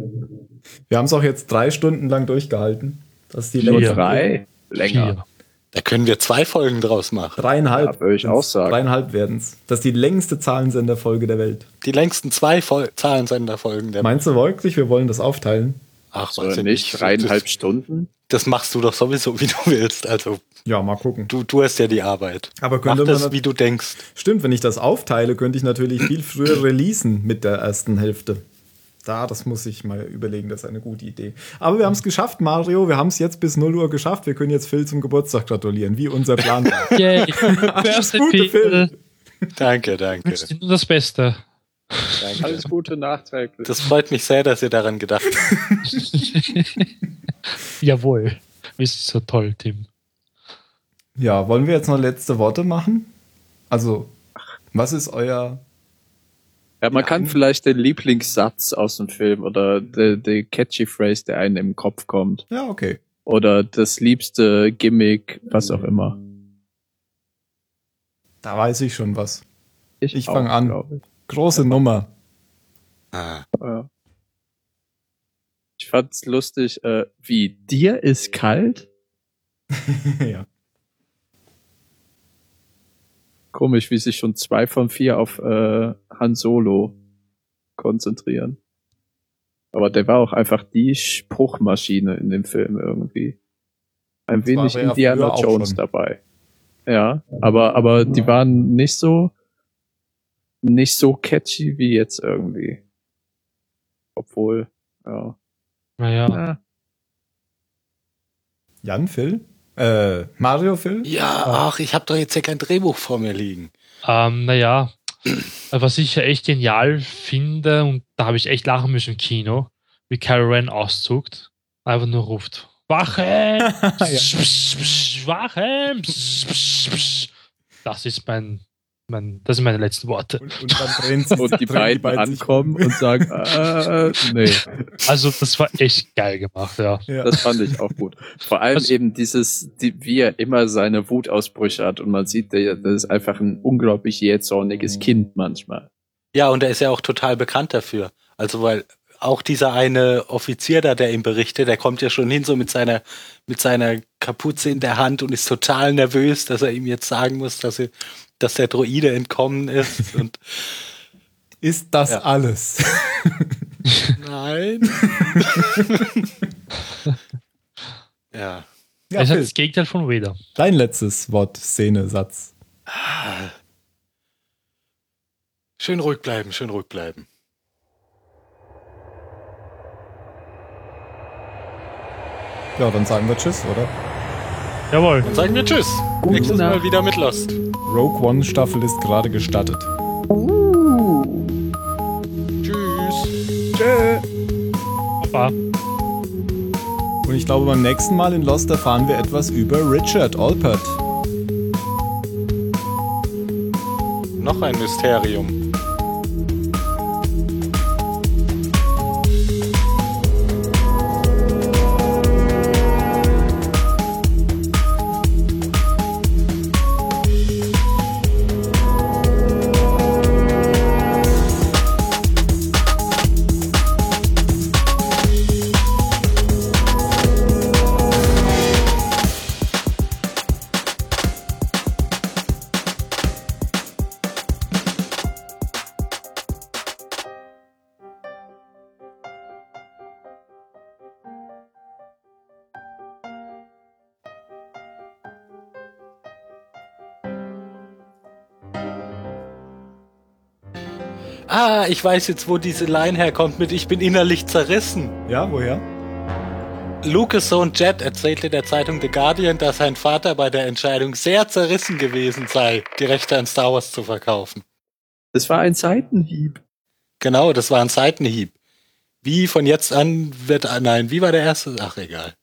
Wir haben es auch jetzt drei Stunden lang durchgehalten. Das ist die Vier. Drei? Länger. Vier. Da können wir zwei Folgen draus machen. Dreieinhalb. Ja, würde ich auch sagen. Dreieinhalb werden es. Das ist die längste Zahlensenderfolge der Welt. Die längsten zwei Fol Zahlensenderfolgen der Meinst du wirklich, wir wollen das aufteilen? Ach, weiß ich nicht? Dreieinhalb Stunden? Das, das machst du doch sowieso, wie du willst. Also Ja, mal gucken. du, du hast ja die Arbeit. Aber Mach könnte man. das, wie du denkst. Stimmt, wenn ich das aufteile, könnte ich natürlich viel früher *clears throat* releasen mit der ersten Hälfte. Da, das muss ich mal überlegen, das ist eine gute Idee. Aber wir haben es geschafft, Mario. Wir haben es jetzt bis 0 Uhr geschafft. Wir können jetzt Phil zum Geburtstag gratulieren, wie unser Plan war. *laughs* Yay. *laughs* Alles Gute, Phil. Danke, danke. Nur das Beste. danke. Alles Gute nachträglich. Das freut mich sehr, dass ihr daran gedacht habt. *laughs* Jawohl. Sind so toll, Tim. Ja, wollen wir jetzt noch letzte Worte machen? Also, was ist euer. Ja, man kann vielleicht den Lieblingssatz aus dem Film oder die, die catchy Phrase, der einem im Kopf kommt. Ja, okay. Oder das liebste Gimmick, was auch immer. Da weiß ich schon was. Ich auch, fang an. Ich. Große Nummer. Ah, Ja. Ich fand's lustig, äh, wie dir ist kalt? *laughs* ja. Komisch, wie sich schon zwei von vier auf äh, Han Solo konzentrieren. Aber der war auch einfach die Spruchmaschine in dem Film irgendwie. Ein Das wenig Indiana Jones dabei. Ja, aber, aber die waren nicht so, nicht so catchy wie jetzt irgendwie. Obwohl, ja. Naja. ja. Jan, Phil? Äh, Mario, Phil? Ja, ach, ich habe doch jetzt ja kein Drehbuch vor mir liegen. Ähm, naja, was ich ja echt genial finde, und da habe ich echt lachen müssen im Kino, wie Carol Ren auszuckt, einfach nur ruft, Wache! *laughs* Wache! Das ist mein, mein, das sind meine letzten Worte. Und, und dann drehen *laughs* sie Und die beiden sich ankommen und sagen, äh, *laughs* nee. Also, das war echt geil gemacht, ja. Ja. Das fand ich auch gut. Vor allem Also- eben dieses, die, wie er immer seine Wutausbrüche hat und man sieht, der, das ist einfach ein unglaublich jähzorniges Kind manchmal. Ja, und er ist ja auch total bekannt dafür. Also, weil auch dieser eine Offizier da, der ihm berichtet, der kommt ja schon hin so mit seiner, mit seiner Kapuze in der Hand und ist total nervös, dass er ihm jetzt sagen muss, dass er, dass der Droide entkommen ist. *laughs* Und Ist das Ja. alles? nein. ja. Ja, Phil, das Gegenteil von Vader. dein letztes Wort, Szene, Satz. Schön ruhig bleiben, schön ruhig bleiben. Ja, dann sagen wir Tschüss, oder? Jawohl. Dann sagen wir Tschüss. Gute Nächstes Mal wieder mit Lost. Rogue One Staffel ist gerade gestartet. Tschüss. Tschö. Papa. Und ich glaube, beim nächsten Mal in Lost erfahren wir etwas über Richard Alpert. Noch ein Mysterium. Ah, ich weiß jetzt, wo diese Line herkommt mit Ich bin innerlich zerrissen. Ja, woher? Lucas Sohn Jet erzählte der Zeitung The Guardian, dass sein Vater bei der Entscheidung sehr zerrissen gewesen sei, die Rechte an Star Wars zu verkaufen. Das war ein Seitenhieb. Genau, das war ein Seitenhieb. Wie von jetzt an wird, nein, wie war der erste? Ach, egal.